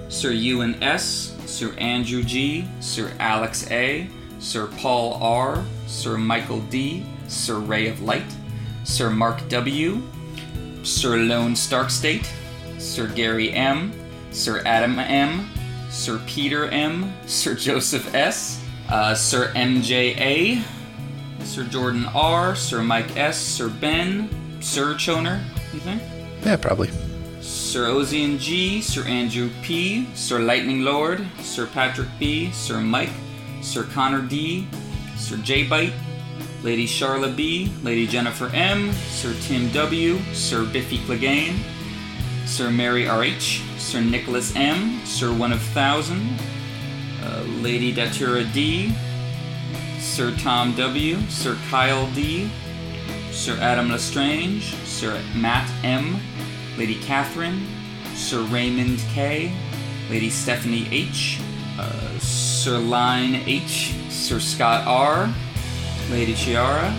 Sir Ewan S, Sir Andrew G, Sir Alex A, Sir Paul R, Sir Michael D, Sir Ray of Light, Sir Mark W, Sir Lone Stark State, Sir Gary M, Sir Adam M, Sir Peter M, Sir Joseph S, uh, Sir MJA, Sir Jordan R, Sir Mike S, Sir Ben, Sir Choner, you think? yeah, probably. Sir Ozian G, Sir Andrew P, Sir Lightning Lord, Sir Patrick B, Sir Mike, Sir Connor D, Sir J Bite, Lady Charla B, Lady Jennifer M, Sir Tim W, Sir Biffy Clegane, Sir Mary RH, Sir Nicholas M, Sir One of Thousand, uh, Lady Datura D, Sir Tom W, Sir Kyle D, Sir Adam Lestrange, Sir Matt M, Lady Catherine, Sir Raymond K, Lady Stephanie H, uh, Sir Line H, Sir Scott R, Lady Chiara,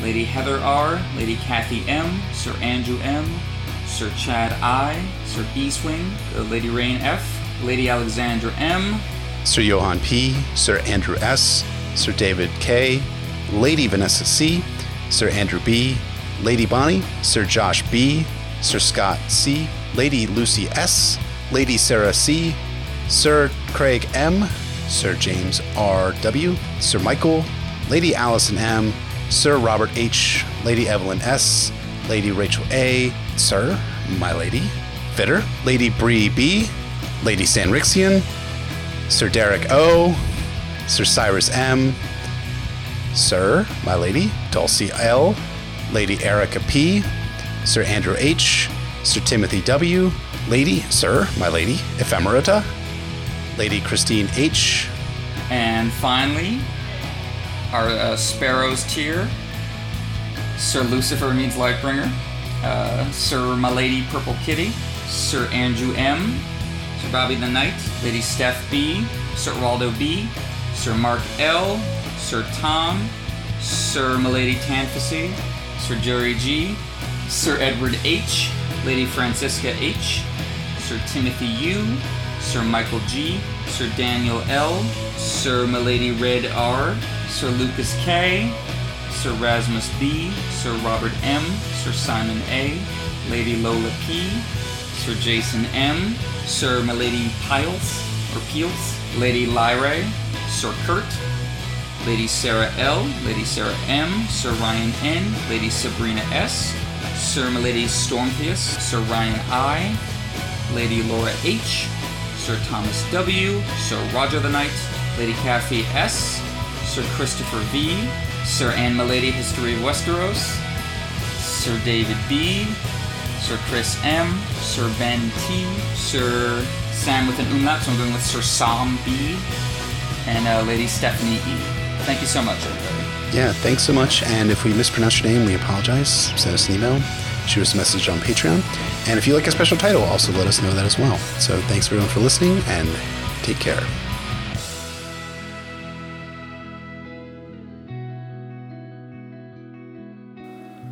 Lady Heather R, Lady Kathy M, Sir Andrew M, Sir Chad I, Sir Beeswing, uh, Lady Rain F, Lady Alexandra M, Sir Johan P, Sir Andrew S, Sir David K, Lady Vanessa C, Sir Andrew B, Lady Bonnie, Sir Josh B, Sir Scott C, Lady Lucy S, Lady Sarah C, Sir Craig M, Sir James R W, Sir Michael, Lady Allison M, Sir Robert H, Lady Evelyn S, Lady Rachel A, Sir, my lady, Fitter, Lady Bree B, Lady Sanrixian, Sir Derek O, Sir Cyrus M, Sir, my lady, Dulcie L, Lady Erica P, Sir Andrew H, Sir Timothy W, Lady, Sir, my lady, Ephemerata, Lady Christine H, and finally, our uh, Sparrows tier, Sir Lucifer needs Lightbringer, uh, Sir Milady Purple Kitty, Sir Andrew M, Sir Bobby the Knight, Lady Steph B, Sir Waldo B, Sir Mark L, Sir Tom, Sir Milady Tanfasy, Sir Jerry G, Sir Edward H, Lady Francisca H, Sir Timothy U, Sir Michael G, Sir Daniel L, Sir Milady Red R, Sir Lucas K, Sir Rasmus B, Sir Robert M, Sir Simon A, Lady Lola P, Sir Jason M, Sir Milady Piles or Peels, Lady Lyre, Sir Kurt, Lady Sarah L, Lady Sarah M, Sir Ryan N, Lady Sabrina S, Sir Milady Stormtheus, Sir Ryan I, Lady Laura H, Sir Thomas W, Sir Roger the Knight, Lady Kathy S, Sir Christopher V, Sir Anne Milady History of Westeros, Sir David B, Sir Chris M, Sir Ben T, Sir Sam with an umlaut, so I'm going with Sir Sam B, and uh, Lady Stephanie E. Thank you so much, everybody. Yeah, thanks so much. And if we mispronounced your name, we apologize. Send us an email, shoot us a message on Patreon. And if you like a special title, also let us know that as well. So thanks everyone for listening and take care.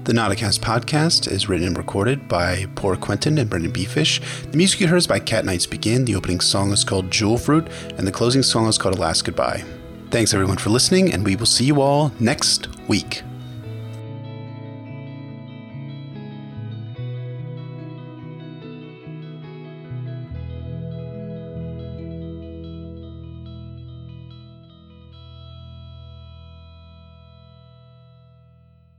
The Notacast podcast is written and recorded by PoorQuentyn and BryndenBFish. The music you heard is by Cat Nights Begin. The opening song is called Jewel Fruit, and the closing song is called A Last Goodbye. Thanks everyone for listening, and we will see you all next week.